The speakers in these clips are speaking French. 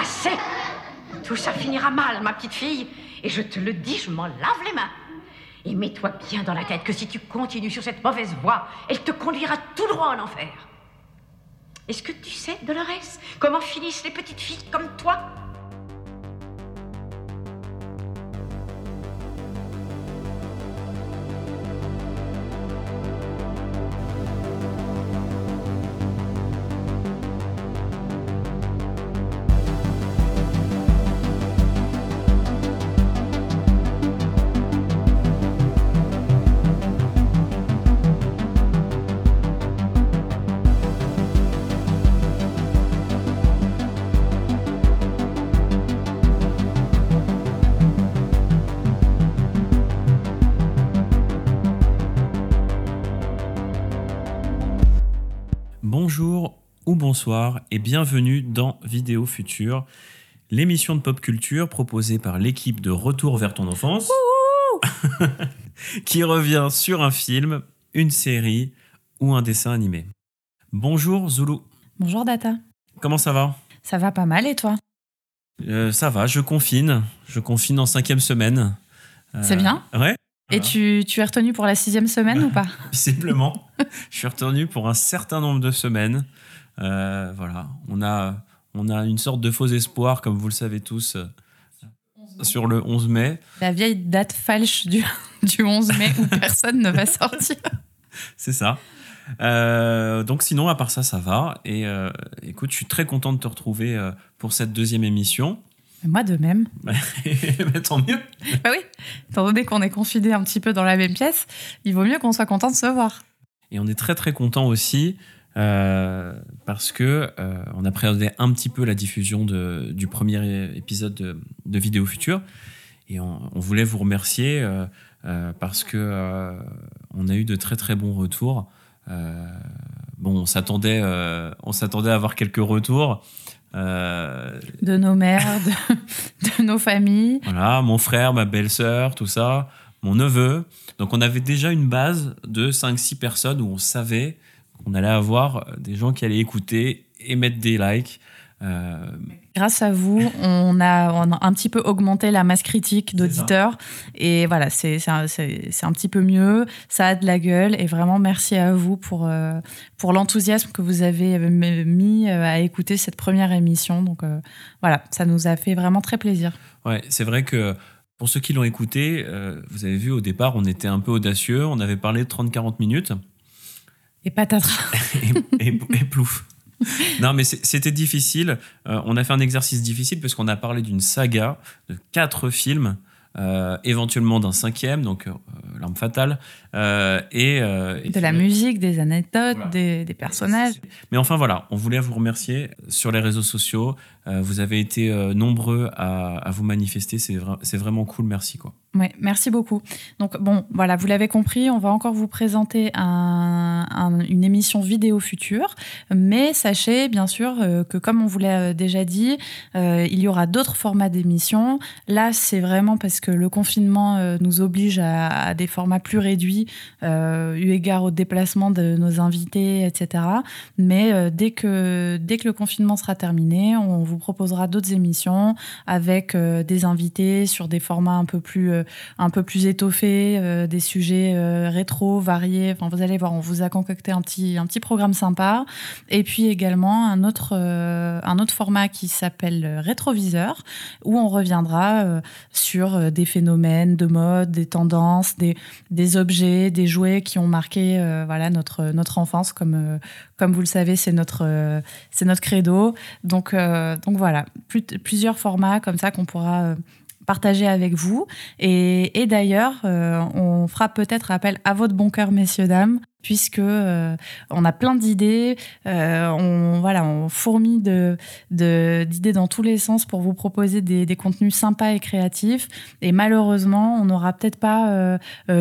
Assez Tout ça finira mal, ma petite fille. Et je te le dis, je m'en lave les mains. Et mets-toi bien dans la tête que si tu continues sur cette mauvaise voie, elle te conduira tout droit en enfer. Est-ce que tu sais, Dolores, comment finissent les petites filles comme toi? Bonsoir et bienvenue dans Vidéo Future, l'émission de pop culture proposée par l'équipe de Retour vers ton enfance, qui revient sur un film, une série ou un dessin animé. Bonjour Zulu, Bonjour Data. comment ça va? Ça va pas mal et toi? Euh, Ça va, je confine, je confine en cinquième semaine. Euh, C'est bien? Ouais. Et tu, tu es retenu pour la sixième semaine ou pas? Visiblement, je suis retenu pour un certain nombre de semaines. Euh, voilà, on a, on a une sorte de faux espoir, comme vous le savez tous, euh, sur le 11 mai. La vieille date falche du, du 11 mai où personne ne va sortir. C'est ça. Euh, donc sinon, à part ça, ça va. Et euh, écoute, je suis très content de te retrouver euh, pour cette deuxième émission. Moi de même. Mais tant mieux. Bah oui, étant donné qu'on est confinés un petit peu dans la même pièce, il vaut mieux qu'on soit content de se voir. Et on est très très content aussi euh, parce que euh, on appréhendait un petit peu la diffusion de- du premier épisode de, de Vidéo Future et on, on voulait vous remercier euh, euh, parce que on a eu de très très bons retours. Bon, on s'attendait on s'attendait à avoir quelques retours. De nos mères, de, de nos familles. voilà, mon frère, ma belle-sœur, tout ça, mon neveu. Donc on avait déjà une base de 5-6 personnes où on savait qu'on allait avoir des gens qui allaient écouter et mettre des likes. Euh, Grâce à vous, on a, on a un petit peu augmenté la masse critique d'auditeurs. Et voilà, c'est un, petit peu mieux. Ça a de la gueule. Et vraiment, merci à vous pour, euh, pour l'enthousiasme que vous avez mis euh, à écouter cette première émission. Donc euh, voilà, ça nous a fait vraiment très plaisir. ouais, c'est vrai que pour ceux qui l'ont écouté, vous avez vu au départ, on était un peu audacieux. On avait parlé de 30-40 minutes Et patatras. et, et, et plouf. Non, mais c'était difficile. Euh, on a fait un exercice difficile parce qu'on a parlé d'une saga de quatre films, euh, éventuellement d'un cinquième, donc euh, L'arme fatale, et, et De la musique, des anecdotes, Voilà. des, des personnages. Mais enfin voilà, on voulait vous remercier sur les réseaux sociaux. Vous avez été nombreux à, à vous manifester. C'est vra- c'est vraiment cool. Merci quoi. Merci beaucoup. Donc bon, voilà, vous l'avez compris, on va encore vous présenter un- un- une émission vidéo future, mais sachez bien sûr euh, que comme on vous l'a euh, déjà dit, euh, il y aura d'autres formats d'émissions. Là, c'est vraiment parce que le confinement nous oblige à, à des formats plus réduits, eu égard au déplacement de nos invités, etc. Mais dès que dès que le confinement sera terminé, on vous proposera d'autres émissions avec des invités sur des formats un peu plus un peu plus étoffés, euh, des sujets euh, rétro, variés. Enfin, vous allez voir, on vous a concocté un petit, un petit programme sympa. Et puis également un autre, euh, un autre format qui s'appelle Rétroviseur, où on reviendra sur des phénomènes de mode, des tendances, des, des objets, des jouets qui ont marqué voilà, notre, notre enfance. Comme, comme vous le savez, c'est notre, c'est notre credo. Donc, donc voilà, plus- plusieurs formats comme ça qu'on pourra partager avec vous. Et, d'ailleurs, euh, on fera peut-être appel à votre bon cœur, messieurs, dames, puisque euh, on a plein d'idées, euh, on, voilà, on fourmille de, de- d'idées dans tous les sens pour vous proposer des, contenus sympas et créatifs. Et malheureusement, on n'aura peut-être pas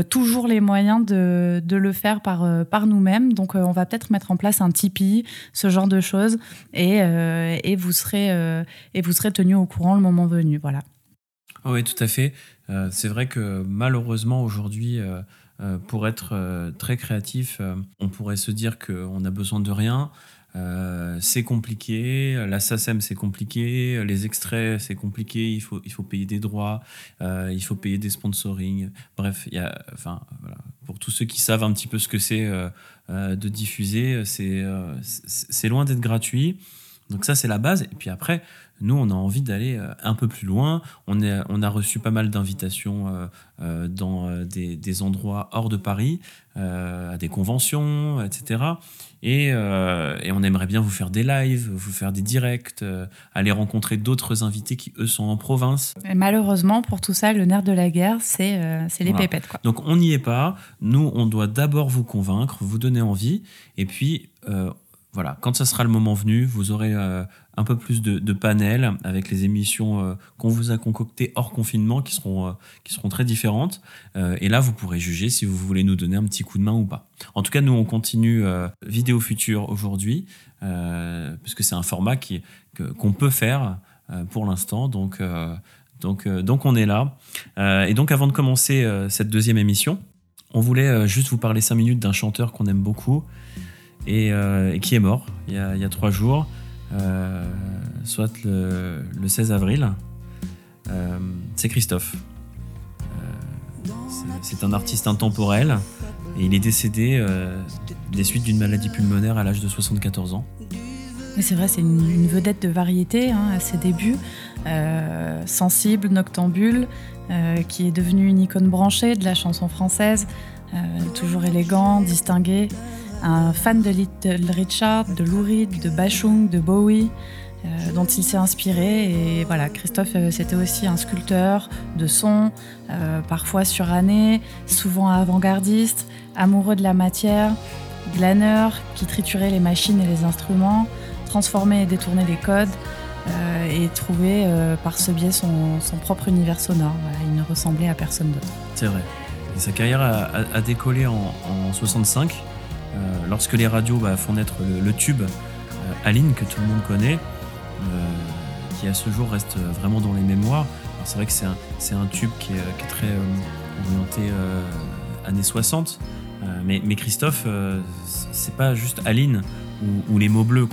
toujours les moyens de, de le faire par, par nous-mêmes. Donc, on va peut-être mettre en place un Tipeee, ce genre de choses, et, et vous serez, et serez tenus au courant le moment venu. Voilà. Ah oui, tout à fait. Euh, c'est vrai que malheureusement aujourd'hui, euh, euh, pour être très créatif, on pourrait se dire qu'on a besoin de rien. c'est compliqué, la SACEM c'est compliqué, les extraits c'est compliqué, il faut, il faut payer des droits, il faut payer des sponsoring. Bref, y a, enfin, voilà. pour tous ceux qui savent un petit peu ce que c'est de diffuser, c'est c'est loin d'être gratuit. Donc ça c'est la base. Et puis après, nous, on a envie d'aller euh, un peu plus loin. On, est, on a reçu pas mal d'invitations euh, euh, dans des, endroits hors de Paris, à des conventions, etc. Et, on aimerait bien vous faire des lives, vous faire des directs, aller rencontrer d'autres invités qui, eux, sont en province. Et malheureusement, pour tout ça, le nerf de la guerre, c'est les pépettes. Donc on n'y est pas. Nous, on doit d'abord vous convaincre, vous donner envie. Et puis, voilà, quand ça sera le moment venu, vous aurez un peu plus de, panels avec les émissions euh, qu'on vous a concoctées hors confinement qui seront, euh, qui seront très différentes. Euh, et là, vous pourrez juger si vous voulez nous donner un petit coup de main ou pas. En tout cas, nous, on continue Vidéo Future aujourd'hui, puisque c'est un format qu'on peut faire pour l'instant. Donc, donc, donc, on est là. et donc, avant de commencer cette deuxième émission, on voulait juste vous parler cinq minutes d'un chanteur qu'on aime beaucoup et, qui est mort il y a trois jours. Euh, soit le, 16 avril. Euh, c'est Christophe. Euh, c'est un artiste intemporel et il est décédé des suites d'une maladie pulmonaire à l'âge de 74 ans. c'est vrai, c'est une, vedette de variété hein, à ses débuts, sensible, noctambule, qui est devenue une icône branchée de la chanson française, toujours élégant, distingué un fan de Little Richard, de Lou Reed, de Bashung, de Bowie, euh, dont il s'est inspiré. Et voilà, Christophe, euh, c'était aussi un sculpteur de son, euh, parfois suranné, souvent avant-gardiste, amoureux de la matière, glaneur, qui triturait les machines et les instruments, transformait et détournait les codes. et trouvait par ce biais son, propre univers sonore. il ne ressemblait à personne d'autre. C'est vrai. Sa carrière a, décollé en, en 65 euh, lorsque les radios bah, font naître le, tube euh, Aline que tout le monde connaît, euh, qui à ce jour reste vraiment dans les mémoires. C'est vrai que c'est un, tube qui est, très orienté années 60. Mais, Christophe, c'est pas juste Aline ou, les mots bleus.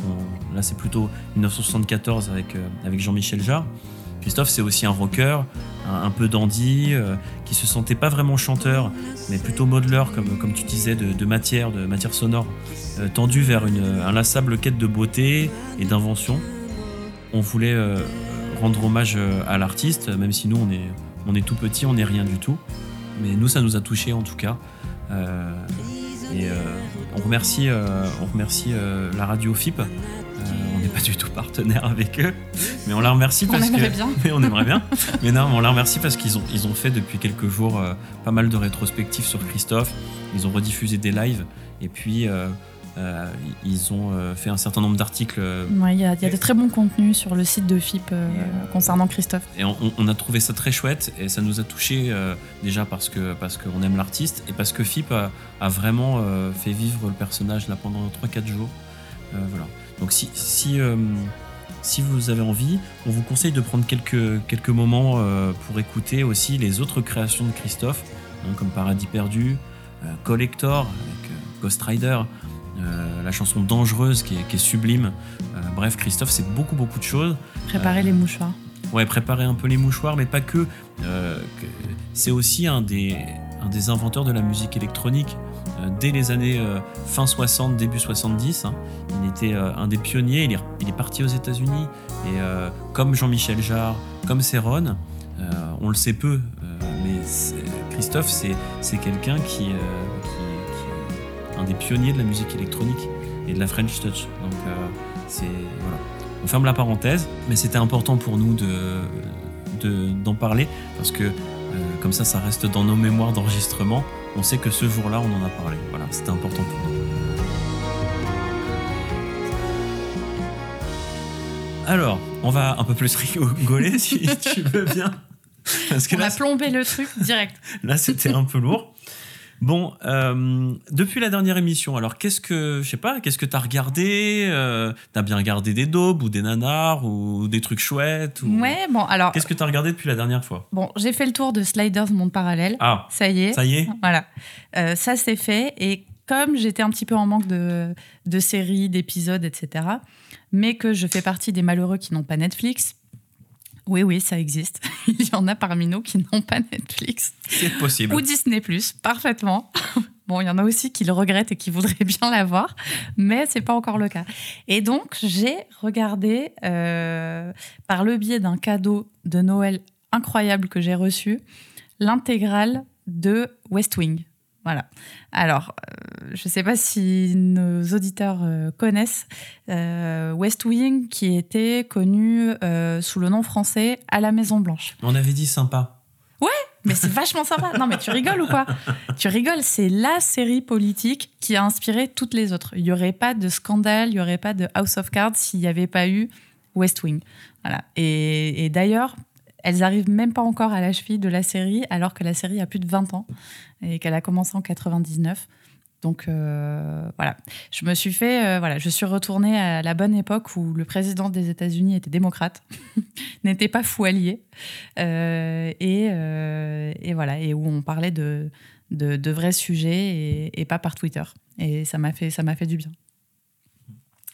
Là, c'est plutôt 1974 avec, avec Jean-Michel Jarre. Christophe, c'est aussi un rocker, un, peu dandy, euh, qui se sentait pas vraiment chanteur, mais plutôt modeleur, comme, comme tu disais, de, matière, de matière sonore, euh, tendu vers une inlassable quête de beauté et d'invention. On voulait euh, rendre hommage à l'artiste, même si nous, on est, on est tout petit, on n'est rien du tout. Mais nous, ça nous a touchés en tout cas. et on remercie, on remercie la radio FIP on n'est pas du tout partenaire avec eux, mais on la remercie parce on que bien. mais on aimerait bien. mais non, on la remercie parce qu'ils ont ils ont fait depuis quelques jours euh, pas mal de rétrospectives sur Christophe. Ils ont rediffusé des lives et puis euh, euh, ils ont fait un certain nombre d'articles. il y, a de très bons contenus sur le site de FIP concernant Christophe. Et on, a trouvé ça très chouette et ça nous a touché déjà parce que parce qu'on aime l'artiste et parce que FIP a, a vraiment fait vivre le personnage là pendant 3-4 jours. voilà. Donc si, si, euh, si, vous avez envie, on vous conseille de prendre quelques, quelques moments euh, pour écouter aussi les autres créations de Christophe, hein, comme Paradis perdu, euh, Collector avec Ghost Rider, la chanson Dangereuse qui est, sublime. bref, Christophe, c'est beaucoup beaucoup de choses. Préparer les mouchoirs. Ouais, préparer un peu les mouchoirs, mais pas que. c'est aussi un des, un des inventeurs de la musique électronique. Euh, dès les années euh, fin 60, début 70. Hein. Il était euh, un des pionniers, il est, parti aux États-Unis. Et comme Jean-Michel Jarre, comme Céron, on le sait peu, mais Christophe, c'est quelqu'un qui, est un des pionniers de la musique électronique et de la French Touch. Donc. Voilà. On ferme la parenthèse, mais c'était important pour nous de, d'en parler parce que comme ça, ça reste dans nos mémoires d'enregistrement on sait que ce jour-là, on en a parlé. Voilà, c'était important pour nous. Alors, on va un peu plus rigoler si tu veux bien. Parce que on a plombé le truc direct. là, c'était un peu lourd. Bon, euh, depuis la dernière émission, alors qu'est-ce que, je sais pas, qu'est-ce que t'as regardé euh, T'as bien regardé des daubes ou des nanars ou des trucs chouettes ou... Ouais, bon, alors. Qu'est-ce que t'as regardé depuis la dernière fois? Bon, j'ai fait le tour de Sliders Monde Parallèle. Ah, ça y est. Ça y est? Voilà. Euh, ça, c'est fait. Et comme j'étais un petit peu en manque de, de séries, d'épisodes, etc., mais que je fais partie des malheureux qui n'ont pas Netflix, oui, oui, ça existe. Il y en a parmi nous qui n'ont pas Netflix. C'est possible. Ou Disney ⁇ parfaitement. Bon, il y en a aussi qui le regrettent et qui voudraient bien l'avoir, mais c'est pas encore le cas. Et donc, j'ai regardé, euh, par le biais d'un cadeau de Noël incroyable que j'ai reçu, l'intégrale de West Wing. Voilà. Alors, euh, je ne sais pas si nos auditeurs euh, connaissent West Wing, qui était connu sous le nom français à la Maison Blanche. On avait dit sympa. Ouais, mais c'est vachement sympa. Non, mais tu rigoles ou quoi? Tu rigoles, c'est la série politique qui a inspiré toutes les autres. Il n'y aurait pas de scandale, il n'y aurait pas de House of Cards s'il n'y avait pas eu West Wing. Voilà. Et, et d'ailleurs, elles arrivent même pas encore à la cheville de la série, alors que la série a plus de 20 ans et qu'elle a commencé en 99. Donc euh, voilà, je me suis fait, euh, voilà, je suis retournée à la bonne époque où le président des États-Unis était démocrate, n'était pas fou allié, euh, et, voilà, et où on parlait de, de, vrais sujets et, et, pas par Twitter. Et ça m'a fait, ça m'a fait du bien.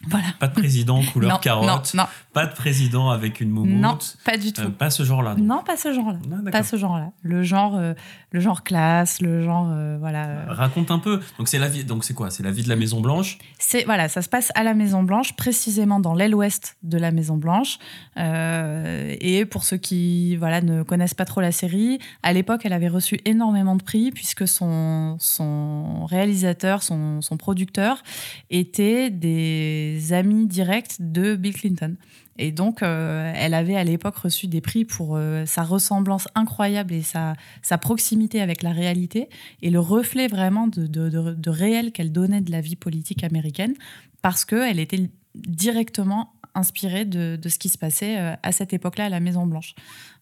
Voilà. Pas de président couleur carotte. Non, Pas de président avec une moumoute. Non, pas du tout. Euh, pas ce genre-là. Non, pas ce genre-là. pas ce genre-là. Le genre, euh, le genre classe, le genre, euh, voilà. Raconte un peu. Donc c'est la vie. Donc c'est quoi? C'est la vie de la Maison Blanche. C'est voilà, ça se passe à la Maison Blanche, précisément dans l'aile ouest de la Maison Blanche. et pour ceux qui voilà ne connaissent pas trop la série, à l'époque, elle avait reçu énormément de prix puisque son son réalisateur, son, son producteur étaient des amis directs de Bill Clinton. Et donc, euh, elle avait à l'époque reçu des prix pour euh, sa ressemblance incroyable et sa, proximité avec la réalité et le reflet vraiment de, de, réel qu'elle donnait de la vie politique américaine parce qu'elle était directement inspirée de, ce qui se passait euh, à cette époque-là à la Maison Blanche.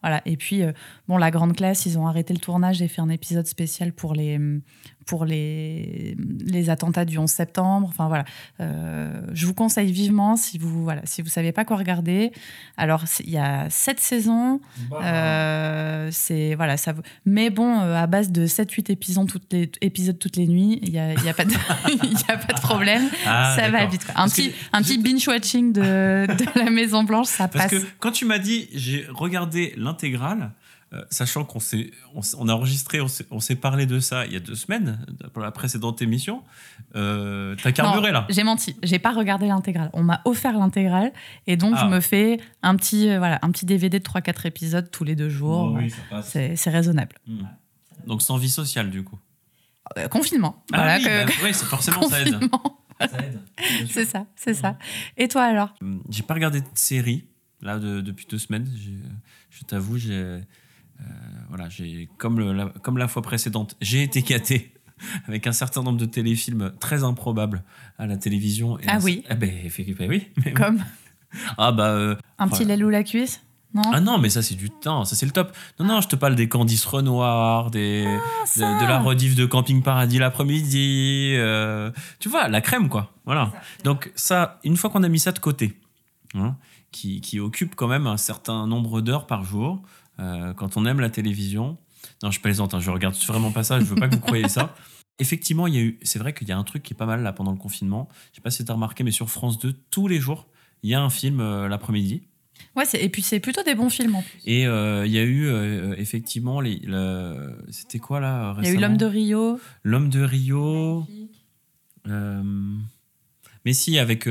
Voilà. Et puis, bon, la grande classe, ils ont arrêté le tournage et fait un épisode spécial pour les, pour les, les attentats du 11 septembre. Enfin voilà, euh, je vous conseille vivement si vous voilà si vous savez pas quoi regarder. Alors il y a sept saisons, bah. euh, c'est voilà ça. Mais bon, euh, à base de 7-8 épisodes toutes les épisodes toutes les nuits, il y a, y a pas de y a pas de problème, ah, ça va vite. Un petit un petit binge watching de, de la Maison Blanche, ça Parce passe. Parce que quand tu m'as dit j'ai regardé l'intégrale. Euh, sachant qu'on s'est, on, a enregistré, on s'est, parlé de ça il y a deux semaines pour la précédente émission. Euh, t'as carburé là J'ai menti, j'ai pas regardé l'intégrale. On m'a offert l'intégrale et donc je ah. me fais un petit, euh, voilà, un petit DVD de 3-4 épisodes tous les deux jours. c'est, raisonnable. Hmm. Donc sans vie sociale du coup. confinement. Ah oui, bah c'est forcément ça aide. C'est ça, c'est ça. Et toi alors? J'ai pas regardé de série là depuis deux semaines. Je t'avoue, j'ai euh, voilà, j'ai comme, la, comme la fois précédente, j'ai été gâté avec un certain nombre de téléfilms très improbables à la télévision. ah oui. Eh ben, oui. Comme? ah bah. Euh, un petit lait ou la cuisse? Non? Ah non, mais ça c'est du temps, ça c'est le top. Non, non, je te parle des Candice Renoir, des, ah, de, la rediff de Camping Paradis l'après-midi. Euh, tu vois, la crème quoi. Voilà. Donc ça, une fois qu'on a mis ça de côté, hein, qui, qui, occupe quand même un certain nombre d'heures par jour, euh, quand on aime la télévision. Non, je plaisante, hein, je regarde vraiment pas ça, je veux pas que vous croyez ça. Effectivement, il y a eu, c'est vrai qu'il y a un truc qui est pas mal là pendant le confinement. Je sais pas si tu as remarqué, mais sur France 2, tous les jours, il y a un film euh, l'après-midi. Ouais, et puis c'est plutôt des bons films en plus. Et euh, il y a eu effectivement, les, c'était quoi là Il y a eu L'homme de Rio. L'homme de Rio. mais si, avec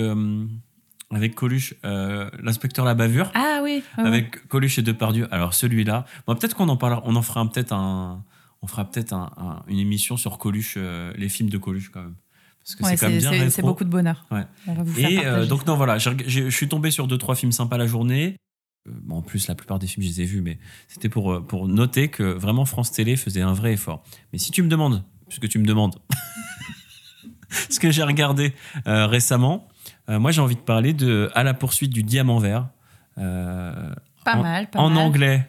avec Coluche, euh, l'inspecteur La Bavure. Ah oui. avec Coluche et Depardieu. Alors celui-là, bon, peut-être qu'on en parlera, on en fera peut-être un, on fera peut-être un, une émission sur Coluche, euh, les films de Coluche quand même. Parce que c'est quand même bien C'est beaucoup de bonheur. Ouais. et euh, donc non voilà, je suis tombé sur deux trois films sympas la journée. Bon, en plus, la plupart des films, je les ai vus, mais c'était pour, pour noter que vraiment France Télé faisait un vrai effort. Mais si tu me demandes, puisque tu me demandes, ce que j'ai regardé récemment, euh, moi, j'ai envie de parler de À la poursuite du diamant vert. Euh, pas mal, pas En anglais.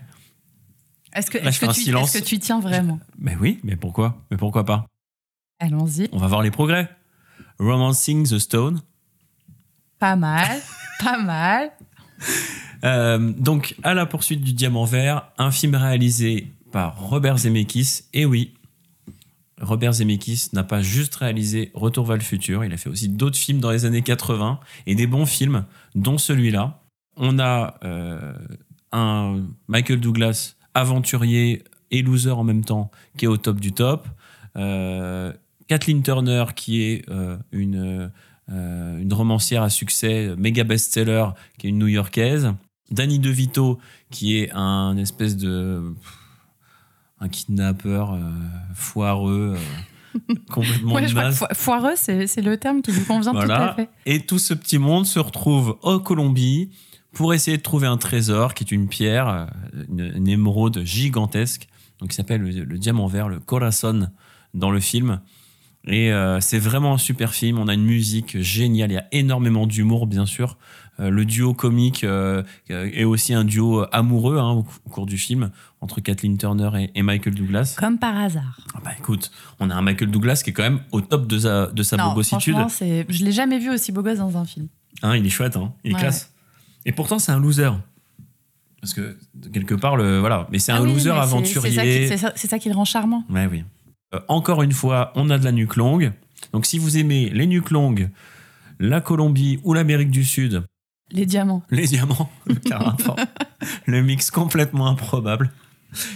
Est-ce que, est que, tu tiens vraiment? Mais oui, mais pourquoi? Mais pourquoi pas? Allons-y. On va voir les progrès. Romancing the Stone. Pas mal, pas mal. Euh, donc, À la poursuite du diamant vert, un film réalisé par Robert Zemeckis. Et oui, Robert Zemeckis n'a pas juste réalisé Retour vers le futur, il a fait aussi d'autres films dans les années 80 et des bons films, dont celui-là. On a euh, un Michael Douglas aventurier et loser en même temps qui est au top du top. Euh, Kathleen Turner qui est euh, une, une romancière à succès, méga best-seller, qui est une new-yorkaise. Danny DeVito qui est un espèce de un kidnappeur euh, foireux, euh, complètement Ouais, je crois que foireux, c'est le terme qui lui convient tout à fait. Et tout ce petit monde se retrouve en Colombie pour essayer de trouver un trésor qui est une pierre, euh, une, une émeraude gigantesque, donc qui s'appelle le, le diamant vert, le corazon dans le film. Et euh, c'est vraiment un super film. On a une musique géniale. Il y a énormément d'humour, bien sûr. Euh, le duo comique euh, est aussi un duo amoureux hein, au, au cours du film entre Kathleen Turner et, et Michael Douglas. Comme par hasard. Ah bah écoute, on a un Michael Douglas qui est quand même au top de sa, de sa non, bogossitude. franchement, je l'ai jamais vu aussi beau gosse dans un film. Hein, il est chouette, hein. il est Ouais. classe. Et pourtant, c'est un loser. Parce que, quelque part, le, voilà. Mais c'est Ah un oui, loser aventurier. C'est ça, qui- c'est ça- c'est ça qui le rend charmant. Ouais, oui. Euh, encore une fois, on a de la nuque longue. Donc, si vous aimez les nuques longues, la Colombie ou l'Amérique du Sud, Les diamants. les diamants, le mix complètement improbable.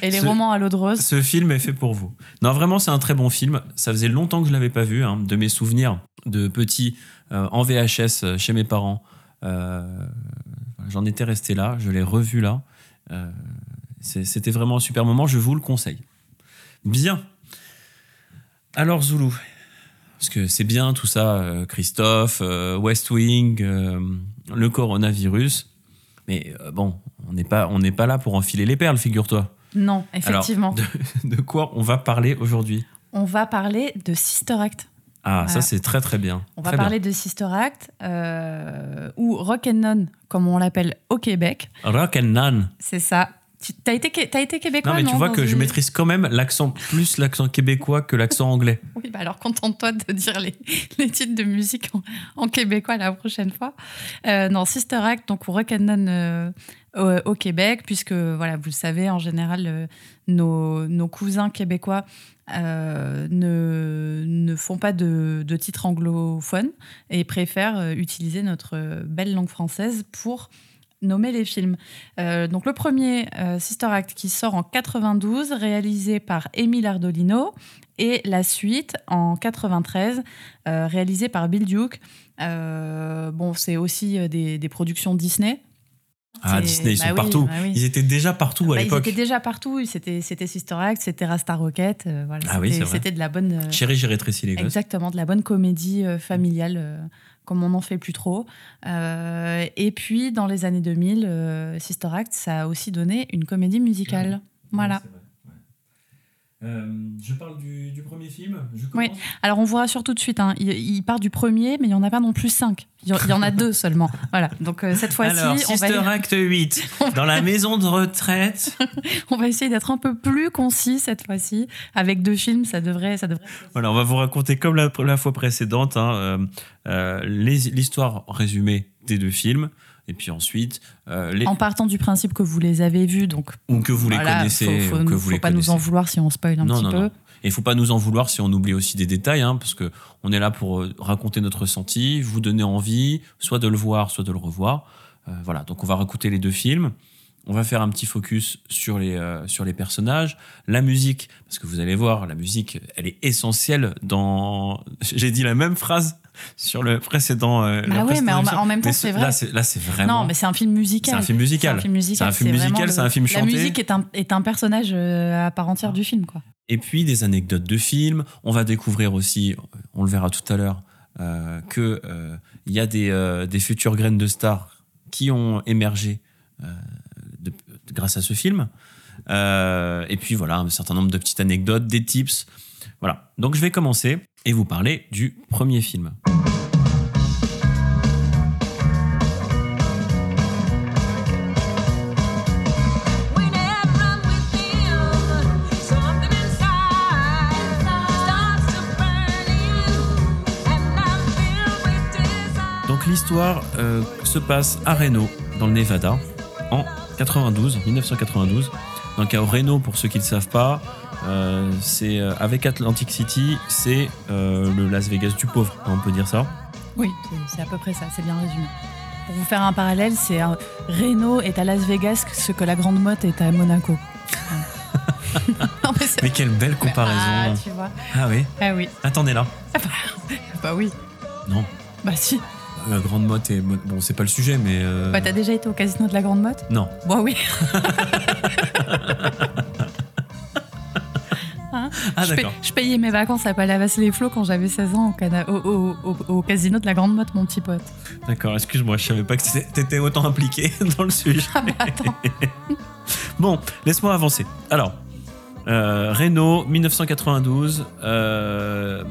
Et les Ce- romans à l'eau de rose. Ce film est fait pour vous. Non, vraiment, c'est un très bon film. Ça faisait longtemps que je l'avais pas vu. hein, de mes souvenirs de petit euh, en VHS euh, chez mes parents, euh, j'en étais resté là. Je l'ai revu là. Euh, C'était vraiment un super moment. Je vous le conseille. Bien. Alors Zulu, parce que c'est bien tout ça, Christophe, West Wing, le coronavirus. Mais bon, on n'est pas, on n'est pas là pour enfiler les perles, figure-toi. Non, Alors, effectivement. de, de quoi on va parler aujourd'hui On va parler de Sister Act. Ah, ça c'est très très bien. On va bien. parler de Sister Act, euh, ou Rock and Non, comme on l'appelle au Québec. Rock and Nan. C'est ça. Tu as été, t'as été québécois Non, mais tu vois que je maîtrise quand même l'accent, plus l'accent québécois que l'accent anglais. Oui, bah alors contente-toi de dire les, les titres de musique en, en québécois la prochaine fois. Euh, non, Sister Act, donc ou Rock and Non euh, au, Québec, puisque voilà, vous le savez, en général, euh, nos, cousins québécois euh, ne, ne font pas de, de titres anglophones et préfèrent euh, utiliser notre belle langue française pour nommer les films. Donc le premier, Sister Act, qui sort en 92, réalisé par Émile Ardolino, et la suite en 93, euh, réalisée par Bill Duke. Bon, c'est aussi des, des productions Disney. Ah, Disney, ils bah sont oui, partout. bah oui. Ils étaient déjà partout à Bah, ils l'époque. étaient déjà partout. C'était, c'était Sister Act, c'était Rasta Rocket. euh, voilà, Ah oui, c'était, c'est vrai. c'était de la bonne. euh, Chérie, j'ai rétréci les gosses. Exactement, de la bonne comédie euh, familiale, comme on n'en fait plus trop. Et puis, dans les années 2000, euh, Sister Act, ça a aussi donné une comédie musicale. Voilà. Ouais, vrai, ouais. Euh, je parle du, du premier film. Je Oui. Alors, on voit sur tout de suite, hein, il, il part du premier, mais il n'y en a pas non plus cinq. Il y, en- il y en a deux seulement. Voilà. Donc, euh, cette fois-ci, Alors, on, Sister va, Act 8, dans la maison de retraite. on va essayer d'être un peu plus concis cette fois-ci. Avec deux films, ça devrait. Ça devrait... Voilà, on va vous raconter comme la, la fois précédente hein, euh, euh, les- l'histoire résumée des deux films. Et puis ensuite, euh, les, En partant du principe que vous les avez vus, donc ou que vous les connaissez, faut, faut que vous faut les pas nous en vouloir si on spoil un non, petit non, peu. non. Et il faut pas nous en vouloir si on oublie aussi des détails, hein, parce que on est là pour euh, raconter notre ressenti, vous donner envie, soit de le voir, soit de le revoir. Euh, voilà, donc on va réécouter les deux films. On va faire un petit focus sur les, euh, sur les personnages. La musique, parce que vous allez voir, la musique, elle est essentielle dans... J'ai dit la même phrase sur le précédent... euh, la Bah ouais, mais en, même temps, c'est ce- vrai. Là, c'est là, c'est vraiment... Non, mais c'est un film musical. C'est un film musical. C'est un film musical. C'est un film musical, c'est un film La chanté. musique est un, est un personnage euh, à part entière du film, quoi. Et puis des anecdotes de films. On va découvrir aussi, on le verra tout à l'heure, euh, que euh, il y a des, euh, des futures graines de stars qui ont émergé euh, de- grâce à ce film. Euh, et puis voilà, un certain nombre de petites anecdotes, des tips. Voilà. Donc je vais commencer et vous parler du premier film. Donc l'histoire euh, se passe à Reno, dans le Nevada, en 92, 1992. Donc à Reno, pour ceux qui ne le savent pas, euh, c'est euh, avec Atlantic City, c'est euh, le Las Vegas du pauvre, on peut dire ça. Oui, c'est- à peu près ça, c'est bien résumé. Pour vous faire un parallèle, c'est Reno est à Las Vegas ce que la Grande Motte est à Monaco. non, mais quelle belle Ah, comparaison. tu vois. Ah oui. Ah oui. Attendez là. Bah oui. Non. Bah si. La grande motte et bon, c'est pas le sujet, mais Bah t'as déjà été au casino de la Grande Motte? Non. Bah oui. Ah je, je payais mes vacances à Palavas-les-Flots quand j'avais 16 ans au, Cana- au, au- au- au casino de la Grande Motte, mon petit pote. D'accord. Excuse-moi, je savais pas que t'étais- autant impliqué dans le sujet. Ah bah attends. Bon, laisse-moi avancer. Alors, euh, Renault, 1992, euh,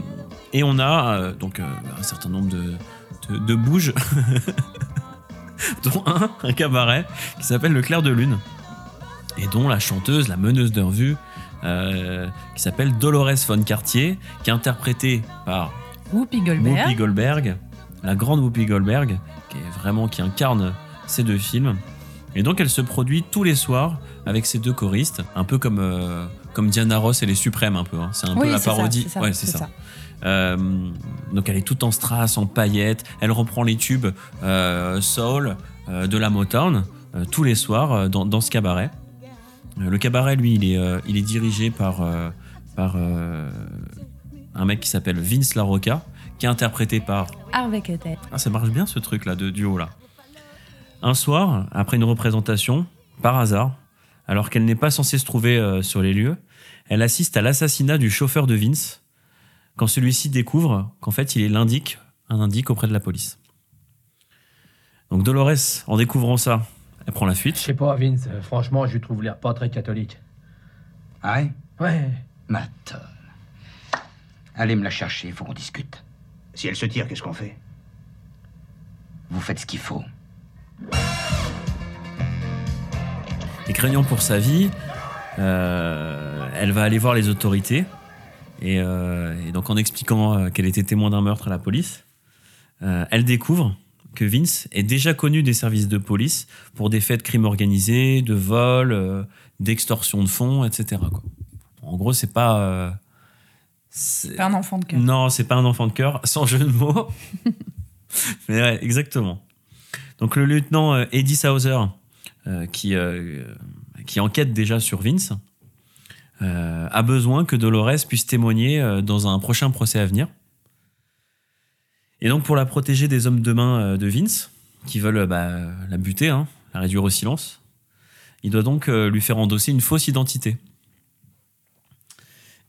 et on a euh, donc euh, un certain nombre de, de, de bouges, dont un, un cabaret qui s'appelle Le Clair de Lune, et dont la chanteuse, la meneuse de revue, euh, qui s'appelle Dolores von Cartier, qui est interprétée par Whoopi Goldberg. Whoopi Goldberg, la grande Whoopi Goldberg, qui est vraiment qui incarne ces deux films. Et donc elle se produit tous les soirs avec ces deux choristes, un peu comme euh, comme Diana Ross et les Suprêmes un peu. hein. C'est un Oui, peu la ça, parodie. ça, ouais, c'est ça. ça. Euh, donc elle est toute en strass, en paillettes. Elle reprend les tubes euh, soul de la Motown tous les soirs dans, dans ce cabaret. Euh, le cabaret, lui, il est, euh, il est dirigé par, euh, par un mec qui s'appelle Vince LaRocca, qui est interprété par. Harvey Keitel. Ah, ça marche bien ce truc là de duo là. Un soir, après une représentation, par hasard, alors qu'elle n'est pas censée se trouver euh, sur les lieux, elle assiste à l'assassinat du chauffeur de Vince quand celui-ci découvre qu'en fait il est l'indique, un indique auprès de la police. Donc Dolores, en découvrant ça, elle prend la Je fuite. sais pas, Vince. euh, Franchement, je lui trouve l'air pas très catholique. Ah ouais Ouais. Maton. Allez me la chercher, il faut qu'on discute. Si elle se tire, qu'est-ce qu'on fait? Vous faites ce qu'il faut. Et craignant pour sa vie, euh, elle va aller voir les autorités. Et, euh, et donc en expliquant qu'elle était témoin d'un meurtre à la police, euh, elle découvre que Vince est déjà connu des services de police pour des faits de crimes organisés, de vol, euh, d'extorsion de fonds, etc. quoi. En gros, c'est pas... euh, c'est- C'est un enfant de cœur. non, c'est pas un enfant de cœur, sans jeu de mots. Mais ouais, exactement. Donc le lieutenant euh, Eddie Sauser, euh, qui, qui enquête déjà sur Vince, a besoin que Dolores puisse témoigner dans un prochain procès à venir. Et donc pour la protéger des hommes de main euh, de Vince, qui veulent euh, bah, la buter, hein, la réduire au silence, il doit donc euh, lui faire endosser une fausse identité.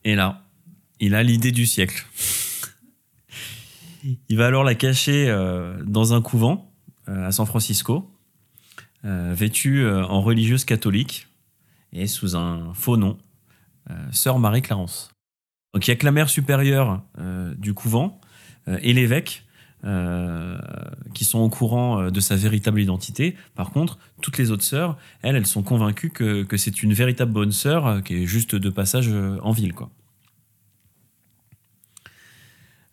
Et là, il a l'idée du siècle. Il va alors la cacher dans un couvent à San Francisco, vêtue en religieuse catholique et sous un faux nom, Sœur Marie Clarence. Donc il y a que la mère supérieure du couvent et l'évêque euh, qui sont au courant euh, de sa véritable identité. Par contre, toutes les autres sœurs, elles, elles sont convaincues que, que c'est une véritable bonne sœur euh, qui est juste de passage euh, en ville, quoi.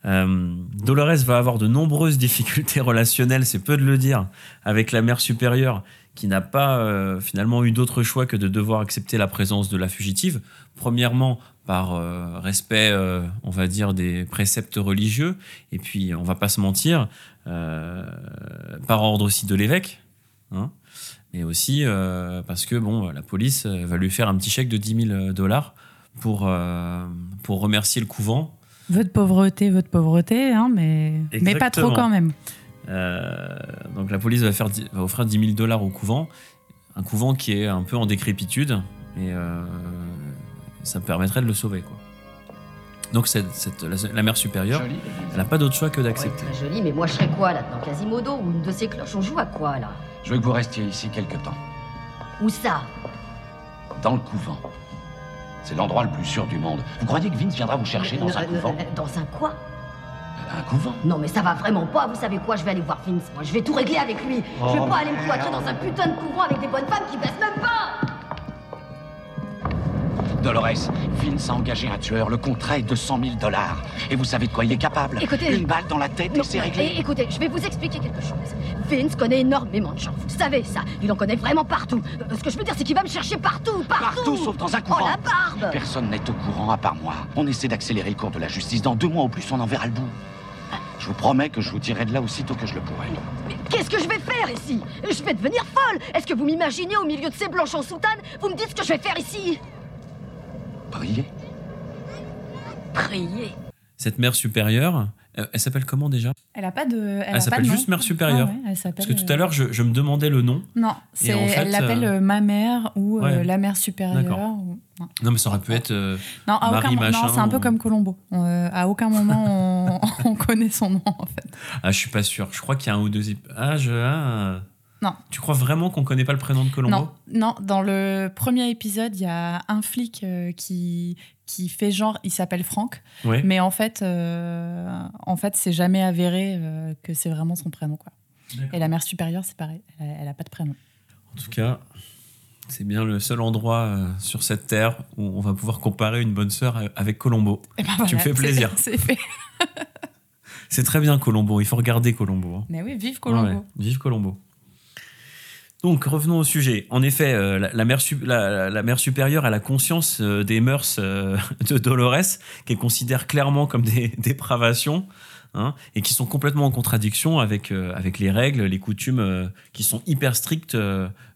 Euh, Dolores va avoir de nombreuses difficultés relationnelles, c'est peu de le dire, avec la mère supérieure qui n'a pas euh, finalement eu d'autre choix que de devoir accepter la présence de la fugitive. Premièrement, par euh, respect, euh, on va dire, des préceptes religieux, et puis on va pas se mentir, euh, par ordre aussi de l'évêque, hein, mais aussi parce que bon, la police va lui faire un petit chèque de 10 000 dollars pour, pour remercier le couvent. De pauvreté, de pauvreté, hein, mais, mais pas trop quand même. Donc la police va, faire, va offrir 10 000 dollars au couvent, un couvent qui est un peu en décrépitude, et ça permettrait de le sauver. Quoi. Donc cette, cette- la, la mère supérieure, elle n'a pas d'autre choix que Ouais, d'accepter. très joli, mais moi je serais quoi là-dedans Quasimodo ou une de ces cloches? On joue à quoi là? Je veux que vous restiez ici quelque temps. Où ça? Dans le couvent. C'est l'endroit le plus sûr du monde. Vous croyez que Vince viendra vous chercher dans Euh, un euh, couvent? euh, Dans un quoi? Un couvent Non mais ça va vraiment pas, vous savez quoi? Je vais aller voir Vince, moi je vais tout régler avec lui. Je vais Oh, pas aller me cloîtrer dans un putain de couvent avec des bonnes femmes qui baissent même pas Dolores, Vince a engagé un tueur. Le contrat est de 100 000 dollars. Et vous savez de quoi il est capable Écoutez- Une balle dans la tête Non, et c'est réglé. écoutez, je vais vous expliquer quelque chose. Vince connaît énormément de gens. Vous savez ça. Il en connaît vraiment partout. Euh, Ce que je veux dire, c'est qu'il va me chercher partout, partout. Partout, sauf dans un Oh couvent. la barbe Personne n'est au courant à part moi. On essaie d'accélérer le cours de la justice. Dans deux mois au plus, on en verra le bout. Je vous promets que je vous tirerai de là aussitôt que je le pourrai. Mais qu'est-ce que je vais faire ici? Je vais devenir folle Est-ce que vous m'imaginez au milieu de ces blanches en soutane? Vous me dites ce que je vais faire ici Priez. Prier. Cette mère supérieure, euh, elle s'appelle comment déjà? Elle a pas de. Elle, s'appelle juste mère supérieure. Ah ouais, elle s'appelle, Parce que tout à euh, l'heure, je, je me demandais le nom. Non, c'est, en fait, elle l'appelle euh, ma mère ou euh, la mère supérieure. D'accord. ou- Non, Non, mais ça aurait pu être. euh, non, à Marie aucun mo- non, machin c'est un peu ou- comme Colombo. Euh, à aucun moment on, on connaît son nom en fait. Ah, je suis pas sûr. Je crois qu'il y a un ou deux. Ah, je. ah. Non. Tu crois vraiment qu'on connaît pas le prénom de Colombo Non, non, dans le premier épisode, il y a un flic euh, qui, qui fait genre, il s'appelle Franck, Ouais. mais en fait, euh, en fait, c'est jamais avéré euh, que c'est vraiment son prénom quoi. Et la mère supérieure, c'est pareil, elle, a- elle a pas de prénom. En tout cas, c'est bien le seul endroit sur cette terre où on va pouvoir comparer une bonne sœur avec Colombo. Et ben Tu me fais plaisir. C'est fait. C'est très bien Colombo. Il faut regarder Colombo. hein. Mais oui, vive Colombo. Ouais, vive Colombo. Donc revenons au sujet. En effet, euh, la, mère supérieure a la conscience euh, des mœurs euh, de Dolores, qu'elle considère clairement comme des dépravations, hein, et qui sont complètement en contradiction avec, les règles, les coutumes qui sont hyper strictes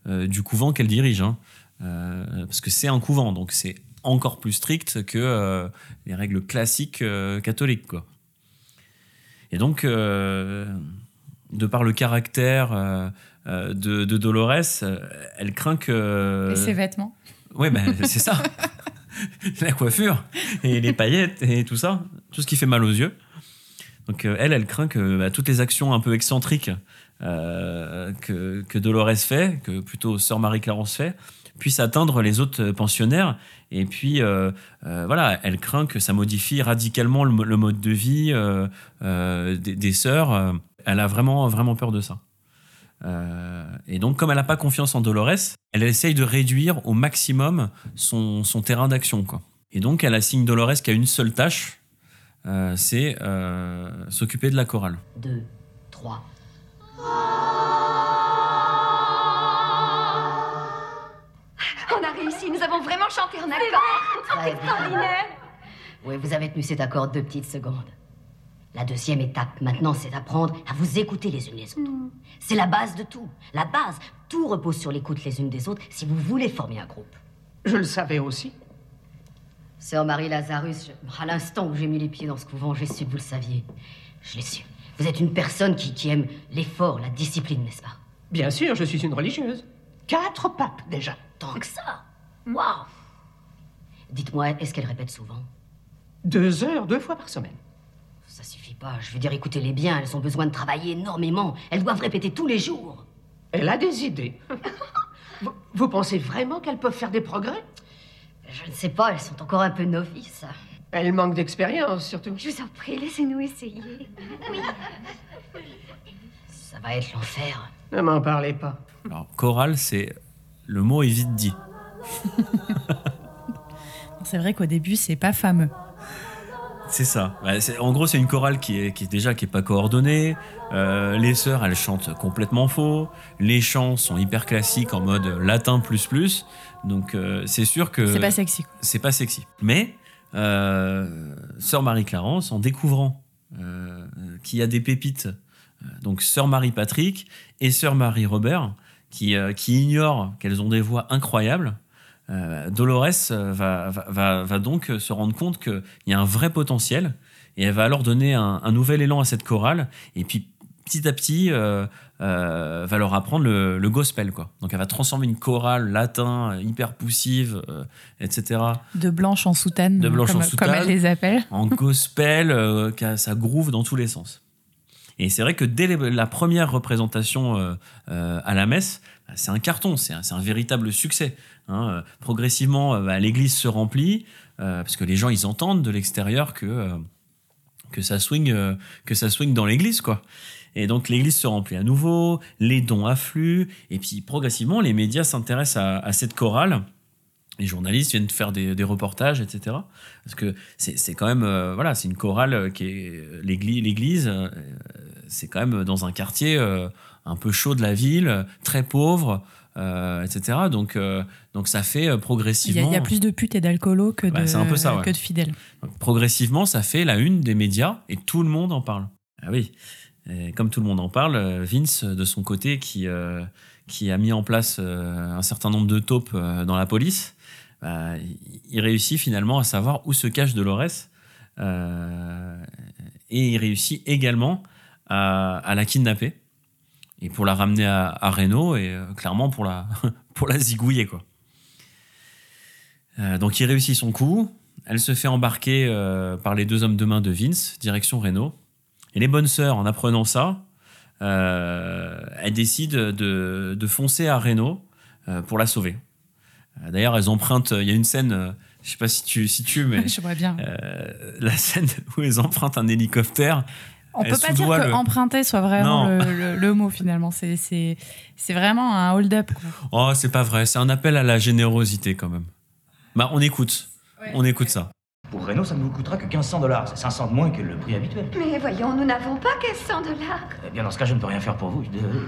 du couvent qu'elle dirige. hein. Parce que c'est un couvent, donc c'est encore plus strict que les règles classiques catholiques. Et donc, de par le caractère de, de Dolores, euh, elle craint que. Et ses vêtements. Oui, ben, c'est ça. la coiffure et les paillettes et tout ça, tout ce qui fait mal aux yeux. Donc euh, elle, elle craint que bah, toutes les actions un peu excentriques euh, que, que Dolores fait, que plutôt Sœur Marie-Clarence fait, puissent atteindre les autres pensionnaires. Et puis, euh, euh, voilà, elle craint que ça modifie radicalement le, mo- le mode de vie euh, euh, des, des sœurs. Euh, Elle a vraiment, vraiment peur de ça. Euh, et donc, comme elle n'a pas confiance en Dolores, elle essaye de réduire au maximum son, son terrain d'action. quoi. Et donc, elle assigne Dolores qu'à une seule tâche, euh, c'est euh, s'occuper de la chorale. Deux, trois. On a réussi, nous avons vraiment chanté en accord. Bien. Extraordinaire. Oui, vous avez tenu cet accord deux petites secondes. La deuxième étape, maintenant, c'est d'apprendre à vous écouter les unes les autres. C'est la base de tout. La base. Tout repose sur l'écoute les unes des autres si vous voulez former un groupe. Je le savais aussi. Sœur Marie Lazarus, je- à l'instant où j'ai mis les pieds dans ce couvent, j'ai su que vous le saviez. Je l'ai su. Vous êtes une personne qui, qui aime l'effort, la discipline, n'est-ce pas? Bien sûr, je suis une religieuse. Quatre papes déjà. Tant que ça Waouh Dites-moi, est-ce qu'elle répète souvent? Deux heures, deux fois par semaine. Pas. Je veux dire, écoutez-les bien. Elles ont besoin de travailler énormément. Elles doivent répéter tous les jours. Elle a des idées. vous, vous pensez vraiment qu'elles peuvent faire des progrès? Je ne sais pas, elles sont encore un peu novices. Elles manquent d'expérience, surtout. Je vous en prie, laissez-nous essayer. Oui. Ça va être l'enfer. Ne m'en parlez pas. Alors, chorale, c'est. Le mot est vite dit. C'est vrai qu'au début, c'est pas fameux. C'est ça. En gros, c'est une chorale qui est, qui est déjà qui est pas coordonnée. Euh, les sœurs, elles chantent complètement faux. Les chants sont hyper classiques en mode latin plus plus. Donc, euh, c'est sûr que C'est pas sexy. c'est pas sexy. Mais euh, sœur Marie-Clarence, en découvrant qu'il y a des pépites, donc sœur Marie-Patrick et sœur Marie-Robert, qui, euh, qui ignorent qu'elles ont des voix incroyables, euh, Dolores euh, va, va, va- va donc se rendre compte qu'il y a un vrai potentiel et elle va alors donner un, un nouvel élan à cette chorale et puis petit à petit euh, euh, va leur apprendre le, le gospel quoi. Donc elle va transformer une chorale latin euh, hyper poussive euh, etc De blanche en soutane, De blanche comme, en soutane. comme elle les appelle. en gospel, euh, ça groove dans tous les sens. Et c'est vrai que dès les- la première représentation euh, euh, à la messe, bah, c'est un carton, c'est un, c'est un véritable succès. Hein. Euh, Progressivement, euh, bah, l'église se remplit, euh, parce que les gens, ils entendent de l'extérieur que, que, ça swing, que ça dans l'église, quoi. Et donc l'église se remplit à nouveau, les dons affluent, et puis progressivement, les médias s'intéressent à, cette chorale les journalistes viennent faire des, reportages, etc. Parce que c'est quand même, voilà, c'est une chorale qui est l'église, c'est quand même dans un quartier un peu chaud de la ville, très pauvre, euh, etc. Donc, euh, donc ça fait euh, Il y, a, progressivement. il y a plus de putes et d'alcoolos que, Bah, de- ça, ouais. que de fidèles. progressivement, ça fait la une des médias et tout le monde en parle. Ah oui, Et comme tout le monde en parle, Vince, de son côté, qui, euh, qui a mis en place un certain nombre de taupes dans la police, bah, il- réussit finalement à savoir où se cache Dolores. et il réussit également à, à la kidnapper et pour la ramener à, à Reno et euh, clairement pour la, pour la zigouiller quoi. Euh, donc il réussit son coup, elle se fait embarquer euh, par les deux hommes de main de Vince, direction Reno. Et les bonnes sœurs, en apprenant ça, elles décident de, de foncer à Reno euh, pour la sauver. D'ailleurs, elles empruntent. Il y a une scène, je sais pas si tu si tu mais J'aimerais bien. la scène où elles empruntent un hélicoptère. On peut pas dire que le- emprunter soit vraiment le, le- le mot finalement. C'est- C'est c'est vraiment un hold-up. Oh, c'est pas vrai. C'est un appel à la générosité quand même. Bah, on écoute. On écoute ça. Pour Renault, ça ne vous coûtera que 1500 dollars. C'est 500 de moins que le prix habituel. Mais voyons, nous n'avons pas 1500 dollars. Eh bien, dans ce cas, je ne peux rien faire pour vous. Je suis désolé.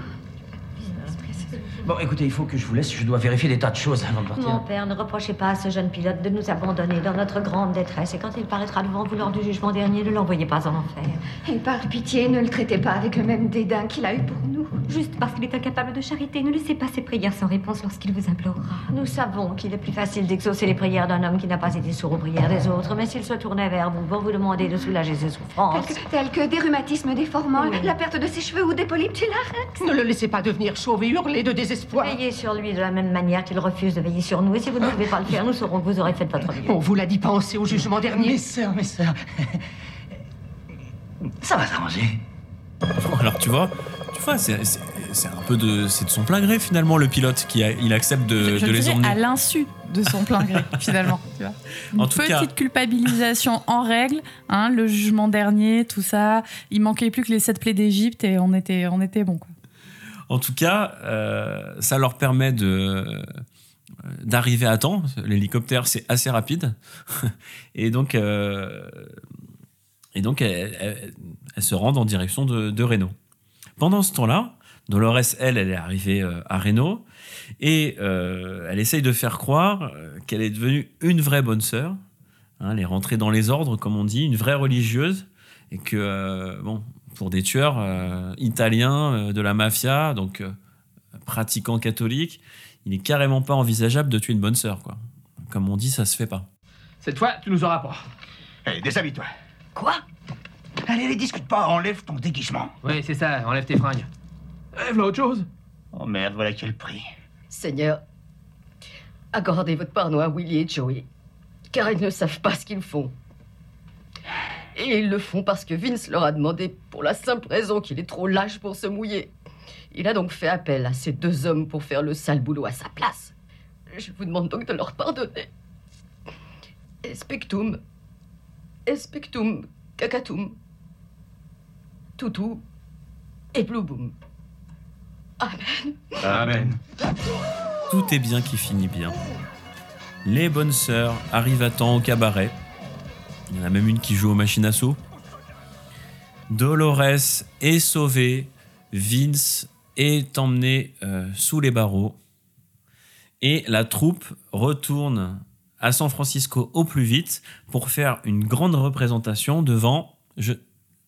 Bon, écoutez, il faut que je vous laisse. Je dois vérifier des tas de choses avant de partir. Mon père, ne reprochez pas à ce jeune pilote de nous abandonner dans notre grande détresse. Et quand il paraîtra devant vous lors du jugement dernier, ne l'envoyez pas en enfer. Et par pitié, ne le traitez pas avec le même dédain qu'il a eu pour nous. Juste parce qu'il est incapable de charité, ne laissez pas ses prières sans réponse lorsqu'il vous implorera. Nous savons qu'il est plus facile d'exaucer les prières d'un homme qui n'a pas été sourd aux prières des autres, mais s'il se tournait vers vous pour vous demander de soulager ses souffrances. Tels que, tels que des rhumatismes déformants, Oui. la perte de ses cheveux ou des polypes du larynx. Ne le laissez pas devenir chauve et hurler de désespoir. Veillez sur lui de la même manière qu'il refuse de veiller sur nous. Et si vous ne pouvez pas le faire, nous saurons que vous aurez fait de votre mieux. On vous l'a dit penser au jugement dernier. Mes sœurs, mes sœurs. Ça va s'arranger. Alors tu vois, tu vois, c'est c'est- c'est un peu de, c'est de son plein gré finalement le pilote qui a, il accepte de, Je de les emmener. à l'insu de son plein gré finalement. Tu vois. Une En tout petite cas- culpabilisation en règle, hein, le jugement dernier, tout ça. Il manquait plus que les sept plaies d'Égypte et on était, on était bon. Quoi. En tout cas, euh, ça leur permet de euh, d'arriver à temps. L'hélicoptère, c'est assez rapide. et donc, euh, et donc elles, se rendent en direction de, de Reno. Pendant ce temps-là, Dolores, elle, elle est arrivée euh, à Reno et elle essaye de faire croire qu'elle est devenue une vraie bonne sœur. Hein, elle est rentrée dans les ordres, comme on dit, une vraie religieuse. Et que, bon, pour des tueurs euh, italiens euh, de la mafia, donc euh, pratiquants catholiques, il est carrément pas envisageable de tuer une bonne sœur, quoi. Comme on dit, ça se fait pas. Cette fois, tu nous auras pas. Allez, déshabille-toi. Quoi? Allez, allez, discute pas. Enlève ton déguisement. Oui, c'est ça, enlève tes fringues. Eh, voilà autre chose. Oh merde, voilà quel prix. Seigneur, accordez votre pardon à Willy et Joey, car ils ne savent pas ce qu'ils font. Et ils le font parce que Vince leur a demandé pour la simple raison qu'il est trop lâche pour se mouiller. Il a donc fait appel à ces deux hommes pour faire le sale boulot à sa place. Je vous demande donc de leur pardonner. Espectum, espectum, cacatum, toutou et blue boom. Amen. Amen. Tout est bien qui finit bien. Les bonnes sœurs arrivent à temps au cabaret. Il y en a même une qui joue aux machines à sous. Dolores est sauvée. Vince est emmené euh, sous les barreaux. Et la troupe retourne à San Francisco au plus vite pour faire une grande représentation devant, je,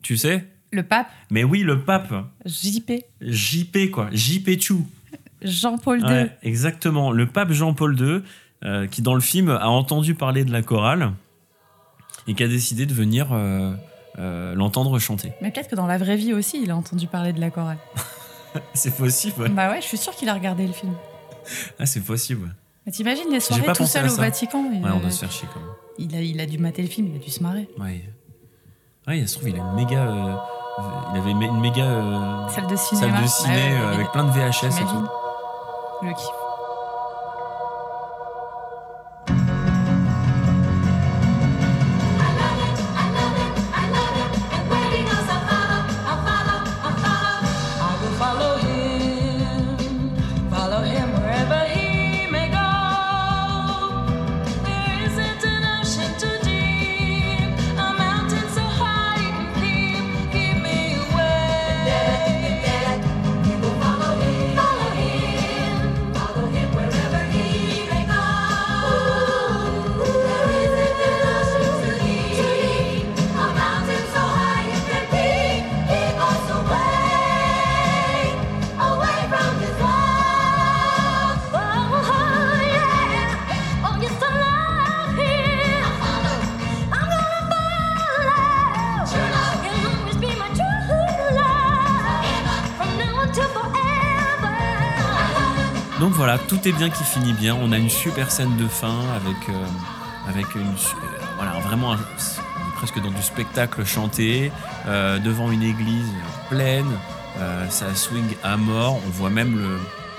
tu sais, Le pape, mais oui, le pape, JP, JP quoi, JP Chou. Jean-Paul II. Ouais, exactement. Le pape Jean-Paul II, euh, qui dans le film a entendu parler de la chorale et qui a décidé de venir euh, euh, l'entendre chanter. Mais peut-être que dans la vraie vie aussi, il a entendu parler de la chorale. C'est possible. ouais. Bah ouais, je suis sûre qu'il a regardé le film. Ah, c'est possible. Mais T'imagines les soirées tout seul au. Vatican Ouais, on euh, doit se faire chier quand même. il, a, il a dû mater le film, il a dû se marrer. Ouais. Ouais, il se trouve, il a une méga. euh, il avait une méga. euh, Salle de cinéma. salle de ciné Ouais, ouais, euh, ouais, avec plein de VHS et tout. Le kiff. Voilà, tout est bien qui finit bien. On a une super scène de fin avec, euh, avec une, euh, voilà, vraiment un- presque dans du spectacle chanté, euh, devant une église pleine. Euh, ça swing à mort. On voit même le,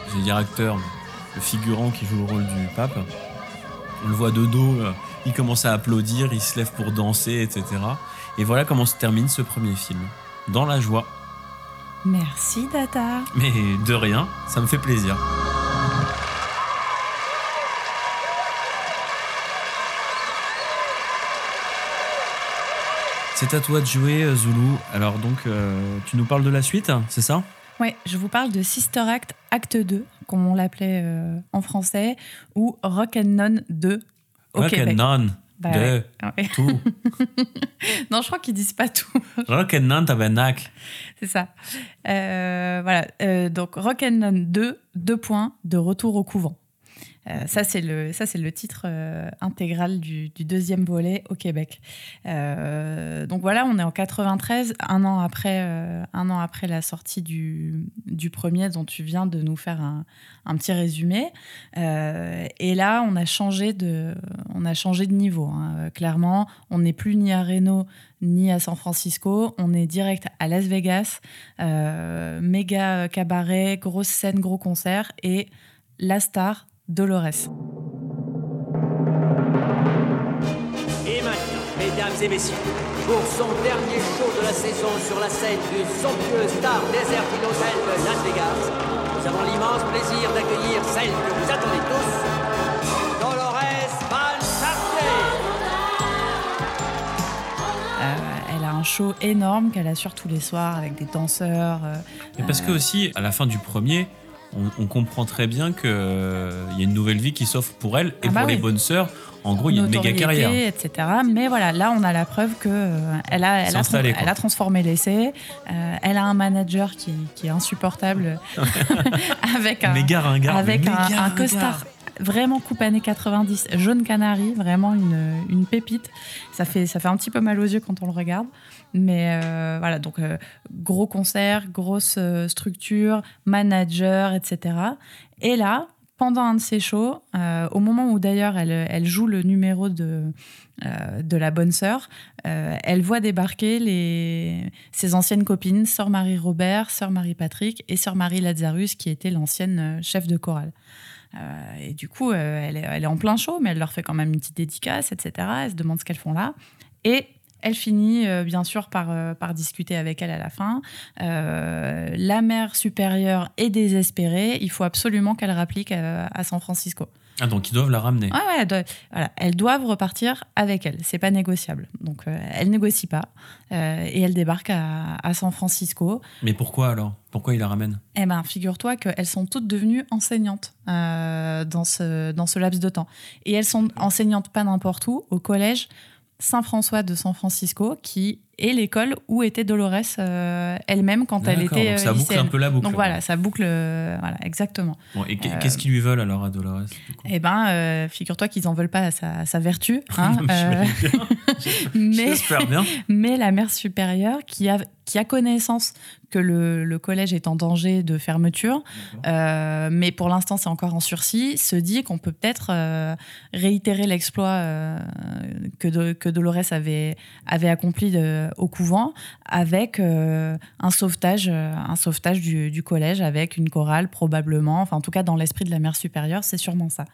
je vais dire acteur, le figurant qui joue le rôle du pape. On le voit de dos, euh, il commence à applaudir, il se lève pour danser, etc. Et voilà comment se termine ce premier film. Dans la joie. Merci, Data. Mais de rien, ça me fait plaisir. C'est à toi de jouer, euh, Zulu. Alors donc, euh, tu nous parles de la suite, c'est ça? Ouais, je vous parle de Sister Act, acte 2, comme on l'appelait euh, en français, ou Rock and Non 2 au Rock and. None, Bah de ouais. Ouais. tout. non, je crois qu'ils disent pas tout. Rock and None tabernacle. C'est ça. Euh, voilà. Donc, Rock and Non 2, deux points, de retour au couvent. Euh, ça, c'est le, titre euh, intégral du, deuxième volet au Québec. Euh, donc voilà, on est en 93, un an après, un an après la sortie du, premier dont tu viens de nous faire un, petit résumé. Et là, on a changé de, on a changé de niveau. hein. Clairement, on n'est plus ni à Reno ni à San Francisco. On est direct à Las Vegas. Méga cabaret, grosse scène, gros concert et la star Dolores. Et maintenant, mesdames et messieurs, pour son dernier show de la saison sur la scène du somptueux Star Desert Hotel de Las Vegas, nous avons l'immense plaisir d'accueillir celle que vous attendez tous, Dolores Van Euh, elle a un show énorme qu'elle assure tous les soirs avec des danseurs. euh, Et parce que aussi, à la fin du premier, on, on comprend très bien qu'il y a une nouvelle vie qui s'offre pour elle et Ah bah pour les bonnes sœurs. En gros, il y a une méga carrière. etc. Mais voilà, là, on a la preuve que euh, elle a, elle a, installé, quoi. elle a transformé l'essai. Euh, elle a un manager qui, qui est insupportable avec un, Méga ringard, avec un, costard vraiment coupe années 90, jaune canari, vraiment une, une pépite. Ça fait, ça fait un petit peu mal aux yeux quand on le regarde. Mais euh, voilà, donc euh, gros concert, grosse euh, structure, manager, etc. Et là, pendant un de ces shows, au moment où d'ailleurs elle, elle joue le numéro de, de la bonne sœur, elle voit débarquer les, ses anciennes copines, sœur Marie-Robert, sœur Marie-Patrick et sœur Marie Lazarus, qui était l'ancienne chef de chorale. Et du coup, elle, est, elle est en plein show, mais elle leur fait quand même une petite dédicace, etc. Elle se demande ce qu'elles font là. Et elle finit, euh, bien sûr, par, euh, par discuter avec elle à la fin. Euh, la mère supérieure est désespérée. Il faut absolument qu'elle rapplique à, à San Francisco. Ah, donc ils doivent la ramener. Ouais, ouais, elles doivent, voilà, elles doivent repartir avec elle. C'est pas négociable. Donc, euh, elle négocie pas. Euh, et elle débarque à, à San Francisco. Mais pourquoi alors? Pourquoi ils la ramènent? Eh ben, figure-toi qu'elles sont toutes devenues enseignantes euh, dans, ce, dans ce laps de temps. Et elles sont enseignantes pas n'importe où, au collège Saint-François de San Francisco, qui est l'école où était Dolores euh, elle-même quand elle était donc ça euh, boucle lycéenne. un peu la boucle, Donc voilà, ça boucle, euh, voilà, exactement. Bon, Et qu- Euh, qu'est-ce qu'ils lui veulent alors à Dolores Eh ben, figure-toi qu'ils en veulent pas à sa, à sa vertu. hein, mais bien. mais la mère supérieure qui a, qui a connaissance que le, le collège est en danger de fermeture, euh, mais pour l'instant c'est encore en sursis, se dit qu'on peut peut-être euh, réitérer l'exploit euh, que, de- que Dolores avait, avait accompli de- au couvent avec un sauvetage, un sauvetage du, du collège avec une chorale probablement, enfin en tout cas dans l'esprit de la mère supérieure, c'est sûrement ça.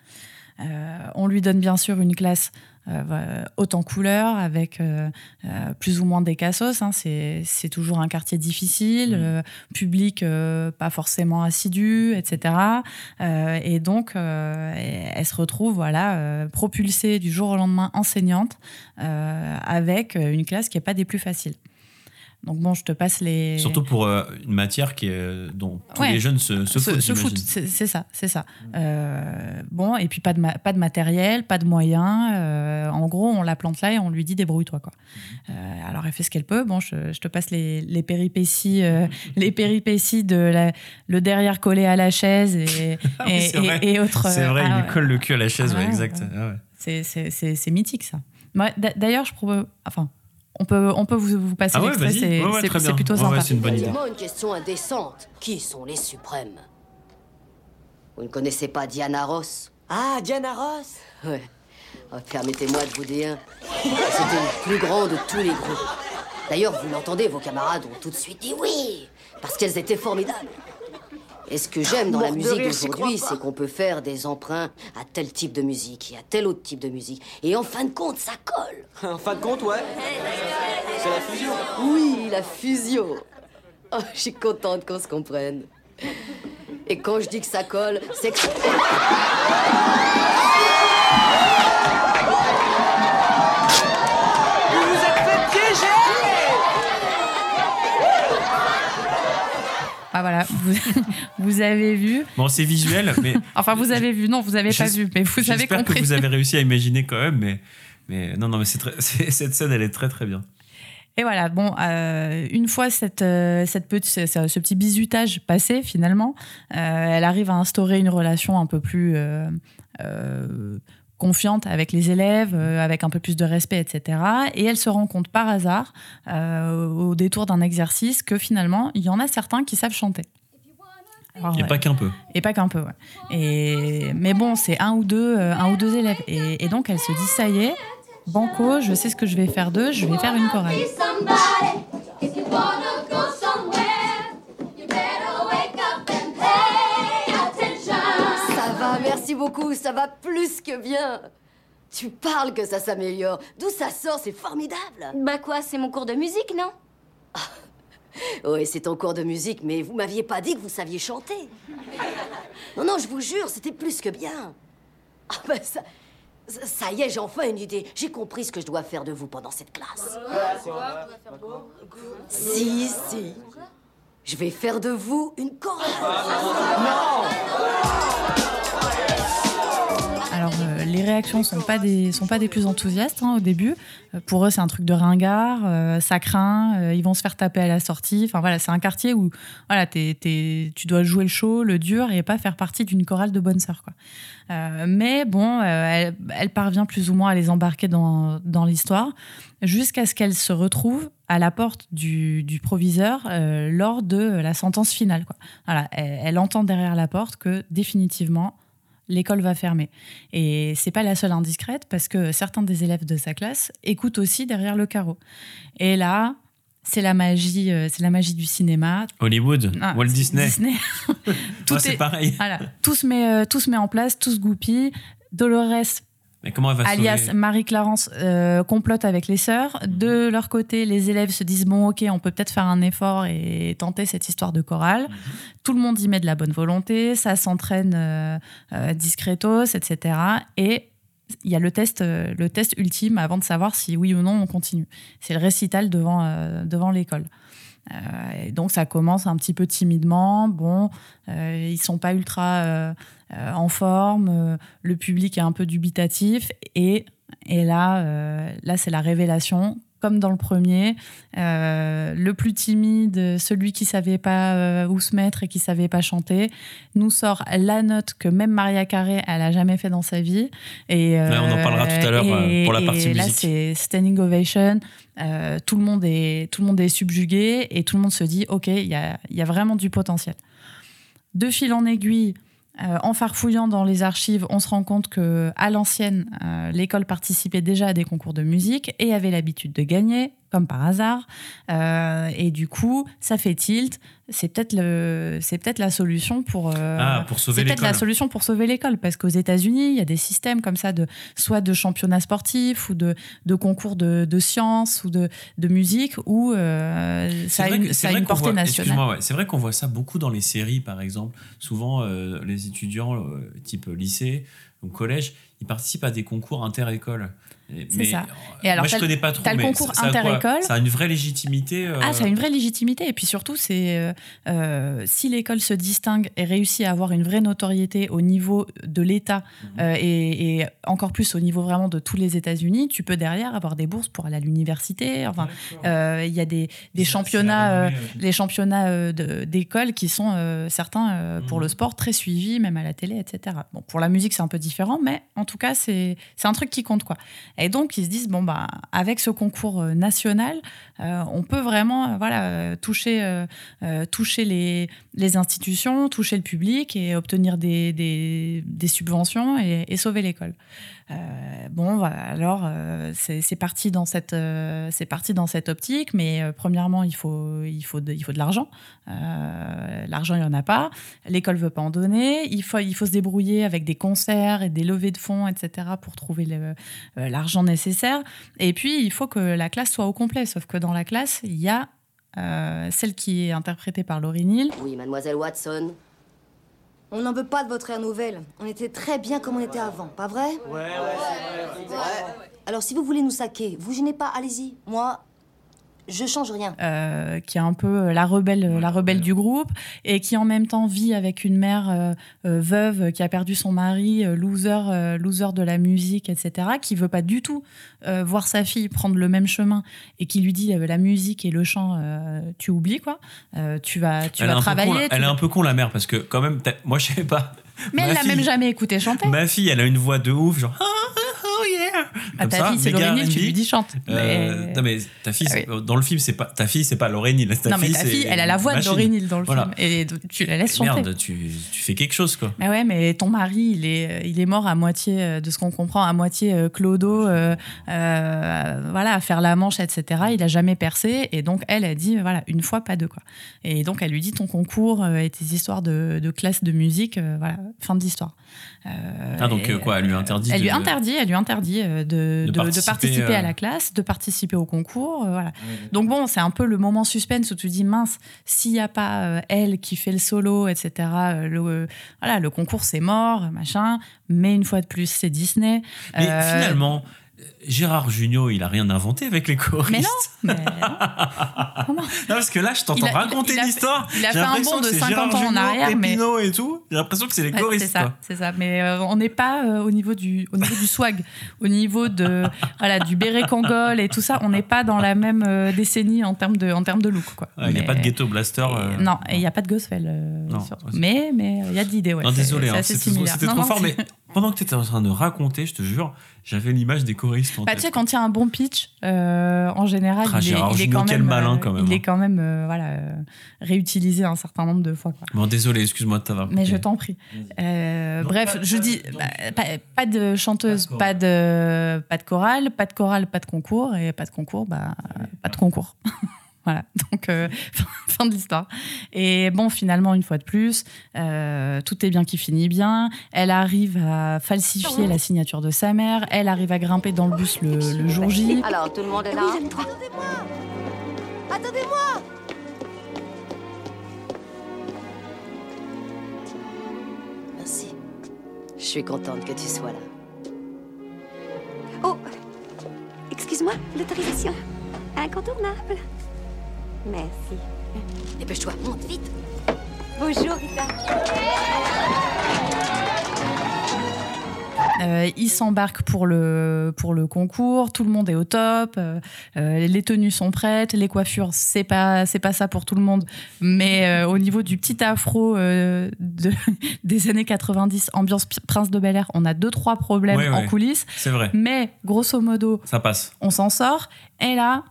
On lui donne bien sûr une classe euh, haute en couleur, avec euh, euh, plus ou moins des cassos. hein. C'est c'est toujours un quartier difficile, euh, public euh, pas forcément assidu, etc. Euh, et donc, euh, elle se retrouve voilà, euh, propulsée du jour au lendemain enseignante euh, avec une classe qui n'est pas des plus faciles. Donc bon, je te passe les... Surtout pour euh, une matière qui est, dont tous Ouais. les jeunes se, se foutent. Se j'imagine. foutent, c'est ça, c'est ça. Euh, bon, et puis pas de, pas de matériel, pas de moyens. euh, en gros, on la plante là et on lui dit débrouille-toi. Quoi. Euh, alors, elle fait ce qu'elle peut. Bon, je, je te passe les, les péripéties, euh, les péripéties de la- le derrière collé à la chaise et, Ah oui, et, autres. C'est vrai, ah il lui colle le cul à la chaise, Ah ouais, ouais, exact. Ah. C'est- mythique, ça. D'ailleurs, je propose. Enfin, on peut, on peut vous, vous passer Ah ouais, l'extrait, c'est Ouais, ouais, c'est- très c'est bien. plutôt sympa. ouais, c'est une bonne idée. Une question indécente. Qui sont les suprêmes? Vous ne connaissez pas Diana Ross? Ah, Diana Ross? Ouais. Oh, Permettez-moi de vous dire, c'était le plus grand de tous les groupes. D'ailleurs, vous l'entendez, vos camarades ont tout de suite dit oui, parce qu'elles étaient formidables. Et ce que j'aime dans la Mort musique d'aujourd'hui, c'est qu'on peut faire des emprunts à tel type de musique et à tel autre type de musique. Et en fin de compte, ça colle. En fin de compte, ouais. C'est la fusion. Oui, la fusion. Oh, je suis contente qu'on se comprenne. Et quand je dis que ça colle, c'est que... Vous vous êtes fait piéger Ah voilà, vous, vous avez vu. Bon, c'est visuel, mais. Enfin, vous avez vu, non, vous avez pas vu, mais vous avez J'espère compris. que vous avez réussi à imaginer quand même, mais, mais non, non, mais très- cette scène, elle est très très bien. Et voilà, bon, euh, une fois cette, euh, cette petite, ce, ce petit bisutage passé, finalement, euh, elle arrive à instaurer une relation un peu plus confiante avec les élèves, euh, avec un peu plus de respect, etc. Et elle se rend compte par hasard, euh, au détour d'un exercice, que finalement, il y en a certains qui savent chanter. Alors, Et ouais. pas qu'un peu. Et pas qu'un peu, ouais. Et, mais bon, c'est un ou deux, euh, un ou deux élèves. Et, et donc, elle se dit, ça y est, banco, je sais ce que je vais faire d'eux, je vais faire une chorale. Beaucoup, ça va plus que bien. Tu parles que ça s'améliore. D'où ça sort, c'est formidable. Bah quoi, c'est mon cours de musique, non? Oui, c'est ton cours de musique, mais vous m'aviez pas dit que vous saviez chanter. Non, non, je vous jure, c'était plus que bien. Ah ben ça, ça- ça y est, j'ai enfin une idée. J'ai compris ce que je dois faire de vous pendant cette classe. Si, si. Je vais faire de vous une chorale. Alors, euh, les réactions sont pas des sont pas des plus enthousiastes hein, au début. Euh, pour eux, c'est un truc de ringard, euh, ça craint, euh, ils vont se faire taper à la sortie. Enfin voilà, c'est un quartier où voilà, tu dois jouer le chaud, le dur et pas faire partie d'une chorale de bonnes sœurs. Quoi. Mais bon, elle, parvient plus ou moins à les embarquer dans, dans l'histoire jusqu'à ce qu'elle se retrouve à la porte du, du proviseur lors de la sentence finale. Quoi. Voilà, elle entend derrière la porte que définitivement l'école va fermer. Et c'est pas la seule indiscrète parce que certains des élèves de sa classe écoutent aussi derrière le carreau. Et là, c'est la magie, euh, c'est la magie du cinéma. Hollywood, Ah, Walt Disney. Disney. Ouais, c'est pareil. Voilà, tout se met, euh, tout se met en place, tout se goupille. Dolores Mais comment elle va alias sauver Marie-Clarence euh, complote avec les sœurs. De leur côté, les élèves se disent bon, ok, on peut peut-être faire un effort et tenter cette histoire de chorale. Tout le monde y met de la bonne volonté, ça s'entraîne euh, euh, discretos, etc. Et il y a le test, euh, le test ultime avant de savoir si oui ou non on continue. C'est le récital devant, euh, devant l'école. Euh, et donc ça commence un petit peu timidement. Bon, euh, ils sont pas ultra euh, euh, en forme. le public est un peu dubitatif. Et, et là, là c'est la révélation. Comme dans le premier, euh, le plus timide, celui qui savait pas euh, où se mettre et qui savait pas chanter, nous sort la note que même Maria Carré, elle a jamais fait dans sa vie. Et Ouais, on en parlera tout à l'heure, euh, pour la et partie là, musique. c'est standing ovation. Euh, tout le monde est tout le monde est subjugué et tout le monde se dit ok, il y a, il y a vraiment du potentiel. De fil en aiguille, euh, en farfouillant dans les archives, on se rend compte que à l'ancienne, euh, l'école participait déjà à des concours de musique et avait l'habitude de gagner, comme par hasard. Euh, et du coup, ça fait tilt. C'est peut-être le, c'est peut-être la solution pour. euh, Ah, pour sauver c'est peut-être la l'école. solution pour sauver l'école, parce qu'aux États-Unis, il y a des systèmes comme ça de soit de championnats sportifs ou de, de concours de, de sciences ou de, de musique où euh, ça a une, que- ça a vrai une qu'on portée voit- nationale. ouais, c'est vrai qu'on voit ça beaucoup dans les séries, par exemple. Souvent, les étudiants, type lycée ou collège, ils participent à des concours inter-écoles. C'est mais, ça. euh, Et alors, moi, je connais pas trop. t'as le concours inter-école. Ça a une vraie légitimité. euh, Ah, ça a une vraie légitimité. Et puis surtout, c'est euh, si l'école se distingue et réussit à avoir une vraie notoriété au niveau de l'État Mhm. euh, et, et encore plus au niveau vraiment de tous les États-Unis, tu peux derrière avoir des bourses pour aller à l'université. Enfin, il y a des, des championnats, les championnats d'école qui sont certains pour Mhm. le sport très suivis, même à la télé, etc. Bon, pour la musique, c'est un peu différent, mais en tout cas, c'est c'est un truc qui compte quoi. Et donc, ils se disent, bon, bah, avec ce concours euh, national, euh, on peut vraiment euh, voilà, toucher, toucher les, les institutions, toucher le public et obtenir des, des, subventions et, et sauver l'école. Euh, bon, alors euh, c'est parti dans cette euh, parti dans cette optique, mais premièrement il faut il faut de, de l'argent. L'argent il y en a pas, l'école veut pas en donner. Il faut il faut se débrouiller avec des concerts et des levées de fonds, etc. pour trouver l'argent nécessaire. Et puis il faut que la classe soit au complet. Sauf que dans la classe il y a celle qui est interprétée par Laurie Neal. Oui, mademoiselle Watson. On n'en veut pas de votre air nouvelle. On était très bien comme on était avant, pas vrai? Ouais, ouais, c'est vrai, c'est vrai. Alors si vous voulez nous saquer, vous gênez pas, allez-y. Moi, je change rien. euh, qui est un peu la rebelle, la rebelle du groupe, et qui en même temps vit avec une mère euh, euh, veuve qui a perdu son mari, euh, loser, euh, loser de la musique, etc., qui veut pas du tout euh, voir sa fille prendre le même chemin et qui lui dit euh, la musique et le chant, euh, tu oublies quoi, Euh, tu vas, tu elle vas con, travailler. tu elle est un peu con la mère parce que quand même, moi je sais pas. Mais Ma elle l'a même jamais écouté chanter. Ma fille, elle a une voix de ouf, genre. Oh yeah. Ah, Comme ta ça, fille, c'est Laurie Neal, tu lui dis chante. Euh, Mais- Non mais ta fille, Ah dans le film, c'est pas ta fille, c'est pas Laurie Neal. Ta non, mais fille, ta c'est fille, elle a la voix de. Laurie Neal dans le Voilà. film. Et tu la laisses chanter. Merde, tu, tu fais quelque chose quoi. Mais ouais, mais ton mari, il est, il est mort à moitié, euh, de ce qu'on comprend, à moitié euh, clodo, euh, euh, voilà, à faire la manche, etc. Il a jamais percé. Et donc, elle a dit, voilà, une fois, pas deux, quoi. Et donc, elle lui dit ton concours euh, et tes histoires de, de classe de musique, euh, voilà, fin de l'histoire. Euh, Ah, donc, et, euh, quoi, elle lui interdit Elle de- lui interdit, elle lui interdit euh, de, De de- de participer, euh, à la classe, de participer au concours, euh, voilà. Donc bon, c'est un peu le moment suspense où tu dis mince, s'il n'y a pas euh, elle qui fait le solo, etc. euh, le, euh, voilà, le concours c'est mort, machin. Mais une fois de plus, c'est Disney. Mais Euh, finalement, Gérard Jugnot, il a rien inventé avec les choristes. Mais non, mais non, parce que là, je t'entends raconter l'histoire. il a fait un bond de c'est 50 Gérard ans en arrière, mais- et tout. J'ai l'impression que c'est les Ouais, choristes. c'est ça, c'est ça. Mais euh, on n'est pas euh, au niveau du au niveau du swag, au niveau de voilà du béret Kangol et tout ça. On n'est pas dans la même euh, décennie en termes de en termes de look quoi. Il n'y a pas de ghetto blaster. Non, et il n'y a pas de gospel. Non, mais mais il y a de l'idée, ouais. non, désolé, c'est hein, c'était trop fort, mais pendant que tu étais en train de raconter, je te jure, j'avais l'image des choristes en Bah, tête. tu sais, quand il y a un bon pitch, euh, en général, il, est, Gérard il est Jugnot, quand quel même, malin, euh, quand même, il hein. est quand même euh, voilà, réutilisé un certain nombre de fois. Quoi. Bon, désolé, excuse-moi de t'avoir Mais je t'en prie. Euh, bref, pas- je pas- dis bah, pas, pas de chanteuse, pas de, pas de chorale, pas de chorale, pas de concours, et pas de concours, bah, pas de concours. Voilà, donc euh, fin, de l'histoire. Et bon, finalement, une fois de plus, euh, tout est bien qui finit bien. Elle arrive à falsifier la signature de sa mère. Elle arrive à grimper dans le bus le, le jour J. Alors, tout le monde est là Attendez-moi Attendez-moi Merci. Je suis contente que tu sois là. Oh Excuse-moi, l'autorisation. Incontournable. Merci. Dépêche-toi, monte vite. Bonjour, Rita. Euh, il s'embarque pour le, pour le concours, tout le monde est au top, euh, euh, les tenues sont prêtes, les coiffures, c'est pas, c'est pas ça pour tout le monde, mais euh, au niveau du petit afro euh, de, des années 90, ambiance Prince de Bel Air, on a deux, trois problèmes Ouais, en ouais. coulisses, C'est vrai. mais grosso modo, Ça passe. on s'en sort, et là,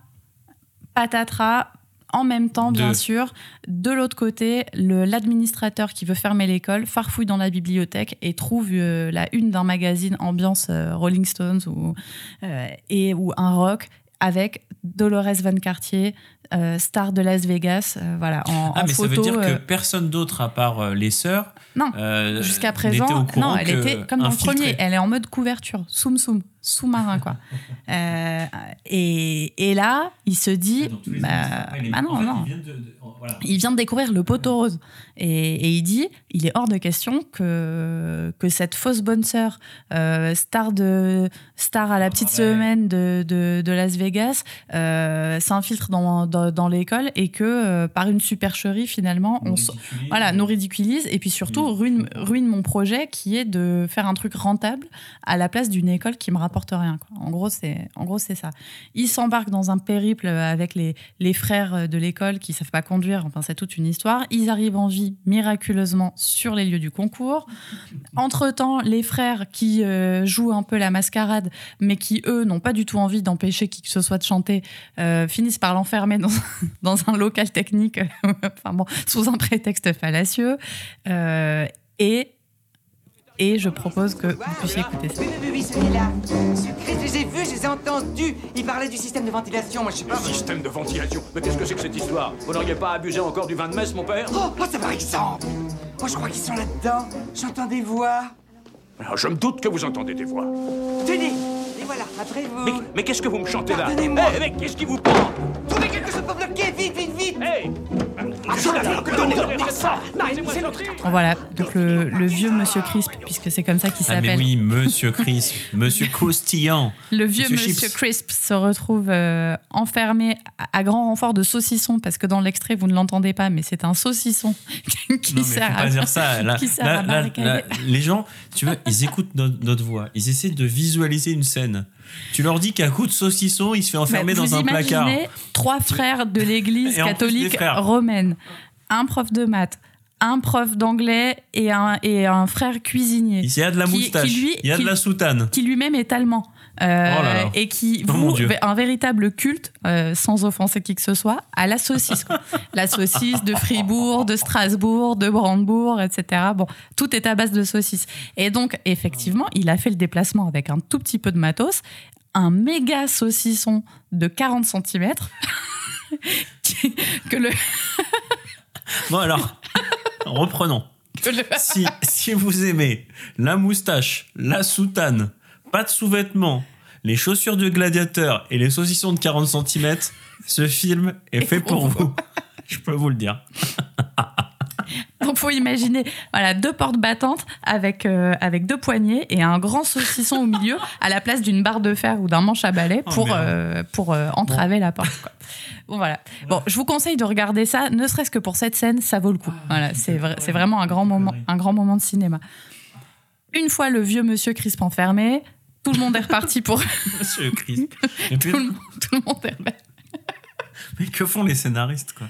patatras, en même temps, bien De- sûr, de l'autre côté, l'administrateur qui veut fermer l'école farfouille dans la bibliothèque et trouve euh, la une d'un magazine ambiance euh, Rolling Stones ou, euh, et, ou un rock avec Dolores Van Cartier, star de Las Vegas, voilà, en, Ah, en mais photo. ça veut dire que personne d'autre, à part les sœurs, non, euh, jusqu'à présent, non, elle était comme dans le premier, elle est en mode couverture, soum soum, sous-marin quoi. Euh, et, et là, il se dit, bah, bah non, non. Il vient de découvrir le poteau rose. Et, et il dit, il est hors de question que, que cette fausse bonne sœur, euh, star, de, star à la petite semaine de, de, Las Vegas, s'infiltre dans, dans dans, l'école et que par une supercherie finalement on s- voilà nous ridiculise et puis surtout ruine, mon projet qui est de faire un truc rentable à la place d'une école qui me rapporte rien quoi. en gros c'est en gros c'est ça il s'embarque dans un périple avec les, les frères de l'école qui savent pas conduire enfin c'est toute une histoire ils arrivent en vie miraculeusement sur les lieux du concours entre temps les frères qui euh, jouent un peu la mascarade mais qui eux n'ont pas du tout envie d'empêcher qui que ce soit de chanter euh, finissent par l'enfermer dans, dans un local technique, enfin bon, sous un prétexte fallacieux. Euh, et, et je propose que vous puissiez écouter ça. Oui, oui, oui, celui-là. Monsieur Chris, je les ai vus, je les ai entendus. Ils parlaient du système de ventilation, moi je sais pas. Système de ventilation Mais qu'est-ce que c'est que cette histoire Vous n'auriez pas abusé encore du vin de messe, mon père Oh, oh, ça par exemple. Moi je crois qu'ils sont là-dedans. J'entends des voix. Alors, je me doute que vous entendez des voix. Tenez, les voilà, après vous. Mais, mais qu'est-ce que vous me chantez là? Pardonnez-moi. Eh, mais qu'est-ce qui vous prend? Trouvez quelque chose pour bloquer, vite, vite, vite. Hey Ah, ça. c'est notre Voilà, donc le, le vieux Monsieur Crisp, puisque c'est comme ça qu'il Ah mais s'appelle. oui, Monsieur Chris, Monsieur Croustillant. Le vieux Monsieur. Crisp se retrouve euh, enfermé à, grand renfort de saucisson, parce que dans l'extrait, vous ne l'entendez pas, mais c'est un saucisson qui Non, mais sert faut à, pas dire ça. Là, qui sert là, à les gens, tu vois, ils écoutent notre, notre voix. Ils essaient de visualiser une scène. Tu leur dis qu'à coup de saucisson, il se fait enfermer Bah, dans un placard. trois frères de l'église catholique romaine, un prof de maths, un prof d'anglais et un, et un frère cuisinier. Il y a de la qui- moustache, qui lui- il y a de la soutane. Qui lui-même est allemand. Euh, Oh là là. et qui Oh Dieu. un véritable culte, euh, sans offenser qui que ce soit, à la saucisse. quoi. la saucisse de Fribourg, de Strasbourg, de Brandebourg, etc. Bon, tout est à base de saucisses. Et donc, effectivement, il a fait le déplacement avec un tout petit peu de matos, un méga saucisson de 40 cm. que le, Bon alors, reprenons. le- Si, si vous aimez la moustache, la soutane, pas de sous-vêtements, les chaussures de gladiateur et les saucissons de 40 cm, ce film est fait pour vous. Je peux vous le dire. Donc, faut imaginer, voilà, deux portes battantes avec, euh, avec deux poignées et un grand saucisson au milieu à la place d'une barre de fer ou d'un manche à balai Oh, pour, euh, pour euh, entraver la porte. quoi. Bon, voilà. Bon, je vous conseille de regarder ça, ne serait-ce que pour cette scène, ça vaut le coup. Voilà, c'est vrai, c'est vraiment un grand moment, un grand moment de cinéma. Une fois le vieux monsieur Crisp enfermé, tout le monde est reparti pour. Monsieur Christ. Tout, le, tout le monde est reparti. mais que font les scénaristes quoi?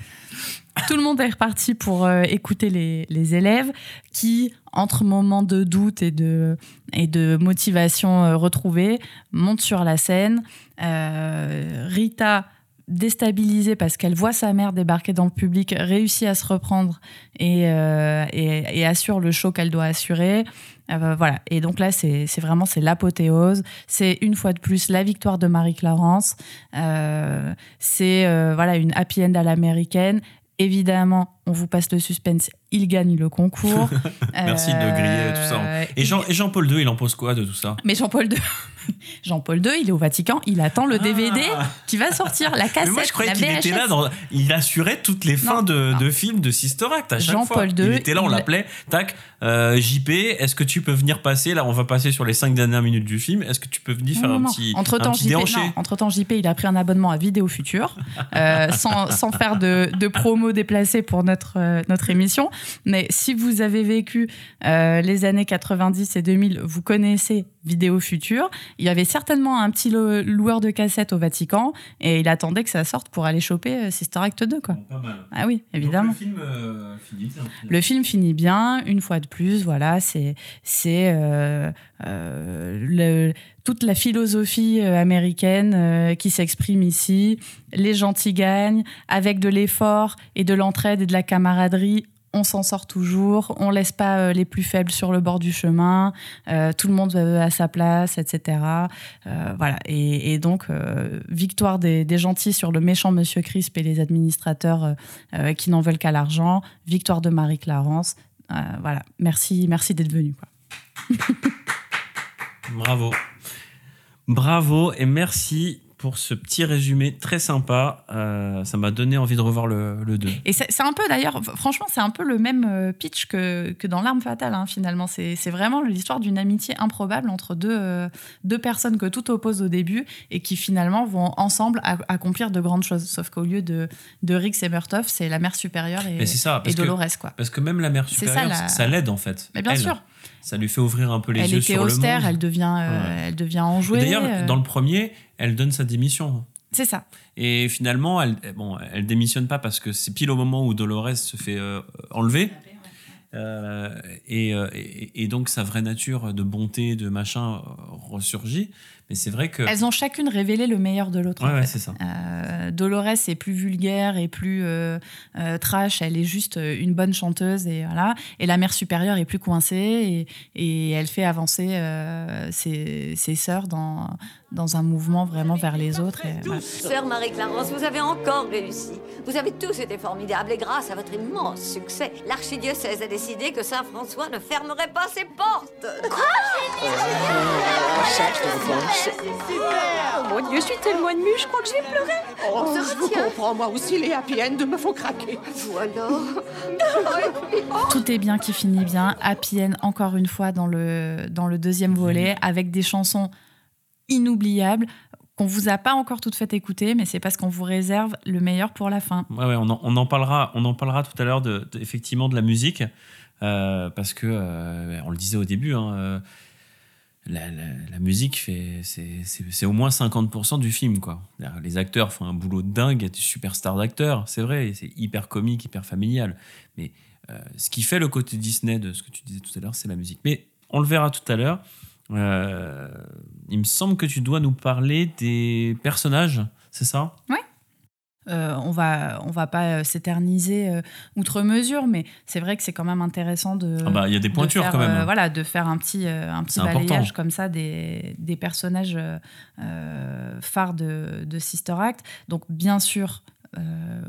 Tout le monde est reparti pour euh, écouter les, les élèves qui, entre moments de doute et de, et de motivation euh, retrouvée, montent sur la scène. Euh, Rita, déstabilisée parce qu'elle voit sa mère débarquer dans le public, réussit à se reprendre et, euh, et, et assure le show qu'elle doit assurer. Euh, voilà. Et donc là, c'est vraiment c'est l'apothéose. C'est une fois de plus la victoire de Marie Clarence. Euh, c'est euh, voilà une happy end à l'américaine. Évidemment, on vous passe le suspense. Il gagne le concours. Merci de griller tout ça. Euh, Et Jean- et Jean-Paul II, il en pose quoi de tout ça? Mais Jean-Paul II, Jean-Paul II, il est au Vatican. Il attend le DVD qui va sortir, la cassette, Ah. Mais moi, je croyais qu'il était là. Dans... Il assurait toutes les fins de, de films de Sister Act à chaque Jean-Paul fois. II, Il était là, on il- l'appelait. Tac, euh, JP, est-ce que tu peux venir passer? Là, on va passer sur les cinq dernières minutes du film. Est-ce que tu peux venir faire Non, un non, petit, Entre un temps, petit JP, déhanché? non, entre-temps, JP, il a pris un abonnement à Vidéo Future, euh, sans, sans faire de, de promo déplacée pour notre, euh, notre émission. Mais si vous avez vécu euh, les années 90 et 2000, vous connaissez Vidéo Future. Il y avait certainement un petit lo- loueur de cassettes au Vatican et il attendait que ça sorte pour aller choper euh, Sister Act 2. Quoi. Pas mal. Ah oui, évidemment. Donc, le film euh, finit bien. Le film finit bien, une fois de plus, voilà, c'est c'est euh, euh, toute la philosophie américaine qui s'exprime ici. Les gentils gagnent, avec de l'effort et de l'entraide et de la camaraderie. On s'en sort toujours, on laisse pas euh, les plus faibles sur le bord du chemin, euh, tout le monde euh, à sa place, etc. Euh, voilà. Et, donc, victoire des, gentils sur le méchant Monsieur Crisp et les administrateurs qui n'en veulent qu'à l'argent. Victoire de Marie Clarence. Euh, voilà. Merci, merci d'être venu. Bravo. Bravo et merci pour ce petit résumé très sympa. Euh, ça m'a donné envie de revoir le, le 2. Et c'est un peu d'ailleurs, franchement, c'est un peu le même euh, pitch que, que dans L'arme fatale, hein, finalement. C'est vraiment l'histoire d'une amitié improbable entre deux, euh, deux personnes que tout oppose au début et qui finalement vont ensemble accomplir de grandes choses. Sauf qu'au lieu de, de Rick et Murtoff, c'est la mère supérieure et, ça, et parce que, Dolores. Quoi. parce que même la mère ça, supérieure, la- ça, l'aide en fait. Mais bien Elle, sûr. Ça lui fait ouvrir un peu les Elle yeux sur austère, le monde. elle devient, euh, Ouais. elle devient enjouée. D'ailleurs, dans le premier, elle donne sa démission. C'est ça. Et finalement, elle, bon, elle démissionne pas parce que c'est pile au moment où Dolores se fait euh, enlever. Euh, et, euh, et- et donc sa vraie nature de bonté, de machin, ressurgit. Mais c'est vrai que. Elles ont chacune révélé le meilleur de l'autre. Ouais, en ouais, fait. c'est ça. Euh, Dolores est plus vulgaire et plus euh, euh, trash. Elle est juste une bonne chanteuse et voilà. Et la mère supérieure est plus coincée et, et elle fait avancer ses, ses sœurs dans, dans un mouvement vraiment vers les autres. Et, voilà. Sœur Marie-Clarence, vous avez encore réussi. Vous avez tous été formidables et grâce à votre immense succès, l'archidiocèse a décidé que Saint-François ne fermerait pas ses portes. Oh mon Dieu, je suis tellement émue, je crois que je vais pleurer. Oh, On se je vous comprends, moi aussi, les happy end me font craquer. Voilà. Tout est bien qui finit bien. Happy End, encore une fois, dans le, dans le deuxième volet, avec des chansons inoubliables qu'on vous a pas encore toutes faites écouter, mais c'est parce qu'on vous réserve le meilleur pour la fin. Ouais, ouais, on, en, on en parlera, on en parlera tout à l'heure de, effectivement de la musique euh, parce que euh, on le disait au début, hein, euh, la, la- la musique fait c'est, au moins 50% du film quoi. Les acteurs font un boulot de dingue, des superstars d'acteurs, c'est vrai, c'est hyper comique, hyper familial. Mais ce qui fait le côté Disney de ce que tu disais tout à l'heure, c'est la musique. Mais on le verra tout à l'heure. Euh, il me semble que tu dois nous parler des personnages, c'est ça? Ouais. Euh, on va on va pas euh, s'éterniser euh, outre mesure, mais c'est vrai que c'est quand même intéressant de. Ah bah, il y a des de pointures faire, quand même. euh, voilà, de faire un petit un petit important. balayage comme ça des, des personnages phares de, de Sister Act. Donc bien sûr. Euh,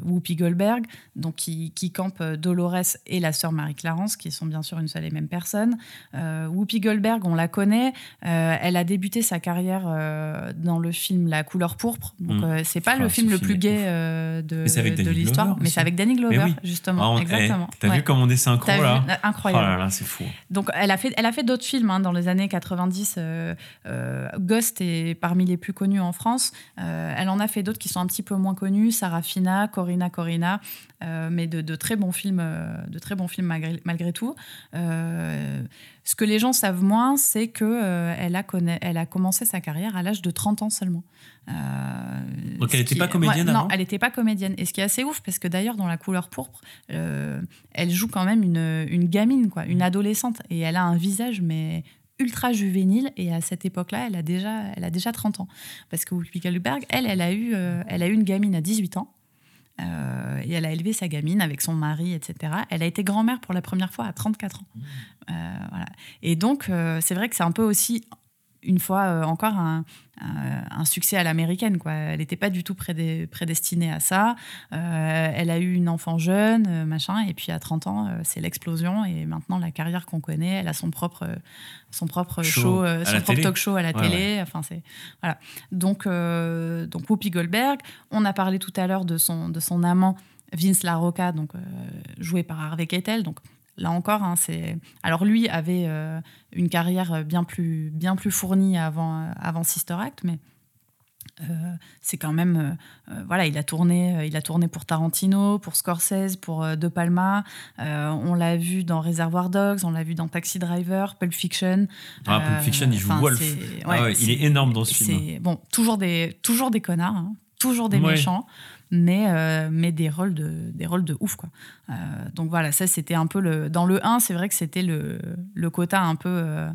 Whoopi Goldberg, donc qui, qui campe euh, Dolores et la sœur Marie-Clarence, qui sont bien sûr une seule et même personne. Euh, Whoopi Goldberg, on la connaît. euh, elle a débuté sa carrière dans le film La couleur pourpre. Donc Mm. euh, c'est pas Ah, le film le plus gai de, l'histoire, mais c'est avec Danny Glover oui. justement, Ah, on- eh, exactement. T'as Ouais. vu comme on est synchro vu là Incroyable. Oh là là, c'est fou. Donc, elle a fait, elle a fait d'autres films hein, dans les années 90. euh, euh, Ghost est parmi les plus connus en France. Elle en a fait d'autres qui sont un petit peu moins connus. Sarah Fina, Corina Corina, euh, mais de, de très bons films, euh, de très bons films malgré, malgré tout. Euh, ce que les gens savent moins, c'est que elle a, connaît- elle a commencé sa carrière à l'âge de 30 ans seulement. Donc, elle était qui pas comédienne ouais, Non, avant elle n'était pas comédienne. Et ce qui est assez ouf, parce que d'ailleurs, dans La couleur pourpre, elle joue quand même une, une gamine, quoi, une adolescente. Et elle a un visage, mais ultra juvénile. Et à cette époque-là, elle, a déjà- elle a déjà 30 ans. Parce que Whoopi Goldberg, elle, elle a eu, euh, elle a eu une gamine à 18 ans. Euh, et elle a élevé sa gamine avec son mari, etc. Elle a été grand-mère pour la première fois à 34 ans. Euh, voilà. Et donc, euh, c'est vrai que c'est un peu aussi, une fois euh, encore, un, un- un succès à l'américaine. quoi. Elle n'était pas du tout prédé- prédestinée à ça. Euh, elle a eu une enfant jeune, euh, machin, et puis à 30 ans, euh, c'est l'explosion. Et maintenant, la carrière qu'on connaît, elle a son propre, son propre Show euh, son propre télé. talk show à la Ouais, télé. Enfin, c'est voilà. Donc, euh, donc Whoopi Goldberg. On a parlé tout à l'heure de son, de son amant Vince LaRocca, donc euh, joué par Harvey Keitel. Donc là encore, hein, c'est alors lui avait euh, une carrière bien plus bien plus fournie avant avant Sister Act, mais euh, c'est quand même euh, voilà il a tourné euh, il a tourné pour Tarantino pour Scorsese pour De Palma on l'a vu dans Reservoir Dogs on l'a vu dans Taxi Driver Pulp Fiction Ah, Pulp Fiction, il joue Wolf. Ah ouais, il est énorme dans ce film. c'est- bon toujours des toujours des connards hein, toujours des Ouais. méchants mais euh, mais des rôles de des rôles de ouf quoi Euh, donc voilà ça c'était un peu le dans le 1 c'est vrai que c'était le, le quota un peu euh,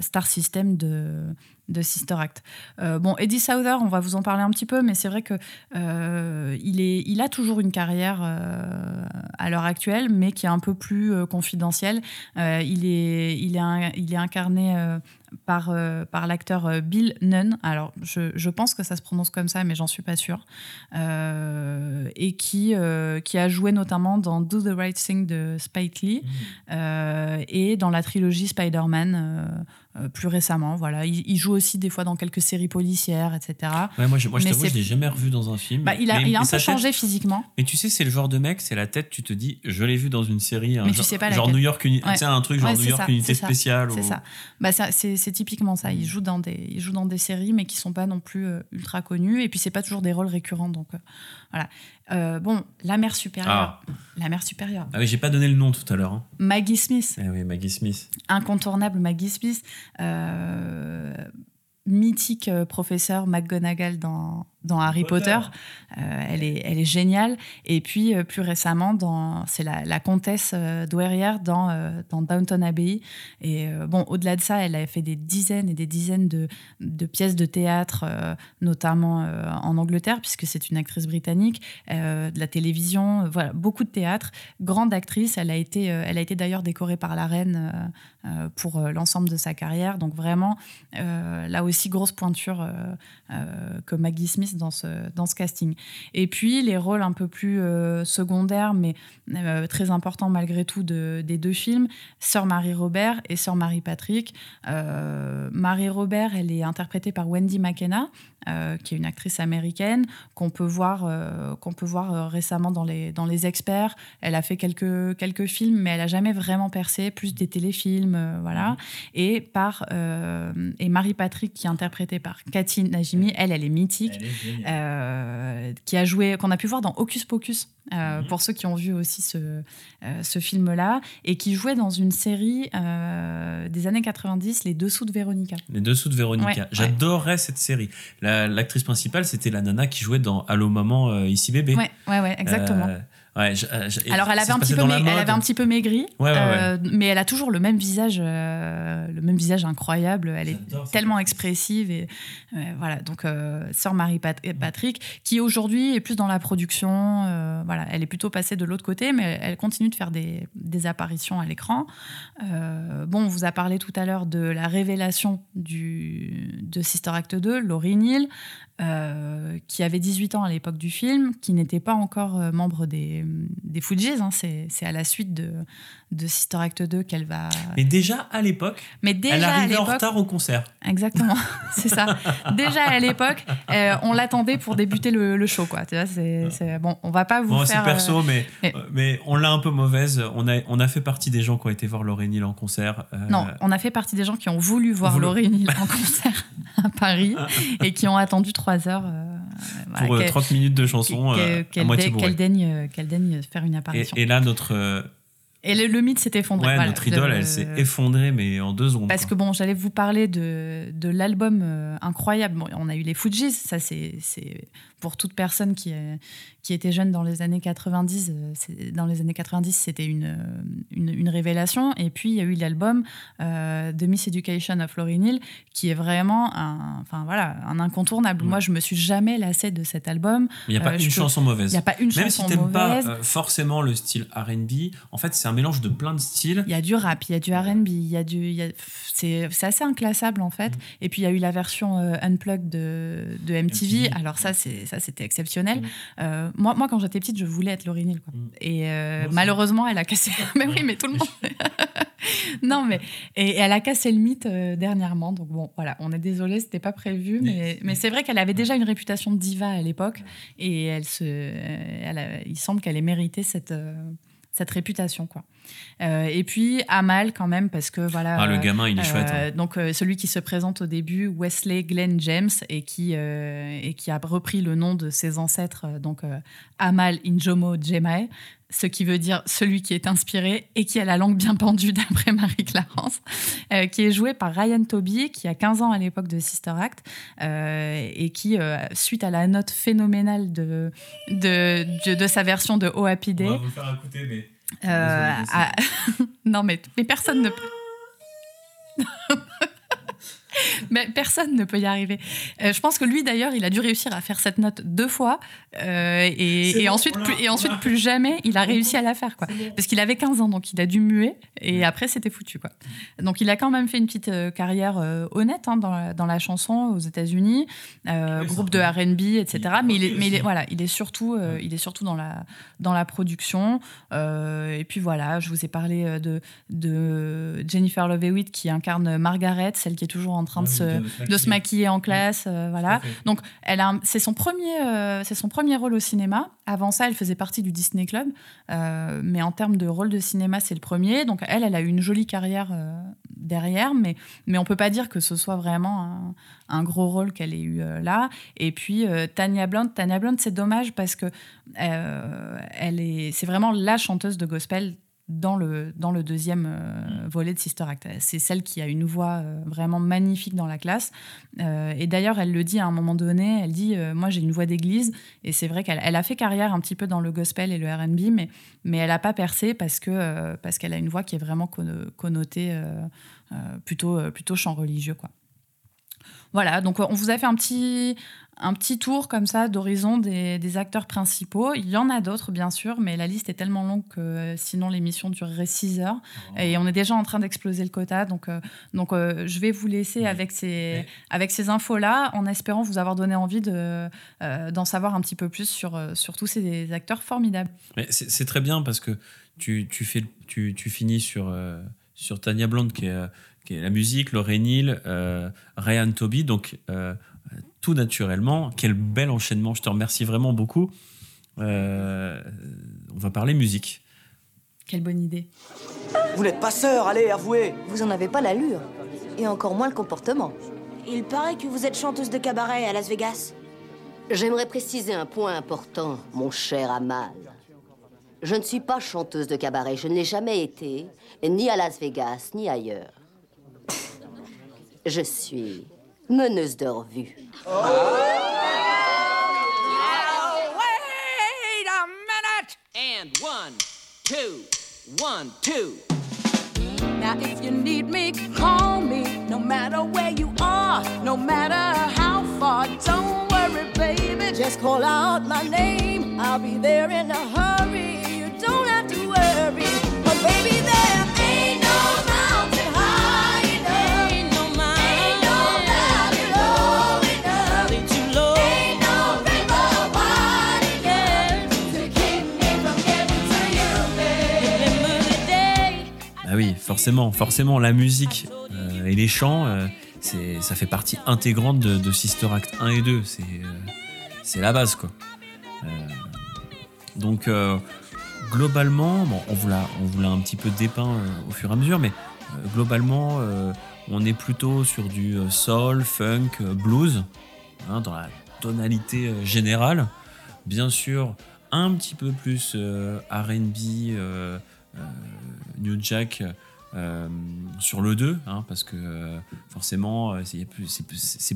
star system de de Sister Act. Bon, Eddie Souther, on va vous en parler un petit peu, mais c'est vrai que il, il a toujours une carrière à l'heure actuelle, mais qui est un peu plus confidentielle. Il, est, il, est il est incarné par, euh, par l'acteur euh, Bill Nunn. Alors, je, je pense que ça se prononce comme ça, mais j'en suis pas sûre. Euh, et qui, euh, qui a joué notamment dans Do the Right Thing de Spike Lee euh, et dans la trilogie Spider-Man euh, plus récemment. Voilà. Il, il joue aussi des fois dans quelques séries policières, etc. Ouais, moi, je, moi, je t'avoue, l'ai jamais revu dans un film. Bah, il a, Mais- il a un peu tête- changé physiquement. Mais tu sais, c'est le genre de mec, c'est la tête, tu te dis, je l'ai vu dans une série, un Mais tu genre, sais pas genre. New York, Uni- Ouais. tu sais, un truc genre Ouais, New York ça, Unité Spéciale. C'est ou- ça. Bah, ça c'est typiquement ça. Il joue dans des, il joue dans des séries, mais qui sont pas non plus euh, ultra connues. Et puis c'est pas toujours des rôles récurrents. Donc euh, voilà. Euh, bon, la mère supérieure. La mère supérieure. Ah oui, j'ai pas donné le nom tout à l'heure. hein. Maggie Smith. Eh oui, Maggie Smith. incontournable Maggie Smith, euh, mythique euh, professeur McGonagall dans, dans Harry Potter. Euh, elle, est, elle est géniale. Et puis, euh, plus récemment, c'est la, la comtesse euh, douairière dans, dans Downton Abbey. Et bon, au-delà de ça, elle a fait des dizaines et des dizaines de, de pièces de théâtre, notamment en Angleterre, puisque c'est une actrice britannique, de la télévision, voilà, beaucoup de théâtre. Grande actrice, elle a été, elle a été d'ailleurs décorée par la reine pour l'ensemble de sa carrière. Donc vraiment, là aussi, grosse pointure que Maggie Smith dans ce, dans ce casting. Et puis, les rôles un peu plus euh, secondaires, mais euh, très importants malgré tout de- des deux films, Sœur Marie Robert et Sœur Marie Patrick. Euh, Marie Robert, elle est interprétée par Wendy McKenna, qui est une actrice américaine qu'on peut voir, qu'on peut voir récemment dans les, dans les experts. Elle a fait quelques, quelques films, mais elle a jamais vraiment percé, plus des téléfilms, voilà. Et par et Marie Patrick, qui est interprétée par Cathy Najimy, elle, elle est mythique, euh, qui a joué, qu'on a pu voir dans Hocus Pocus. euh, Pour ceux qui ont vu aussi ce, euh, ce film-là, et qui jouait dans une série des années 90, Les Dessous de Véronica. Les Dessous de Véronica. Ouais, ouais. J'adorais cette série. La- L'actrice principale, c'était la nana qui jouait dans Allô Maman, ici bébé. Ouais, ouais, ouais, exactement. Euh, ouais, je- je- et Alors elle avait, un petit peu elle avait un petit peu maigri, Ouais, ouais, euh, mais elle a toujours le même visage, euh, le même visage incroyable. Elle est tellement expressive et voilà. Donc sœur Marie Pat- Patrick, qui aujourd'hui est plus dans la production. voilà, elle est plutôt passée de l'autre côté, mais elle continue de faire des, des apparitions à l'écran. Bon, on vous a parlé tout à l'heure de la révélation du, de Sister Act 2, Laurie Neal, euh, qui avait 18 ans à l'époque du film, qui n'était pas encore membre des, des Fugees. hein. C'est à la suite de, de Sister Act 2 qu'elle va. Mais déjà à l'époque, elle arrivait en retard au concert. Exactement, c'est ça. Déjà à l'époque, euh, on l'attendait pour débuter le, le show, quoi. Tu vois, bon. On va pas vous Bon, faire. c'est perso, euh, mais, mais- euh, mais on l'a un peu mauvaise. On a, on a fait partie des gens qui ont été voir Laurie Neal en concert. euh, Non, on a fait partie des gens qui ont voulu voir Laurie Neal en concert à Paris et qui ont attendu trois heures. Euh, voilà, Pour, euh, qu'elle- 30 minutes de chanson, qu'elle- euh, qu'elle daigne, euh, qu'elle daigne faire une apparition. et là, notre, euh, Et le, le mythe s'est effondré. ouais, voilà. notre idole, De- elle s'est effondrée, mais en deux secondes. Parce quoi. que bon, j'allais vous parler de, de l'album euh, incroyable. Bon, on a eu les Fujis, ça c'est pour toute personne qui, euh, qui était jeune dans les années 90. euh, dans les années 90, c'était une, euh, une, une révélation. Et puis il y a eu l'album euh, The Miss Education of Laurie Neal, qui est vraiment un, enfin voilà, un incontournable. Moi, je me suis jamais lassée de cet album. Il n'y a pas une chanson mauvaise. Il n'y a pas une Même chanson si t'aimes pas mauvaise. euh, forcément le style R&B, en fait, c'est un mélange de plein de styles. Il y a du rap, il y a du R&B, il y a du, a- c'est c'est assez inclassable en Mm. fait. Et puis il y a eu la version euh, unplugged de, de MTV. Alors ça, c'est ça, c'était exceptionnel. Mm. Euh, moi, moi, quand j'étais petite, je voulais être Laurie Neal, quoi. Et euh, malheureusement, elle a cassé. mais oui, mais tout le monde. non, mais et elle a cassé le mythe euh, dernièrement. Donc bon, voilà, on est désolé, c'était pas prévu, mais, mais c'est vrai qu'elle avait déjà une réputation de diva à l'époque, et elle se, elle a- il semble qu'elle ait mérité cette. cette réputation quoi. Euh, et puis Amal quand même parce que voilà. Ah, le euh, gamin, il est chouette, hein. Donc euh, celui qui se présente au début, Wesley Glenn James, et qui euh, et qui a repris le nom de ses ancêtres, euh, donc euh, Amal Injomo Jemae, ce qui veut dire celui qui est inspiré et qui a la langue bien pendue d'après Marie Clarence, euh, qui est joué par Ryan Toby, qui a 15 ans à l'époque de Sister Act, euh, et qui, euh, suite à la note phénoménale de, de, de, de sa version de Oh Happy Day, vous faire écouter, mais. Euh, non, mais, mais personne ne. Mais personne ne peut y arriver. Euh, je pense que lui, d'ailleurs, il a dû réussir à faire cette note deux fois. euh, et, et bon, ensuite, plus, et ensuite plus jamais, il a réussi à la faire. Quoi. Parce qu'il avait 15 ans, donc il a dû muer. Et après, c'était foutu. Quoi. Donc il a quand même fait une petite euh, carrière euh, honnête hein, dans, la, dans la chanson aux États-Unis, euh, groupe de RB, etc. Mais, il est, mais il est- voilà, il est surtout, il est surtout dans, la, dans la production. Euh, et puis voilà, je vous ai parlé de, de Jennifer Love Hewitt qui incarne Margaret, celle qui est toujours en train de, se, de se de se maquiller en classe. euh, voilà. Donc elle a, c'est son premier, euh, c'est son premier rôle au cinéma. Avant ça, elle faisait partie du Disney Club, Euh, mais en termes de rôle de cinéma, c'est le premier. Donc elle, elle a eu une jolie carrière derrière, mais mais on peut pas dire que ce soit vraiment un, un gros rôle qu'elle ait eu là. Et puis Tanya Blunt, Tanya Blunt, c'est dommage parce que elle est, c'est vraiment la chanteuse de gospel dans le, dans le deuxième euh, volet de Sister Act. C'est celle qui a une voix euh, vraiment magnifique dans la classe. Euh, et d'ailleurs, elle le dit à un moment donné, elle dit Moi, j'ai une voix d'église. Et c'est vrai qu'elle elle a fait carrière un petit peu dans le gospel et le RB, mais, mais elle n'a pas percé parce que parce qu'elle a une voix qui est vraiment conno- connotée plutôt, plutôt chant religieux. Quoi. Voilà, donc on vous a fait un petit, un petit tour comme ça d'horizon des, des acteurs principaux. Il y en a d'autres, bien sûr, mais la liste est tellement longue que euh, sinon l'émission durerait 6 heures. Et on est déjà en train d'exploser le quota. Donc, euh, donc euh, je vais vous laisser avec ces, avec ces infos-là, en espérant vous avoir donné envie de, d'en savoir un petit peu plus sur, sur tous ces acteurs formidables. Mais c'est c'est très bien parce que tu, tu, fais, tu, tu finis sur, sur Tania Blonde, qui est, qui est la musique, Lauren Hill, euh, Ryan Toby. Donc, euh, tout naturellement, quel bel enchaînement. Je te remercie vraiment beaucoup. Euh, on va parler musique. Quelle bonne idée. Vous n'êtes pas sœur, allez, avouez. Vous en avez pas l'allure. Et encore moins le comportement. Il paraît que vous êtes chanteuse de cabaret à Las Vegas. J'aimerais préciser un point important, mon cher Amal. Je ne suis pas chanteuse de cabaret, je ne l'ai jamais été, ni à Las Vegas, ni ailleurs. Je suis meneuse de revue. Oh! Wait a minute! And one, two, one, two. Now, if you need me, call me. No matter where you are, no matter how far. Don't worry, baby. Just call out my name. I'll be there in a hurry. You don't have to worry. Ah oui, forcément, forcément, la musique euh, et les chants, euh, ça fait partie intégrante de, Sister Act 1 et 2. C'est, euh, c'est la base, quoi. Donc, globalement, on vous l'a, un petit peu dépeint au fur et à mesure, mais globalement, on est plutôt sur du soul, funk, blues, hein, dans la tonalité générale. Bien sûr, un petit peu plus RB, New Jack euh, sur le 2, hein, parce que euh, forcément, euh, c'est plus,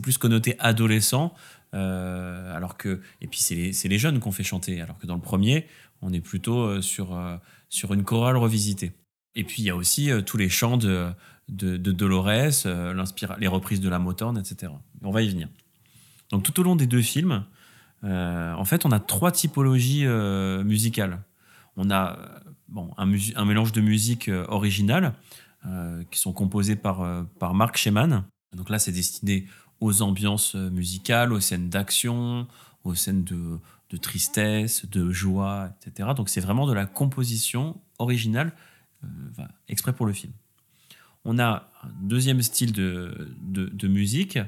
plus- connoté adolescent. alors que, et puis c'est les, les jeunes qu'on fait chanter, alors que dans le premier, on est plutôt sur, sur une chorale revisitée. Et puis il y a aussi tous les chants de, de, de Dolores, les reprises de la Motown, etc. On va y venir. Donc tout au long des deux films, en fait, on a trois typologies musicales. On a bon, un, mélange de musique euh, originale euh, qui sont composées par, euh, par Mark Sheman. Donc là, c'est destiné aux ambiances musicales, aux scènes d'action, aux scènes de, de tristesse, de joie, etc. Donc c'est vraiment de la composition originale exprès pour le film. On a un deuxième style de, de, musique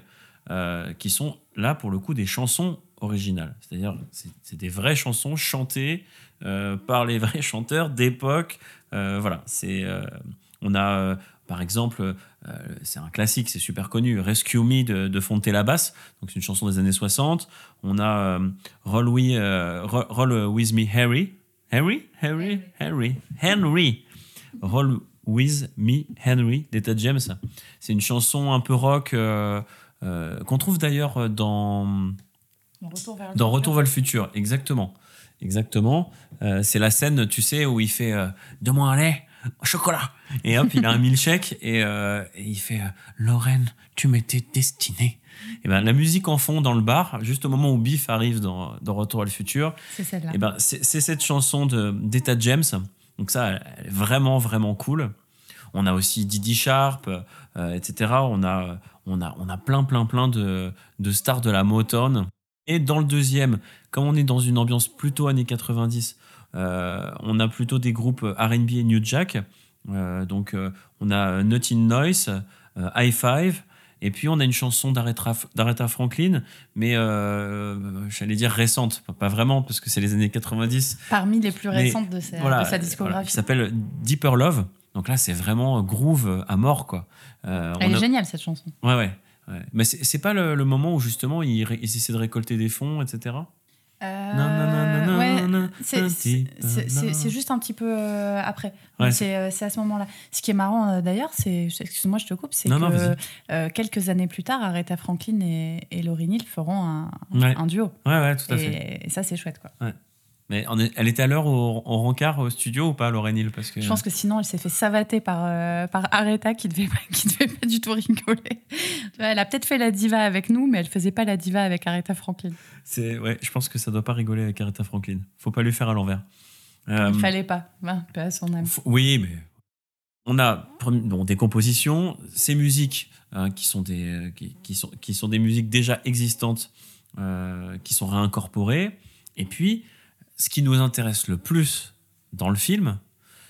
qui sont là pour le coup des chansons originales. C'est-à-dire c'est des vraies chansons chantées par les vrais chanteurs d'époque. Euh, voilà, c'est euh, on a euh, par exemple, euh, c'est un classique, c'est super connu, Rescue Me de, de Fontella Bass, donc c'est une chanson des années 60. On a euh, Roll, We- euh, Roll- Roll With Me Harry, Harry, Harry, Harry, Henry, Roll With Me Henry d'Etta James. C'est une chanson un peu rock euh, euh, qu'on trouve d'ailleurs dans Retour vers le dans. Retour vers le futur, exactement. Exactement. Euh, c'est la scène, tu sais, où il fait euh, Donne-moi un lait, chocolat. Et hop, il a un milkshake et, euh, et il fait euh, Lorraine, tu m'étais destinée. Et ben la musique en fond dans le bar, juste au moment où Biff arrive dans, dans Retour à le futur. C'est celle-là. Et ben cette chanson de d'Etta James. Donc ça, elle est vraiment vraiment cool. On a aussi Didi Sharp, etc. On a on a on a plein plein plein de de stars de la Motown. Et dans le deuxième, comme on est dans une ambiance plutôt années 90, euh, on a plutôt des groupes R&B et New Jack. Euh, donc euh, on a Nutty Noise, euh, High Five, et puis on a une chanson d'Aretha Franklin, mais euh, j'allais dire récente, pas vraiment parce que c'est les années 90. Parmi les plus Mais récentes de sa, voilà, de sa voilà, discographie. qui s'appelle Deeper Love. Donc là, c'est vraiment groove à mort, quoi. Euh, Elle on est a- géniale cette chanson. Ouais, ouais. Ouais. Mais c'est pas le, le moment où justement ils, ils essaient de récolter des fonds, etc. Euh, Non, non, non, non, ouais, non, c'est- non, non. juste un petit peu euh, après. Ouais, c'est- euh, c'est à ce moment-là. Ce qui est marrant euh, d'ailleurs, c'est, excuse-moi, je te coupe, c'est Non, non, que vas-y. euh, quelques années plus tard, Aretha Franklin et, et Laurie Neal feront un, Ouais. un duo. Ouais, ouais, tout à et, fait. et ça, c'est chouette, quoi. Ouais. Mais elle était à l'heure au, au rencard au studio ou pas, Lauren Hill parce que... Je pense que sinon, elle s'est fait savater par, euh, par Aretha qui devait, qui devait pas du tout rigoler. Elle a peut-être fait la diva avec nous, mais elle faisait pas la diva avec Aretha Franklin. C'est, ouais, je pense que ça doit pas rigoler avec Aretha Franklin. Faut pas lui faire à l'envers. Euh, Il fallait pas. à son âme. Oui, mais on a bon, des compositions, ces musiques hein, qui, sont des, qui, qui sont, qui sont des musiques déjà existantes, euh, qui sont réincorporées. Et puis, ce qui nous intéresse le plus dans le film,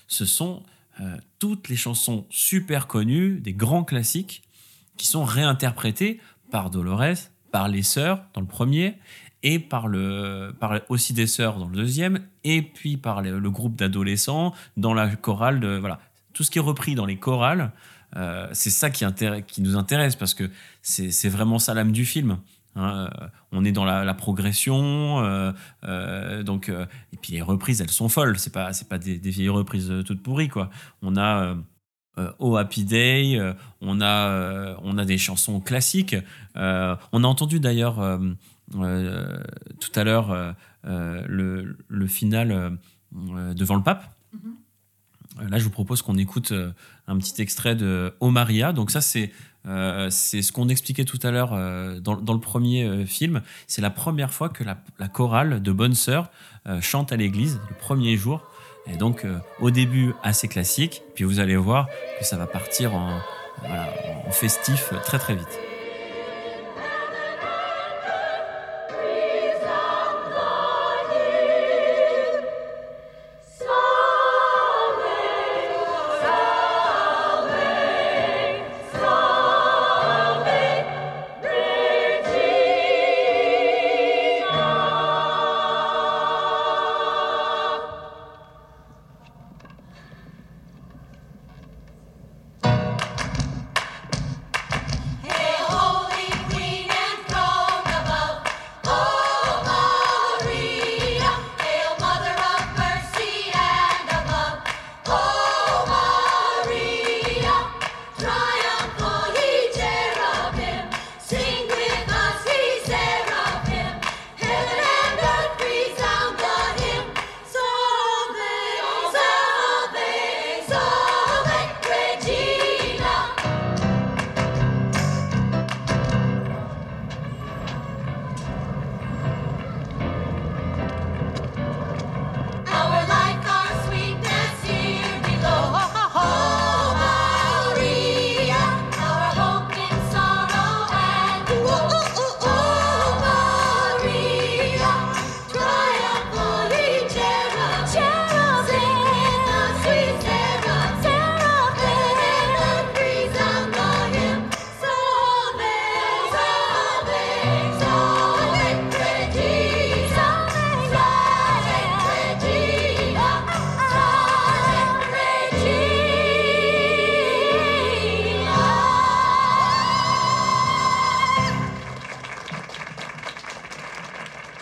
ce sont euh, toutes les chansons super connues, des grands classiques, qui sont réinterprétées par Dolores, par les sœurs dans le premier, et par, le, par aussi des sœurs dans le deuxième, et puis par le, groupe d'adolescents dans la chorale. De, voilà. Tout ce qui est repris dans les chorales, euh, c'est ça qui, qui nous intéresse, parce que c'est vraiment ça l'âme du film. Hein. Euh, on est dans la, la progression, euh, euh, donc euh, et puis les reprises, elles sont folles. C'est pas c'est pas des, des vieilles reprises toutes pourries quoi. On a Oh Happy Day, on a on a des chansons classiques. On a entendu d'ailleurs tout à l'heure le, le final devant le pape. Euh, Là, je vous propose qu'on écoute un petit extrait de O Maria. Donc ça, c'est euh, c'est ce qu'on expliquait tout à l'heure euh, dans, le premier euh, film. C'est la première fois que la, chorale de Bonne Sœur chante à l'église, le premier jour. Et donc, au début, assez classique. Puis vous allez voir que ça va partir en festif très très vite.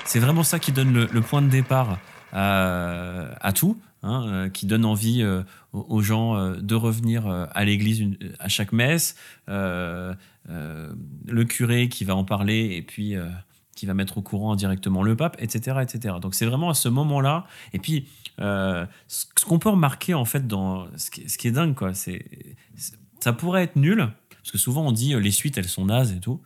C'est vraiment ça qui donne le, point de départ à, à tout, hein, euh, qui donne envie euh, aux, gens euh, de revenir euh, à l'église à chaque messe, euh, euh, le curé qui va en parler et puis euh, qui va mettre au courant directement le pape, etc. etc. Donc c'est vraiment à ce moment-là. Et puis, euh, ce qu'on peut remarquer, en fait, dans ce qui, ce qui est dingue, quoi, c'est ça pourrait être nul, parce que souvent on dit euh, les suites, elles sont nazes et tout.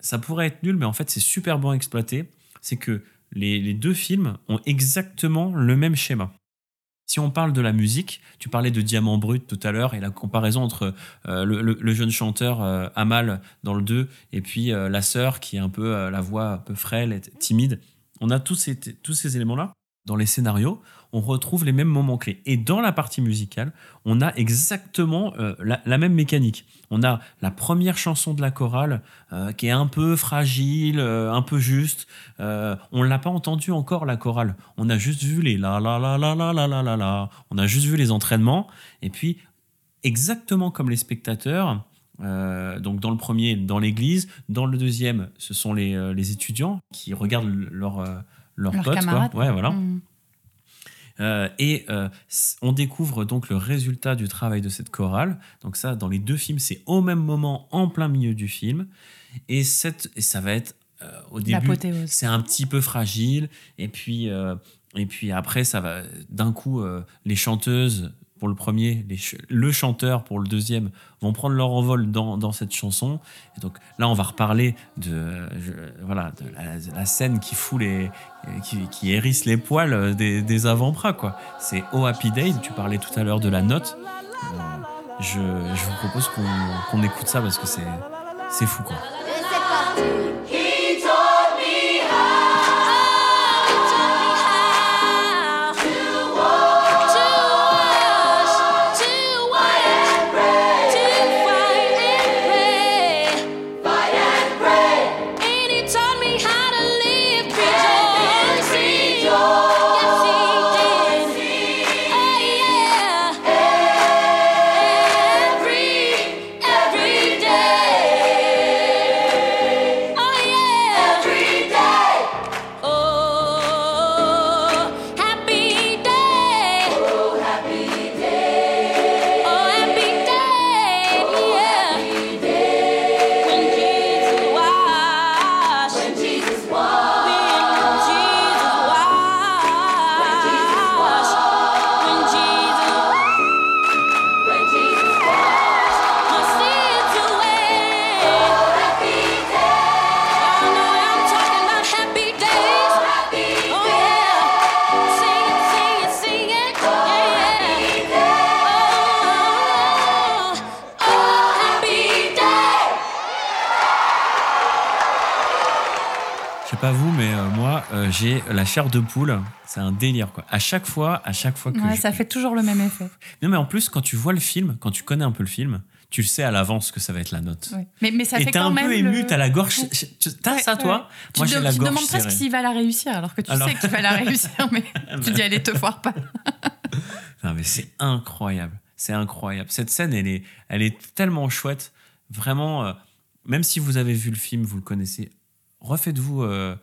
Ça pourrait être nul, mais en fait, c'est super bon exploité. C'est que les, deux films ont exactement le même schéma. Si on parle de la musique, tu parlais de Diamant Brut tout à l'heure et la comparaison entre euh, le, jeune chanteur euh, Amal dans le 2 et puis euh, la sœur qui est un peu la voix un peu frêle et timide. On a tous ces, tous ces éléments-là. Dans les scénarios, on retrouve les mêmes moments clés. Et dans la partie musicale, on a exactement euh, la, même mécanique. On a la première chanson de la chorale euh, qui est un peu fragile, euh, un peu juste. On l'a pas entendu encore la chorale. On a juste vu les la la la la la la la la la. On a juste vu les entraînements. Et puis exactement comme les spectateurs. donc dans le premier, dans l'église, dans le deuxième, ce sont les, les étudiants qui regardent leur, leurs Leurs potes, quoi. Ouais, voilà. Mm. Euh, et euh, on découvre donc le résultat du travail de cette chorale. Donc ça, dans les deux films, c'est au même moment, en plein milieu du film. Et, cette, et ça va être euh, au début, c'est un petit peu fragile. Et puis, euh, et puis après, ça va d'un coup, les chanteuses pour le premier, les ch- le chanteur pour le deuxième vont prendre leur envol dans, dans cette chanson. Et donc là, on va reparler de, voilà, de la, scène qui fout les, qui, qui hérisse les poils des, des avant-bras. quoi. C'est Oh Happy Day. Tu parlais tout à l'heure de la note. Euh, je, je vous propose qu'on qu'on écoute ça parce que c'est fou quoi. J'ai la chair de poule. C'est un délire quoi. À chaque fois, à chaque fois que Ouais, je- ça fait toujours le même effet. Non mais en plus, quand tu vois le film, quand tu connais un peu le film, tu le sais à l'avance que ça va être la note. Mais, mais ça Et fait t'es quand un même. peu ému, le- t'as la gorge. Ouais. tu- T'as ça Ouais, toi ouais. Moi tu j'ai te- la tu gorge demandes presque s'il va la réussir, alors que tu Alors- sais qu'il va la réussir, mais tu dis allez, te foire pas. Non, mais c'est incroyable. C'est incroyable. Cette scène, elle est, elle est tellement chouette. Vraiment, euh, même si vous avez vu le film, vous le connaissez, refaites-vous euh,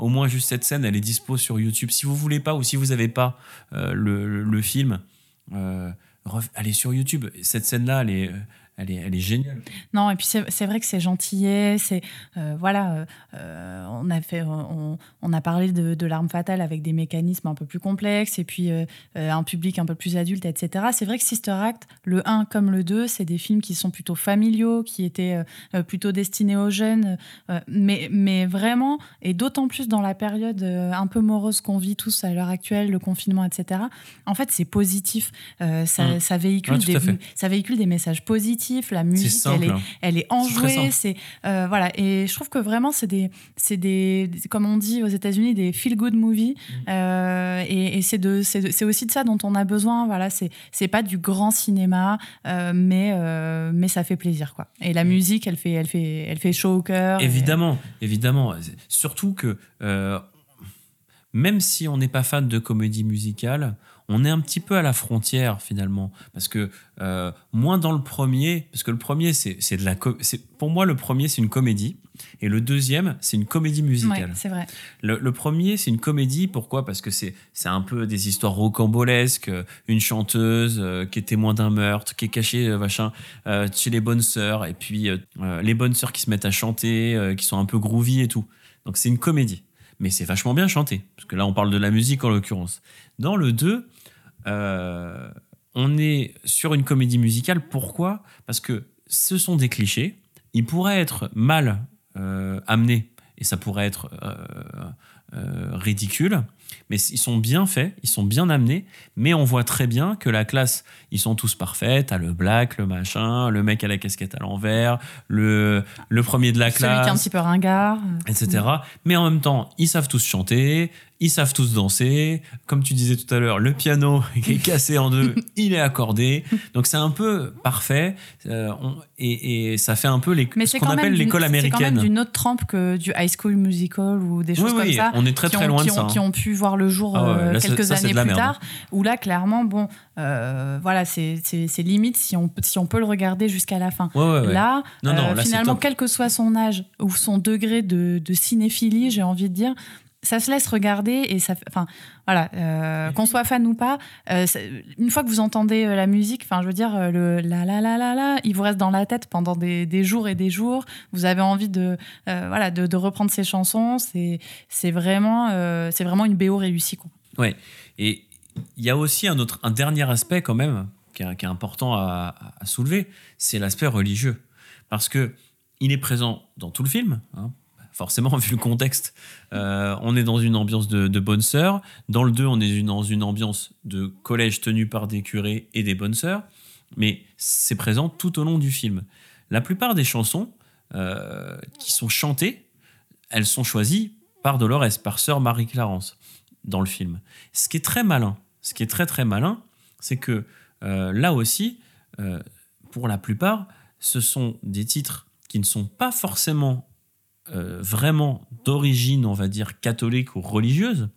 au moins juste cette scène. Elle est dispo sur YouTube. Si vous voulez pas ou si vous n'avez pas euh, le, film, euh, allez sur YouTube. Cette scène-là, elle est, euh, elle est, elle est géniale. Non, et puis c'est vrai que c'est gentillet, c'est euh, voilà, euh, euh, on a fait, on, on a parlé de, de l'arme fatale avec des mécanismes un peu plus complexes et puis euh, un public un peu plus adulte, etc. C'est vrai que Sister Act, le 1 comme le 2, c'est des films qui sont plutôt familiaux, qui étaient plutôt destinés aux jeunes, mais mais vraiment et d'autant plus dans la période un peu morose qu'on vit tous à l'heure actuelle, le confinement, etc. En fait, c'est positif, Euh, ça, ça véhicule Ouais, des ça véhicule des messages positifs, la musique, elle est, hein. elle est enjouée, c'est euh, voilà. Et je trouve que vraiment c'est des, c'est des, comme on dit aux États-Unis, des feel good movies. Mm. Euh, et et c'est de, aussi de ça dont on a besoin. Voilà, c'est, c'est pas du grand cinéma, euh, mais mais ça fait plaisir quoi. Et la musique, elle fait, elle fait, elle fait chaud au cœur. et- Évidemment, évidemment. Surtout que même si on n'est pas fan de comédie musicale, on est un petit peu à la frontière finalement. Parce que euh, moins dans le premier, parce que le premier, c'est de la. Pour moi, le premier, c'est une comédie. Et le deuxième, c'est une comédie musicale. Ouais, c'est vrai. Le, le premier, c'est une comédie. Pourquoi? Parce que c'est c'est un peu des histoires rocambolesques. euh, Une chanteuse euh, qui est témoin d'un meurtre, qui est cachée euh, machin, chez les bonnes sœurs, et puis les bonnes sœurs qui se mettent à chanter, qui sont un peu groovy et tout. Donc c'est une comédie. Mais c'est vachement bien chanté. Parce que là, on parle de la musique en l'occurrence. Dans le 2, euh, on est sur une comédie musicale. Pourquoi? Parce que ce sont des clichés. Ils pourraient être mal euh, amenés et ça pourrait être euh, euh, ridicule. Mais ils sont bien faits, ils sont bien amenés, mais on voit très bien que la classe, ils sont tous parfaits. T'as le black, le machin, le mec à la casquette à l'envers, le, le premier de la Celui qui est un classe petit peu ringard. etc. Mais en même temps, ils savent tous chanter, ils savent tous danser. Comme tu disais tout à l'heure, le piano qui est cassé en deux, il est accordé. Donc c'est un peu parfait. Euh, on- et, et ça fait un peu les, Mais ce c'est qu'on quand, même appelle l'école c'est quand même américaine. d'une autre trempe que du High School Musical ou des choses oui, comme ça. on est très, très ont- loin de qui ça, ont- hein. Qui ont pu voir le jour Ah ouais, euh, là, quelques ça, années plus merde. tard. Où là, clairement, bon, euh, voilà, c'est limite si on, peut- si on peut le regarder jusqu'à la fin. Ouais, ouais, ouais. Là, Non, non, là, c'est finalement, quel que soit son âge ou son degré de, de cinéphilie, j'ai envie de dire, ça se laisse regarder et ça, enfin, voilà, euh, qu'on soit fan ou pas, euh, une fois que vous entendez euh, la musique, enfin, je veux dire, le la la la la la, il vous reste dans la tête pendant des, des jours et des jours. Vous avez envie de, euh, voilà, de, de reprendre ces chansons. C'est, c'est vraiment, c'est vraiment une BO réussie, quoi. Ouais. Et il y a aussi un autre, un dernier aspect quand même qui est, qui est important à, à soulever, c'est l'aspect religieux, parce que il est présent dans tout le film. hein. Forcément, vu le contexte, euh, on est dans une ambiance de, bonne sœur. Dans le 2, on est dans une ambiance de collège tenu par des curés et des bonnes sœurs. Mais c'est présent tout au long du film. La plupart des chansons euh, qui sont chantées, elles sont choisies par Dolores, par sœur Marie-Clarence, dans le film. Ce qui est très malin, ce qui est très très malin, c'est que euh, là aussi, pour la plupart, ce sont des titres qui ne sont pas forcément euh, vraiment d'origine, on va dire, catholique ou religieuse,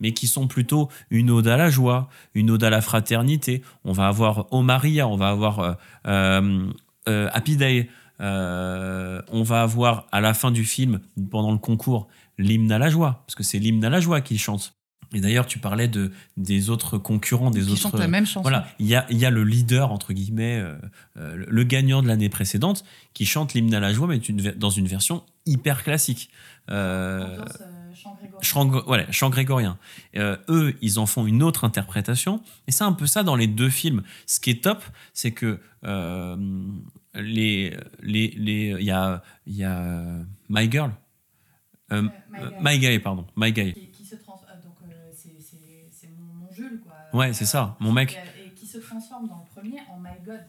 mais qui sont plutôt une ode à la joie, une ode à la fraternité. On va avoir Oh Maria, on va avoir euh, euh, Happy Day, on va avoir à la fin du film, pendant le concours, l'hymne à la joie, parce que c'est l'hymne à la joie qu'il chante. Et d'ailleurs, tu parlais de, des autres concurrents, des Qui autres. chantent la même chanson. Voilà, il y a, il y a le leader, entre guillemets, euh, euh, le- gagnant de l'année précédente, qui chante l'hymne à la joie, mais dans une version hyper classique. Euh, chant, gr- voilà, chant grégorien. Euh, eux, ils en font une autre interprétation. Et c'est un peu ça dans les deux films. Ce qui est top, c'est que euh, les, les, les, il y a, il y a euh, My Girl, Euh, euh, My Guy, pardon, My Guy. Ouais, c'est ça, mon mec. Et qui se transforme dans le premier en My God.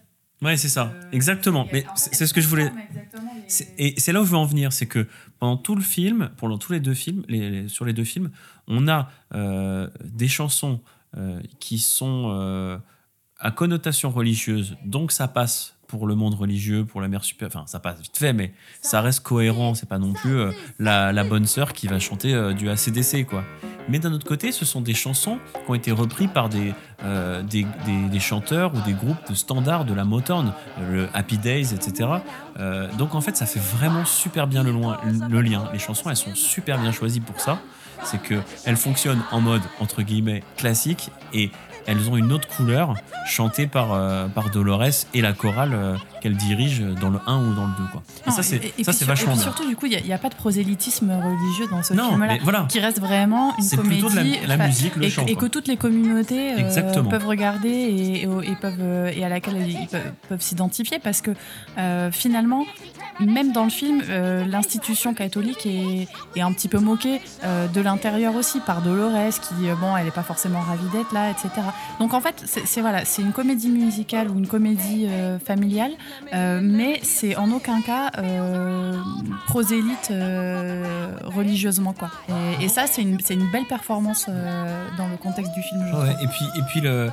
Ouais, c'est ça, exactement. Mais c'est ce que je voulais. les- Et c'est là où je veux en venir, c'est que pendant tout le film, pendant tous les deux films, les- les- sur les deux films, on a euh, des chansons euh, qui sont euh, à connotation religieuse, donc ça passe pour le monde religieux, pour la mère supérieure, enfin ça passe vite fait, mais ça reste cohérent, c'est pas non plus euh, la, la bonne sœur qui va chanter euh, du ACDC, quoi. Mais d'un autre côté, ce sont des chansons qui ont été reprises par des, euh, chanteurs ou des groupes de standards de la Motown, le Happy Days, etc. Euh, donc en fait, ça fait vraiment super bien le, le lien. Les chansons, elles sont super bien choisies pour ça. C'est que elles fonctionnent en mode entre guillemets classique et elles ont une autre couleur chantée par, euh, par Dolores et la chorale euh, qu'elle dirige dans le 1 ou dans le 2. Quoi. Et ça, c'est ça, c'est vachement et puis bien. surtout, du coup, il n'y a, pas de prosélytisme religieux dans ce Non, film-là, mais voilà. qui reste vraiment une C'est comédie. plutôt de la- la musique, le et, chant, et que toutes les communautés euh, peuvent regarder et, et- et peuvent, euh, et à laquelle ils peuvent, peuvent s'identifier, parce que finalement, même dans le film, euh, l'institution catholique est, est un petit peu moquée euh, de l'intérieur aussi par Dolores, qui, euh, bon, elle n'est pas forcément ravie d'être là, etc. Donc en fait, c'est voilà, c'est une comédie musicale ou une comédie euh, familiale, mais c'est en aucun cas prosélyte religieusement quoi. Et, et ça, c'est une, belle performance dans le contexte du film. Ouais, et puis, et puis le,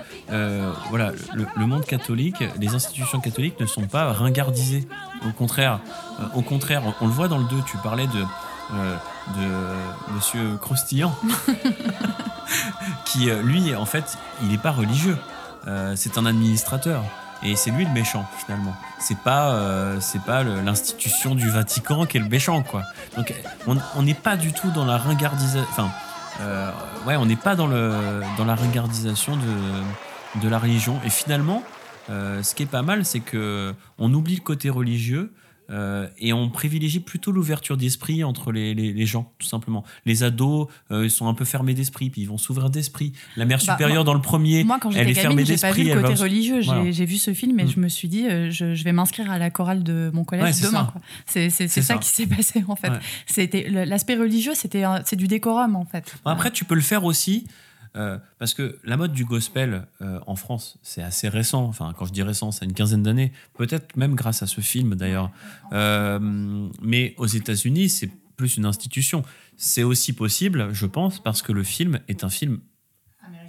voilà, le, le monde catholique, les institutions catholiques ne sont pas ringardisées. Au contraire, au contraire, on, on le voit dans le 2, tu parlais de, euh, de Monsieur Croustillant, qui, euh, lui, en fait, il n'est pas religieux. Euh, c'est un administrateur. Et c'est lui le méchant finalement. C'est pas, euh, c'est pas l'institution du Vatican qui est le méchant quoi. Donc on on n'est pas du tout dans la ringardisation. Enfin, euh, ouais, on n'est pas dans le dans la ringardisation de de la religion. Et finalement, euh, ce qui est pas mal, c'est que on oublie le côté religieux. Euh, et on privilégie plutôt l'ouverture d'esprit entre les, les- les gens, tout simplement. Les ados, euh, ils sont un peu fermés d'esprit, puis ils vont s'ouvrir d'esprit. La mère Bah, supérieure moi- dans le premier, Moi, quand elle est j'étais fermée gamine, j'ai pas d'esprit. vu le va côté religieux. J'ai Voilà. vu ce film et Mm. je me suis dit, euh, je, je vais m'inscrire à la chorale de mon collège Ouais, demain. C'est ça. ça. qui s'est passé en fait. Ouais. C'était l'aspect religieux, c'était c'est du décorum en fait. Après, tu peux le faire aussi, euh, parce que la mode du gospel euh, en France, c'est assez récent. Enfin, quand je dis récent, c'est une quinzaine d'années. Peut-être même grâce à ce film d'ailleurs. Euh, mais aux États-Unis, c'est plus une institution. C'est aussi possible, je pense, parce que le film est un film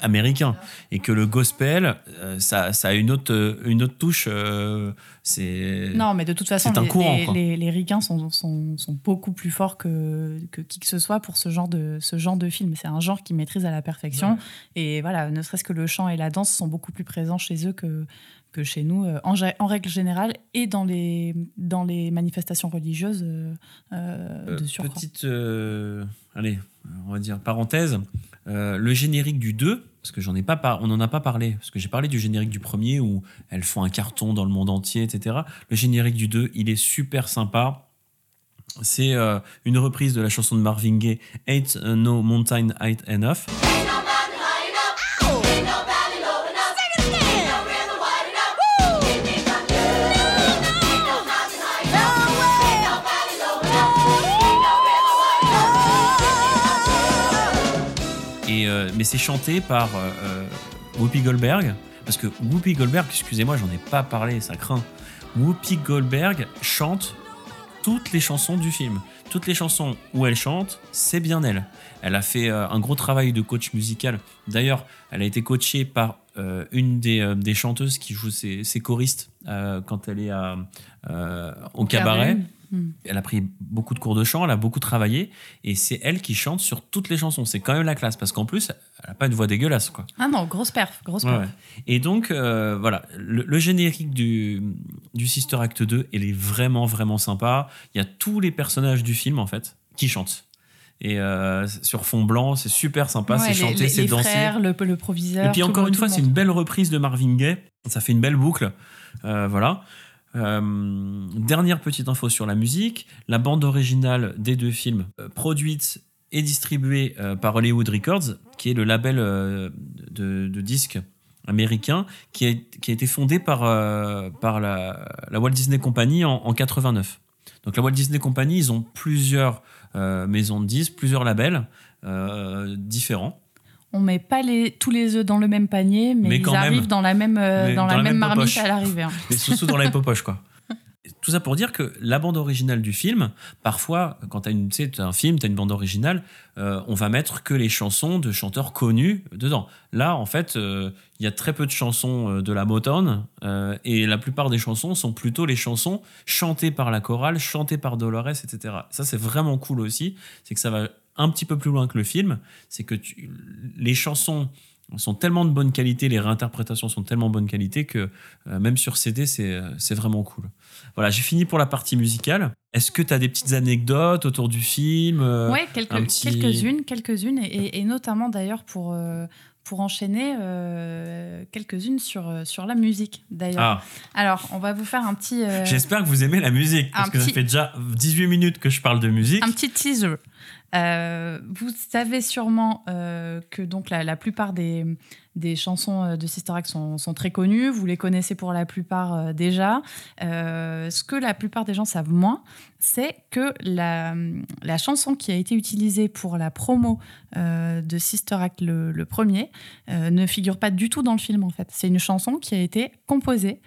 américain et que le gospel euh, ça, ça a une autre euh, une autre touche euh, c'est Non, mais de toute façon, les, courant les, les- les ricains sont, sont, sont beaucoup plus forts que, que qui que ce soit pour ce genre de, ce genre de film. C'est un genre qu'ils maîtrisent à la perfection. Et voilà, ne serait-ce que le chant et la danse sont beaucoup plus présents chez eux que, que chez nous, en, règle générale, et dans les, dans les manifestations religieuses euh, de surcroît. Petite, euh, allez, on va dire parenthèse. Euh, le générique du 2, parce que j'en ai pas on n'en a pas parlé, parce que j'ai parlé du générique du premier où elles font un carton dans le monde entier, etc. Le générique du 2, il est super sympa. C'est euh, une reprise de la chanson de Marvin Gaye, Ain't No Mountain High Enough. Euh, mais c'est chanté par euh, euh, Whoopi Goldberg. Parce que Whoopi Goldberg, excusez-moi, j'en ai pas parlé, ça craint. Whoopi Goldberg chante toutes les chansons du film. Toutes les chansons où elle chante, c'est bien elle. Elle a fait un gros travail de coach musical. D'ailleurs, elle a été coachée par euh, une des, euh, des chanteuses qui joue ses, ses choristes euh, quand elle est à, au cabaret. Hmm. Elle a pris beaucoup de cours de chant, elle a beaucoup travaillé, et c'est elle qui chante sur toutes les chansons. C'est quand même la classe, parce qu'en plus, elle n'a pas une voix dégueulasse, quoi. Ah non, grosse perf, grosse perf. ouais. Et donc, euh, voilà, le, le générique du, du Sister Act 2, il est vraiment, vraiment sympa. Il y a tous les personnages du film, en fait, qui chantent. Et euh, sur fond blanc, c'est super sympa, Ouais, c'est chanté, c'est dansé. frères, le, le proviseur. Et puis encore une fois, c'est une belle reprise de Marvin Gaye. Ça fait une belle boucle. Euh, voilà. Euh, dernière petite info sur la musique. La bande originale des deux films, euh, produite et distribuée euh, par Hollywood Records, qui est le label de, disques américain, qui a, été fondé par, la, Walt Disney Company en, en 89. Donc la Walt Disney Company, ils ont plusieurs maisons de disques, plusieurs labels différents. On met pas les, tous les œufs dans le même panier, mais, Mais ils arrivent même. dans la même, euh, dans la même marmite à l'arrivée. hein. Mais sous dans la popoche, quoi. Tout ça pour dire que la bande originale du film, parfois, quand tu as, un film, tu as une bande originale, euh, on va mettre que les chansons de chanteurs connus dedans. Là, en fait, euh, il y a très peu de chansons de la Motown, euh, et la plupart des chansons sont plutôt les chansons chantées par la chorale, chantées par Dolores, etc. Ça, c'est vraiment cool aussi. C'est que ça va un petit peu plus loin que le film. C'est que tu- les chansons sont tellement de bonne qualité, les réinterprétations sont tellement de bonne qualité que euh, même sur CD, c'est euh, c'est vraiment cool. Voilà, j'ai fini pour la partie musicale. Est-ce que tu as des petites anecdotes autour du film euh, quelques, petit- quelques-unes, quelques-unes, et, notamment d'ailleurs pour, euh, pour enchaîner euh, quelques-unes sur, sur la musique d'ailleurs. Ah. Alors, on va vous faire un petit. J'espère que vous aimez la musique, parce que ça fait déjà 18 minutes que je parle de musique. Un petit teaser. Euh, vous savez sûrement euh, que donc la, plupart des, des chansons euh, de Sister Act sont, très connues. Vous les connaissez pour la plupart déjà. Ce que la plupart des gens savent moins, c'est que la, la chanson qui a été utilisée pour la promo de Sister Act le, le premier ne figure pas du tout dans le film en fait. C'est une chanson qui a été composée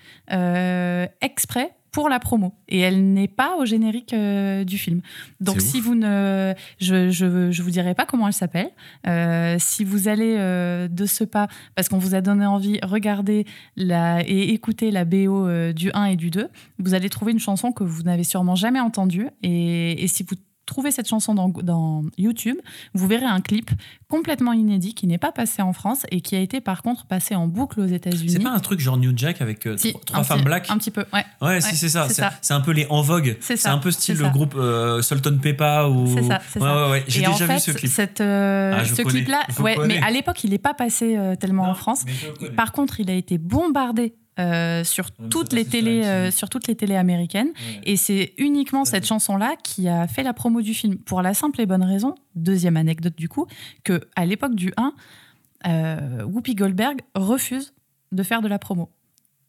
exprès pour la promo et elle n'est pas au générique euh, du film. Donc si ouf. vous ne, je, je, je vous dirai pas comment elle s'appelle. Euh, si vous allez euh, de ce pas, parce qu'on vous a donné envie, regarder la, et écouter la BO du 1 et du 2, vous allez trouver une chanson que vous n'avez sûrement jamais entendue. Et, et si vous trouvez cette chanson dans, dans YouTube, vous verrez un clip complètement inédit qui n'est pas passé en France et qui a été par contre passé en boucle aux États-Unis. C'est pas un truc genre New Jack avec euh, Si, trois, femmes black? Un petit peu, ouais. Ouais, si, c'est ça. c'est un peu les en vogue. C'est un peu style le groupe euh, Sultan Peppa ou. C'est ça, ouais, ça. Ouais, ouais, J'ai Et en déjà vu fait, ce clip. cette, euh, Ah, ce clip-là, ouais, connais. mais à l'époque, il n'est pas passé tellement en France. Par contre, il a été bombardé. Euh, sur toutes les télés euh, sur toutes les télés américaines. Et c'est uniquement cette chanson là qui a fait la promo du film. Pour la simple et bonne raison deuxième anecdote du coup que à l'époque du 1 euh, Whoopi Goldberg refuse de faire de la promo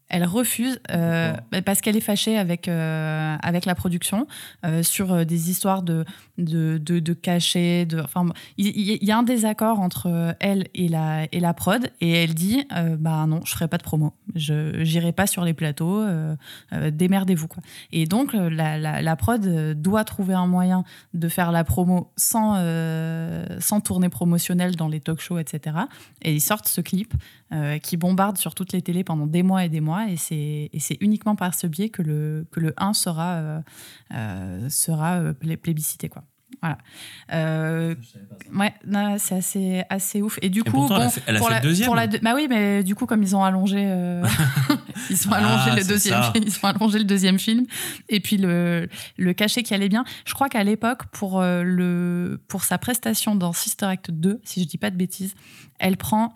elle refuse euh, bah, parce qu'elle est fâchée avec, euh, avec la production euh, sur des histoires de, de, de, de cachets. De, enfin, il, y a un désaccord entre elle et la, et la prod et elle dit bah non, je ferai pas de promo. Je n'irai pas sur les plateaux. démerdez-vous. Quoi. Et donc, la, la, la prod doit trouver un moyen de faire la promo sans, sans tournée promotionnelle dans les talk shows, etc. Et ils sortent ce clip euh, qui bombarde sur toutes les télés pendant des mois et des mois. Et c'est et c'est uniquement par ce biais que le, que le 1 sera, euh, euh, sera plé- plébiscité. Quoi. Voilà. Euh, ouais, non, c'est assez, assez ouf. Et du coup, pourtant, elle a bon, fait- elle a pour fait la, deuxième. pour la deux- bah oui, mais du coup, comme ils ont allongé, euh, ils ont Ah, allongé le deuxième, ça. ils ont allongé le deuxième film. Et puis le, le cachet qui allait bien. Je crois qu'à l'époque, pour euh, le, pour sa prestation dans Sister Act 2, si je dis pas de bêtises, elle prend euh,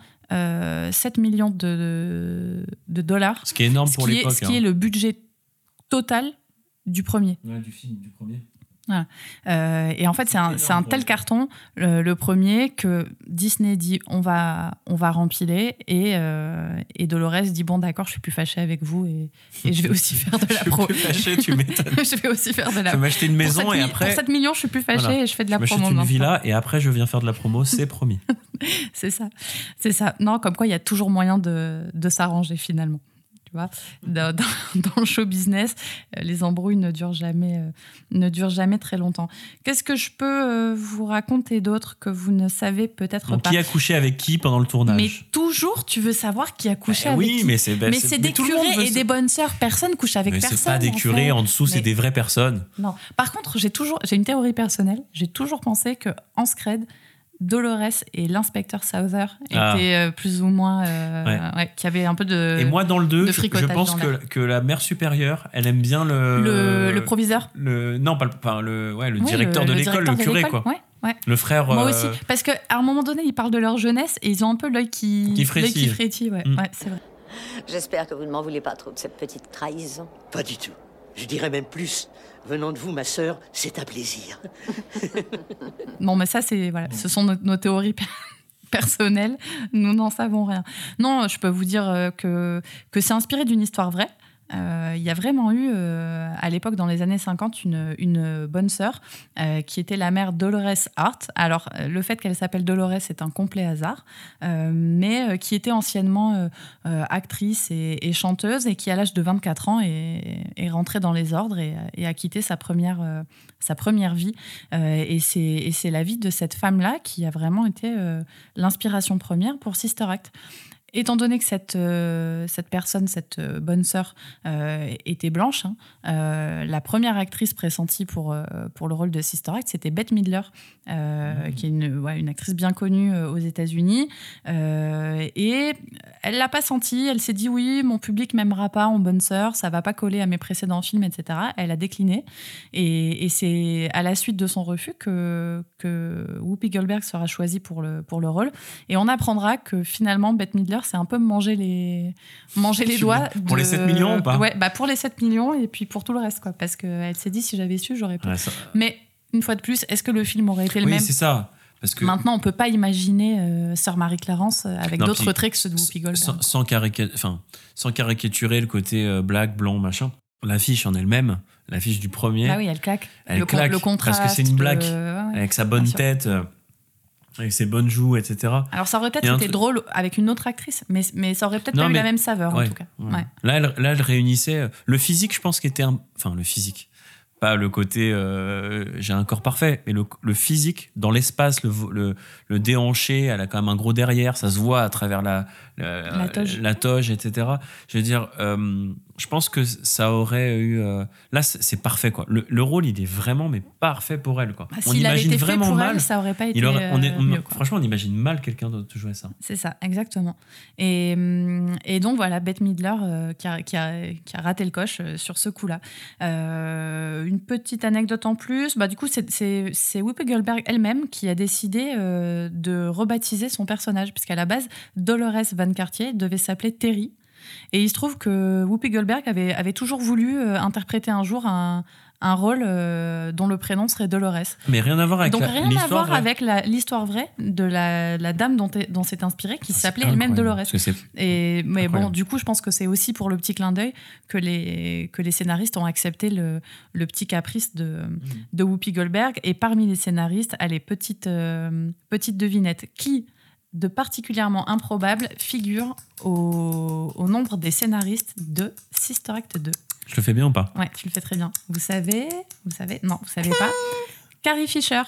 7 millions de, de dollars. Ce qui est énorme Ce pour l'époque, Ce qui hein. est le budget total du premier. Ouais, du film, du premier. Voilà. Euh, et en fait, c'est un, tel carton, le, le premier, que Disney dit on va, on va rempiler. Et, euh, et Dolores dit bon, d'accord, je suis plus fâchée avec vous et, et je vais aussi faire de la Je suis pro. plus fâchée, tu m'étonnes. je vais aussi faire de la Je vais m'acheter une maison 7 et après- Pour 7 millions, je suis plus fâchée Voilà. et je fais de la Je promo. une maintenant. villa et après je viens faire de la promo, c'est promis. C'est ça. C'est ça. Non, comme quoi, il y a toujours moyen de, de s'arranger finalement. Tu vois, dans, dans- dans le show business, euh, les embrouilles ne durent jamais, euh, ne durent jamais très longtemps. Qu'est-ce que je peux euh, vous raconter d'autre que vous ne savez peut-être pas? qui a couché avec qui pendant le tournage? Mais toujours, tu veux savoir qui a couché Bah avec oui, qui. mais c'est- bah, mais c'est- des curés et des bonnes sœurs. Personne couche avec Mais personne. c'est pas des curés, en dessous, c'est des vraies personnes. non. Par contre, j'ai toujours, j'ai une théorie personnelle. J'ai toujours pensé que en Scred, Dolores et l'inspecteur Souther étaient Ah. euh, plus ou moins, euh, Ouais. ouais, qui avaient un peu de. Et moi, dans le 2, de je, pense que, que la mère supérieure, elle aime bien le. Le- le proviseur le, Non, pas le, enfin, le, ouais, le directeur de le l'école, le curé, quoi. ouais, ouais. Le frère. Moi euh, aussi, parce qu'à un moment donné, ils parlent de leur jeunesse et ils ont un peu l'œil qui, Qui frétille. qui frétille, ouais. Mm. Ouais, c'est vrai. J'espère que vous ne m'en voulez pas trop de cette petite trahison. Pas du tout. Je dirais même plus. Venant de vous, ma sœur, c'est un plaisir. Non, mais ça, c'est voilà, ce sont nos, nos théories per- personnelles. Nous n'en savons rien. Non, je peux vous dire euh, que, que c'est inspiré d'une histoire vraie. Euh, Il y a vraiment eu, euh, à l'époque, dans les années 50, une, bonne sœur euh, qui était la mère Dolores Hart. Alors, le fait qu'elle s'appelle Dolores est un complet hasard, mais qui était anciennement actrice et, chanteuse et qui, à l'âge de 24 ans, est, rentrée dans les ordres et, a quitté sa première, sa première vie. Et c'est la vie de cette femme-là qui a vraiment été l'inspiration première pour Sister Act. Étant donné que cette, euh, cette personne, cette euh, bonne sœur, euh, était blanche, hein, la première actrice pressentie pour, pour le rôle de Sister Act, c'était Bette Midler, euh, qui est une, ouais, une actrice bien connue euh, aux États-Unis. Euh, et elle l'a pas senti, elle s'est dit oui, mon public m'aimera pas en bonne sœur, ça va pas coller à mes précédents films, etc. Elle a décliné. Et, et c'est à la suite de son refus que, que Whoopi Goldberg sera choisie pour le, pour le rôle. Et on apprendra que finalement, Bette Midler s'est un peu mangé les, mangé les doigts. pour les de- 7 millions ou pas? Ouais, bah pour les 7 millions et puis pour tout le reste, quoi. Parce qu'elle s'est dit, si j'avais su, j'aurais pu. Ouais, ça- Mais une fois de plus, est-ce que le film aurait été le Oui, même c'est ça. Parce que Maintenant, on peut pas imaginer euh, Sœur Marie-Clarence euh, avec Non, d'autres puis, traits que ceux de Whoopi Goldberg. sans, sans carica- enfin, sans caricaturer le côté euh, black, blanc, machin, l'affiche en elle-même, l'affiche du premier, Bah oui, elle claque. elle Le con- claque le contraste, parce que c'est une blague le- ouais, ouais, avec sa bonne tête, euh, avec ses bonnes joues, etc. Alors, ça aurait peut-être été drôle avec une autre actrice, mais, mais ça aurait peut-être Non, pas eu la même saveur, en tout cas. ouais. Là, elle, là, elle réunissait le physique, je pense, qui était un... enfin le physique, pas le côté euh, j'ai un corps parfait, mais le, le physique dans l'espace, le, le, le déhanché, elle a quand même un gros derrière, ça se voit à travers la la, La toge. la toge, etc. Je veux dire, euh, je pense que ça aurait eu. euh, là, c'est parfait, quoi. Le, le rôle, il est vraiment, mais parfait pour elle, quoi. Bah, on imagine été fait vraiment pour mal. elle, ça aurait pas il été, aurait- on est- euh, on- mieux, quoi. franchement, on imagine mal quelqu'un d'autre jouer ça. C'est ça, exactement. Et, hum, et donc voilà, Bette Midler euh, qui, a, qui, a, qui a raté le coche sur ce coup-là. Euh, une petite anecdote en plus, bah, du coup c'est- Whoopi Goldberg elle-même qui a décidé de rebaptiser son personnage, puisqu'à la base, Dolores Van Cartier devait s'appeler Terry. Et il se trouve que Whoopi Goldberg avait, avait toujours voulu euh, interpréter un jour un, un rôle euh, dont le prénom serait Dolores. Mais rien à voir avec Donc rien à voir vraie. avec l'histoire vraie de la, la dame dont, est- dont c'est inspiré, qui s'appelait elle-même Dolores. Et mais bon, du coup, je pense que c'est aussi pour le petit clin d'œil que les que les scénaristes ont accepté le, le petit caprice de Mm. de Whoopi Goldberg. Et parmi les scénaristes, allez petite euh, petite devinette qui de particulièrement improbable figure au, au nombre des scénaristes de Sister Act 2. Je le fais bien ou pas? Ouais, tu le fais très bien. Vous savez, vous savez, non, vous savez pas. Carrie Fisher,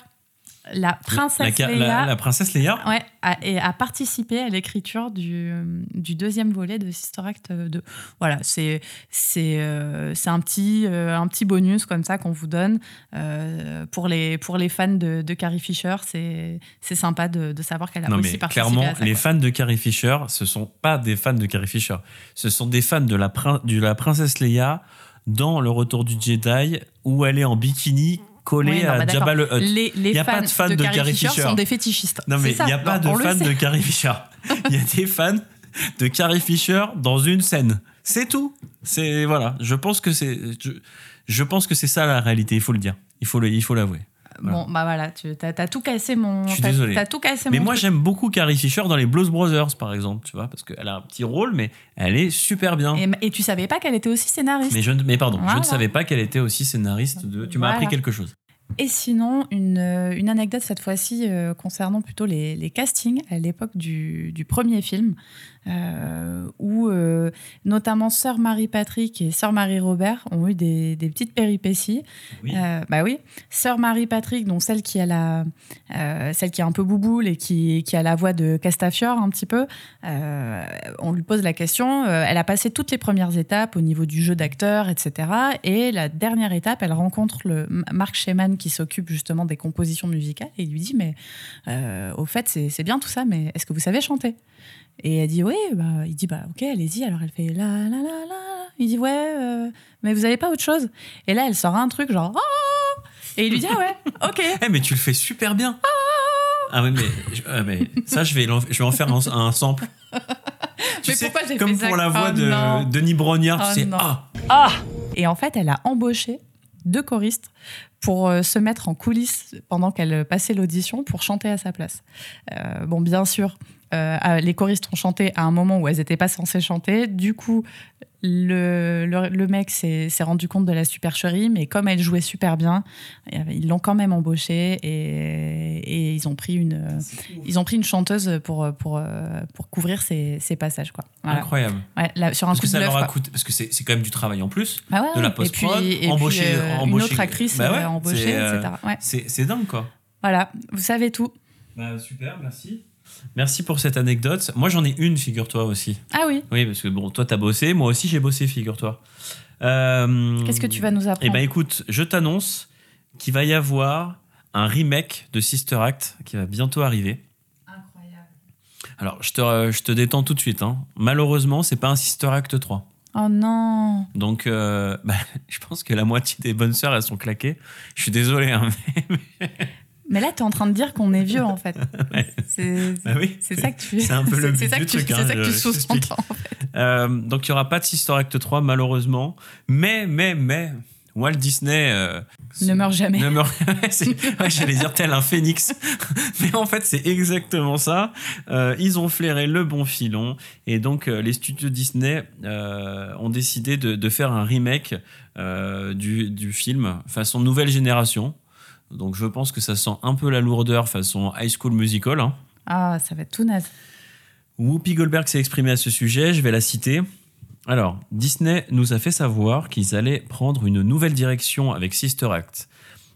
la princesse la, la- Leia, la princesse Leia ouais, a, et a participé à l'écriture du, du deuxième volet de Sister Act 2. Voilà, c'est c'est euh, un petit euh, un petit bonus comme ça qu'on vous donne euh, pour les pour les fans de, de Carrie Fisher. C'est c'est sympa de, de savoir qu'elle a Non, aussi mais participé clairement, à ça. les quoi. fans de Carrie Fisher, ce sont pas des fans de Carrie Fisher. Ce sont des fans de la, de la princesse Leia dans Le Retour du Jedi, où elle est en bikini Oui, non, à bah. Jabba le Hutt. Il y a fans, pas de fans de, Carrie, Carrie Fisher, Fisher. sont des fétichistes. Non, mais il n'y a pas Non, de fans de Carrie Fisher. Il y a des fans de Carrie Fisher dans une scène. C'est tout. C'est voilà. Je pense que c'est. Je, je pense que c'est ça la réalité. Il faut le dire. Il faut le, il faut l'avouer. Bon, bah voilà, tu as, tout cassé mon. Je suis désolé. Tout cassé mais mon moi, j'aime beaucoup Carrie Fisher dans les Blues Brothers, par exemple, tu vois, parce qu'elle a un petit rôle, mais elle est super bien. Et, et tu savais pas qu'elle était aussi scénariste? Mais, je, mais pardon, je ne savais pas qu'elle était aussi scénariste de. Tu m'as Voilà. appris quelque chose. Et sinon, une, euh, une anecdote cette fois-ci euh, concernant plutôt les, les castings à l'époque du, du premier film, euh, où euh, notamment Sœur Marie-Patrick et Sœur Marie-Robert ont eu des, des petites péripéties. Euh, bah oui, Sœur Marie-Patrick, donc celle qui a la, celle qui est un peu bouboule et qui, qui a la voix de Castafiore un petit peu, on lui pose la question. elle a passé toutes les premières étapes au niveau du jeu d'acteur, etc. Et la dernière étape, elle rencontre le Marc Sheman qui s'occupe justement des compositions musicales et il lui dit mais au fait c'est bien tout ça, mais est-ce que vous savez chanter? Et elle dit oui. Bah, il dit bah ok allez-y. Alors elle fait la la la la. Il dit ouais, euh, mais vous avez pas autre chose? Et là elle sort un truc genre Ah et il lui dit ah ouais ok. Eh, mais tu le fais super bien. Ah oui, mais, je- ah, mais ça, je vais, je vais en faire un, un sample. Tu Mais sais, pourquoi j'ai comme fait ça? pour la voix Oh de non. Denis Brognard, Oh tu sais, non. ah, Et en fait, elle a embauché deux choristes pour euh, se mettre en coulisses pendant qu'elle passait l'audition pour chanter à sa place. Euh, bon, bien sûr, euh, les choristes ont chanté à un moment où elles n'étaient pas censées chanter. Du coup, le, le, le mec s'est rendu compte de la supercherie, mais comme elle jouait super bien, euh, ils l'ont quand même embauchée et, et ils, ont pris une, ils ont pris une chanteuse pour, pour, euh, pour couvrir ces, ces passages. Quoi. Voilà. incroyable. Ouais, là, sur un Parce coup que de ça leur a quoi. coûté, parce que c'est quand même du travail en plus, Bah ouais, de la post-prod, embaucher, une autre actrice, Bah ouais, embauchée, etc. C'est dingue, quoi. Voilà, vous savez tout. Bah, super, merci. Merci pour cette anecdote. Moi, j'en ai une, figure-toi aussi. Ah oui Oui, parce que bon, toi, t'as bossé, moi aussi, j'ai bossé, figure-toi. Euh, Qu'est-ce que tu vas nous apprendre Eh ben, écoute, je t'annonce qu'il va y avoir un remake de Sister Act qui va bientôt arriver. Alors, je te, je te détends tout de suite. hein. Malheureusement, c'est pas un Sister Act 3. Oh non Donc, euh, bah, je pense que la moitié des bonnes sœurs, elles sont claquées. Je suis désolé. hein, mais- Mais là, tu es en train de dire qu'on est vieux, en fait. C'est Bah oui. c'est ça que tu C'est un peu le but ça que tu- hein, ça que tu sous-entends. en fait. Euh, donc il n'y aura pas de Sister Act 3 malheureusement. Mais, mais, mais, Walt Disney... euh, Ne meurt jamais. ne meurt jamais. Ouais, J'allais dire tel un phénix. mais en fait c'est exactement ça. Euh, ils ont flairé le bon filon. Et donc euh, les studios Disney ont décidé de, de faire un remake du, du film façon nouvelle génération. Donc je pense que ça sent un peu la lourdeur façon High School Musical. hein. Ah, ça va être tout naze. Whoopi Goldberg s'est exprimée à ce sujet, je vais la citer. Alors, Disney nous a fait savoir qu'ils allaient prendre une nouvelle direction avec Sister Act.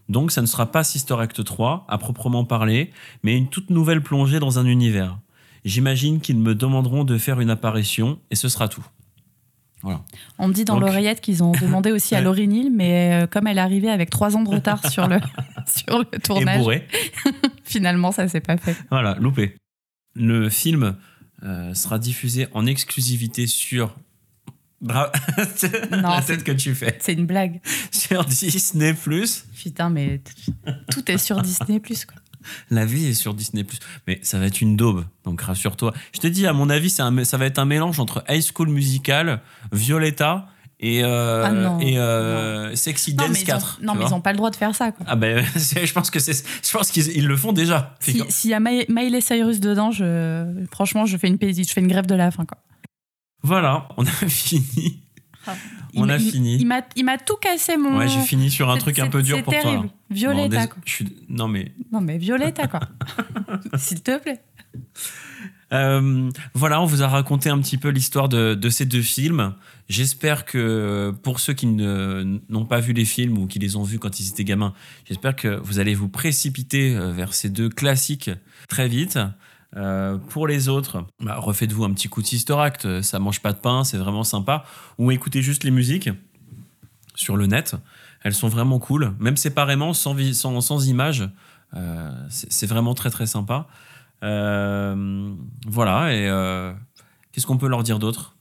Donc, ça ne sera pas Sister Act 3, à proprement parler, mais une toute nouvelle plongée dans un univers. J'imagine qu'ils me demanderont de faire une apparition, et ce sera tout. Voilà. On me dit dans l'oreillette qu'ils ont demandé aussi à. Laurie Neal, mais euh, comme elle arrivait avec trois ans de retard sur le, sur le tournage, finalement, ça s'est pas fait. Voilà, loupé. Le film euh, sera diffusé en exclusivité sur. Bra- Non, la c'est- tête que tu fais. C'est une blague. Sur Disney Putain, mais tout est sur Disney+. Quoi. La vie est sur Disney Mais ça va être une daube, donc rassure-toi. Je te dis, à mon avis, un- ça va être un mélange entre High School Musical, Violetta et, euh, Ah et euh, Sexy Non, Dance mais, ils ont, 4. non, mais ils vois. ont pas le droit de faire ça. Quoi. Ah ben, je pense que c'est, je pense qu'ils ils le font déjà. Si- S'il y a My- Miley Cyrus dedans, je, franchement, je fais une je fais une grève de la faim. Quoi. Voilà, on a fini. Il on m'a- a il- fini. Il m'a, il tout cassé mon. Ouais, j'ai fini sur un truc un peu dur pour toi. terrible. Violetta, Bon, quoi. je suis- Non mais Non, mais Violetta, quoi. S'il te plaît. Euh, voilà, on vous a raconté un petit peu l'histoire de, de ces deux films. J'espère que pour ceux qui ne- n'ont pas vu les films ou qui les ont vus quand ils étaient gamins, j'espère que vous allez vous précipiter euh, vers ces deux classiques très vite. Euh, pour les autres, bah, refaites-vous un petit coup de Sister Act, ça mange pas de pain, c'est vraiment sympa. Ou écoutez juste les musiques sur le net, elles sont vraiment cool, même séparément, sans, sans, sans images, euh, c'est vraiment très très sympa. Euh, voilà, et euh, qu'est-ce qu'on peut leur dire d'autre?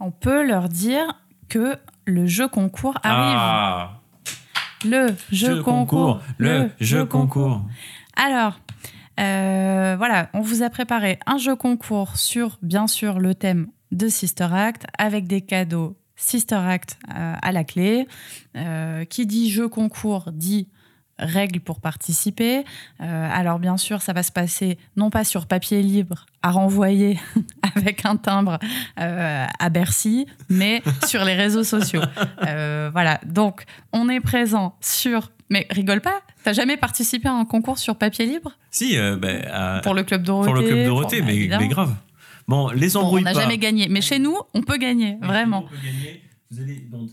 On peut leur dire que le jeu concours arrive. Ah, Le jeu, concours. le jeu concours. Alors, voilà, on vous a préparé un jeu concours sur, bien sûr, le thème de Sister Act, avec des cadeaux Sister Act euh, à la clé. Euh, qui dit jeu concours dit règles pour participer. Euh, alors, bien sûr, ça va se passer non pas sur papier libre à renvoyer avec un timbre euh, à Bercy, mais sur les réseaux sociaux. Euh, voilà, donc on est présent sur. Mais rigole pas, t'as jamais participé à un concours sur papier libre? Si, ben, Pour le Club Dorothée. Pour le Club Dorothée, pour- bah, mais, évidemment. mais grave. Bon, les Bon, on n'a jamais gagné, mais chez nous, on peut gagner, vraiment. Vous allez dans-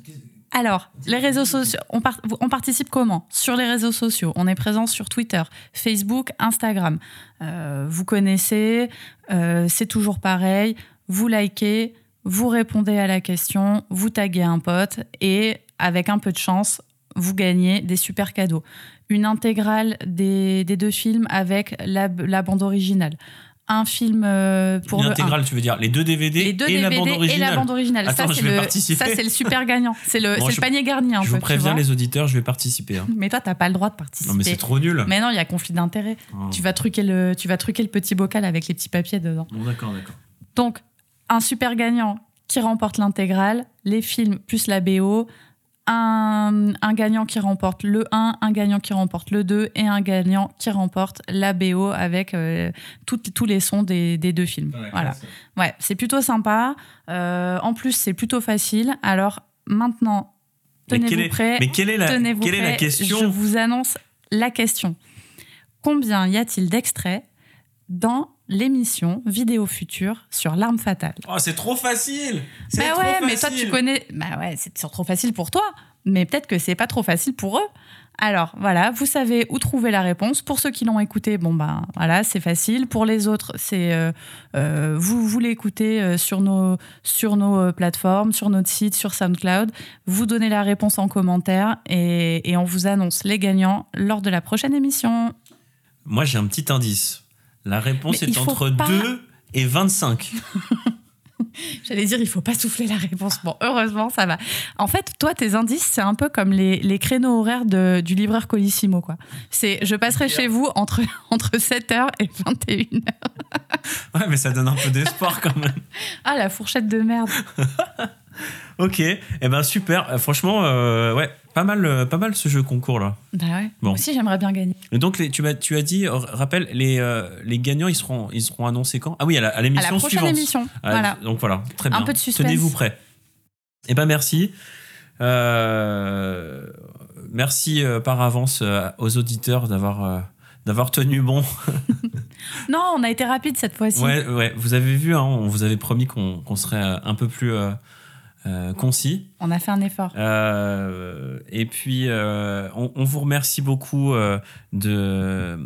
Alors, les réseaux sociaux, on, par- on participe comment? Sur les réseaux sociaux. On est présent sur Twitter, Facebook, Instagram. Euh, vous connaissez, euh, c'est toujours pareil. Vous likez, vous répondez à la question, vous taguez un pote et avec un peu de chance, vous gagnez des super cadeaux. Une intégrale des, des deux films avec la, la bande originale. Un film euh, pour Une le un. intégrale, tu veux dire les deux DVD, Les deux et, la bande et originale. la bande originale. Attends, ça, je c'est vais le, participer. ça, c'est le super gagnant. C'est le, Bon, c'est je- le panier garni. Un Je peu, vous préviens, les auditeurs, je vais participer. hein. Mais toi, t'as pas le droit de participer. Non, mais c'est trop nul. Mais non, il y a conflit d'intérêt. Oh. Tu vas truquer le, tu vas truquer le petit bocal avec les petits papiers dedans. Bon, d'accord, d'accord. Donc, un super gagnant qui remporte l'intégrale, les films plus la BO, un, un gagnant qui remporte le 1, un gagnant qui remporte le 2 et un gagnant qui remporte la BO avec euh, toutes- tous les sons des, des deux films. voilà. Ouais, c'est plutôt sympa. Euh, en plus, c'est plutôt facile. Alors maintenant, tenez-vous prêts. mais quelle est la- est question Je vous annonce la question. Combien y a-t-il d'extraits dans l'émission Vidéo Future sur l'arme fatale Oh, c'est trop facile C'est Bah trop ouais, mais toi facile. tu connais. Bah ouais, c'est trop facile pour toi, mais peut-être que c'est pas trop facile pour eux. Alors voilà, vous savez où trouver la réponse. Pour ceux qui l'ont écouté, bon ben voilà, c'est facile. Pour les autres, c'est euh, euh, vous vous l'écoutez euh, sur nos sur nos euh, plateformes, sur notre site, sur SoundCloud. Vous donnez la réponse en commentaire et, et on vous annonce les gagnants lors de la prochaine émission. Moi, j'ai un petit indice. La réponse Mais est entre pas- 2 et 25. J'allais dire, il faut pas souffler la réponse. Bon, heureusement, ça va. En fait, toi, tes indices, c'est un peu comme les, les créneaux horaires de- du livreur Colissimo, quoi. C'est, je passerai chez vous entre, entre 7h et 21h. Ouais, mais ça donne un peu d'espoir quand même. Ah, la fourchette de merde. Ok, et eh ben super. Euh, franchement, euh, ouais, pas mal, euh, pas mal ce jeu concours là. Bah ouais. Bon. Moi aussi, j'aimerais bien gagner. Et donc, les- tu, m'as- tu as dit, euh, rappelle, les, euh, les gagnants, ils seront, ils seront annoncés quand? Ah oui, à la- à l'émission À la prochaine suivante. émission, Ah, voilà. Donc voilà, très Un bien. peu de suspense. Tenez-vous prêts. Eh ben merci. Euh, merci euh, par avance euh, aux auditeurs d'avoir euh, d'avoir tenu bon. Non, on a été rapide cette fois-ci. Ouais, ouais, vous avez vu, hein, on vous avait promis qu'on qu'on serait un peu plus euh, euh, concis. On a fait un effort. Euh, et puis, euh, on, on vous remercie beaucoup euh, de,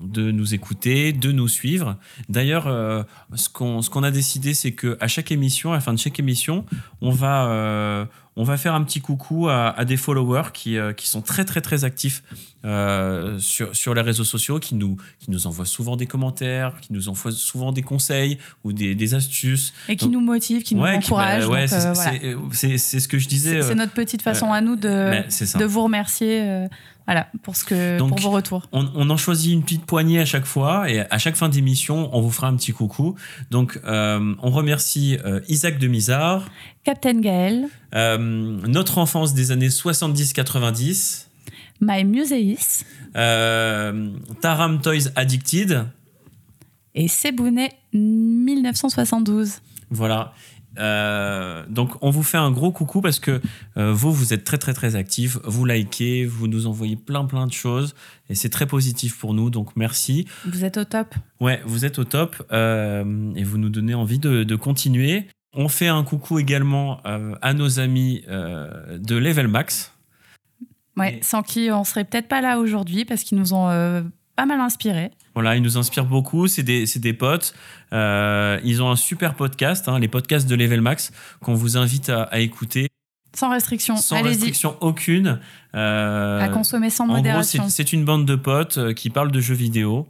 de nous écouter, de nous suivre. D'ailleurs, euh, ce qu'on ce qu'on a décidé, c'est que à chaque émission, à la fin de chaque émission, on va euh, on va faire un petit coucou à, à des followers qui, euh, qui sont très très très actifs euh, sur, sur les réseaux sociaux, qui nous, qui nous envoient souvent des commentaires, qui nous envoient souvent des conseils ou des, des astuces. Et qui Donc, nous motive, qui nous ouais, qui- bah, ouais, c'est euh, voilà. c'est- ce que je disais. C'est euh, notre petite façon à nous de, de vous remercier voilà, pour, ce que, Donc, pour vos retours. On, on en choisit une petite poignée à chaque fois et à chaque fin d'émission, on vous fera un petit coucou. Donc, euh, on remercie euh, Isaac de Mizar, Captain Gaël, euh, notre enfance des années 70-90, My Museis euh, Taram Toys Addicted. et Sebounet 1972. Voilà. Euh, donc on vous fait un gros coucou parce que euh, vous vous êtes très très très actifs, vous likez, vous nous envoyez plein plein de choses et c'est très positif pour nous donc merci. Vous êtes au top. Ouais, vous êtes au top et vous nous donnez envie de, de continuer. On fait un coucou également à nos amis de Level Max. Ouais, sans qui on serait peut-être pas là aujourd'hui parce qu'ils nous ont euh, pas mal inspirés. Voilà, ils nous inspirent beaucoup. C'est des, des potes. Euh, ils ont un super podcast, hein, les podcasts de Level Max, qu'on vous invite à, à écouter Sans restriction. sans restriction aucune. Euh, À consommer sans en gros, modération. c'est- une bande de potes qui parlent de jeux vidéo.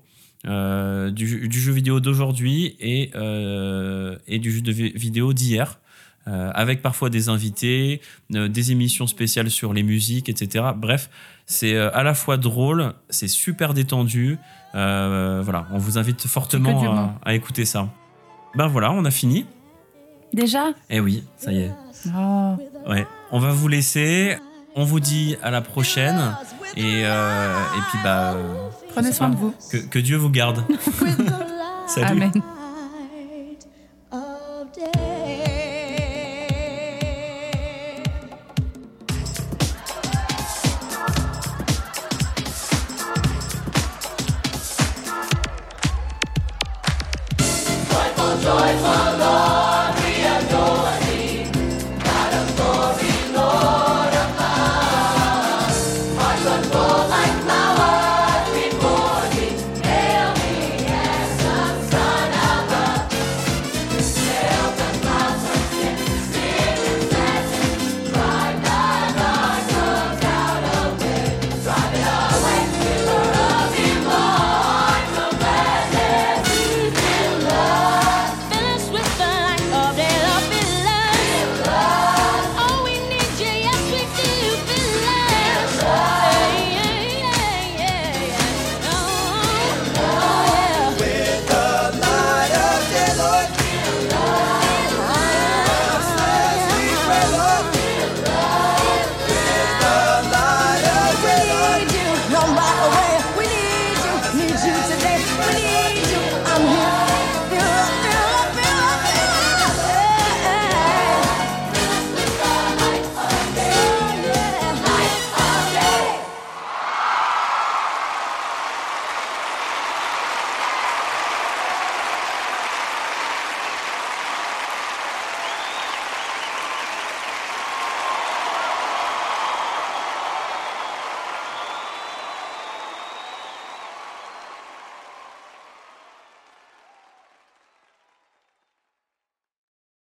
euh, du, du jeu vidéo d'aujourd'hui et, euh, et du jeu de vi- vidéo d'hier, euh, avec parfois des invités, euh, des émissions spéciales sur les musiques, etc. Bref, c'est euh, à la fois drôle, c'est super détendu. voilà, on vous invite fortement à, à écouter ça. Ben voilà, on a fini. Déjà? Eh oui, ça y est. Oh. Ouais, on va vous laisser. On vous dit à la prochaine. Et, et puis, bah. Prenez soin pas. de vous. Que, que Dieu vous garde. Salut. Amen.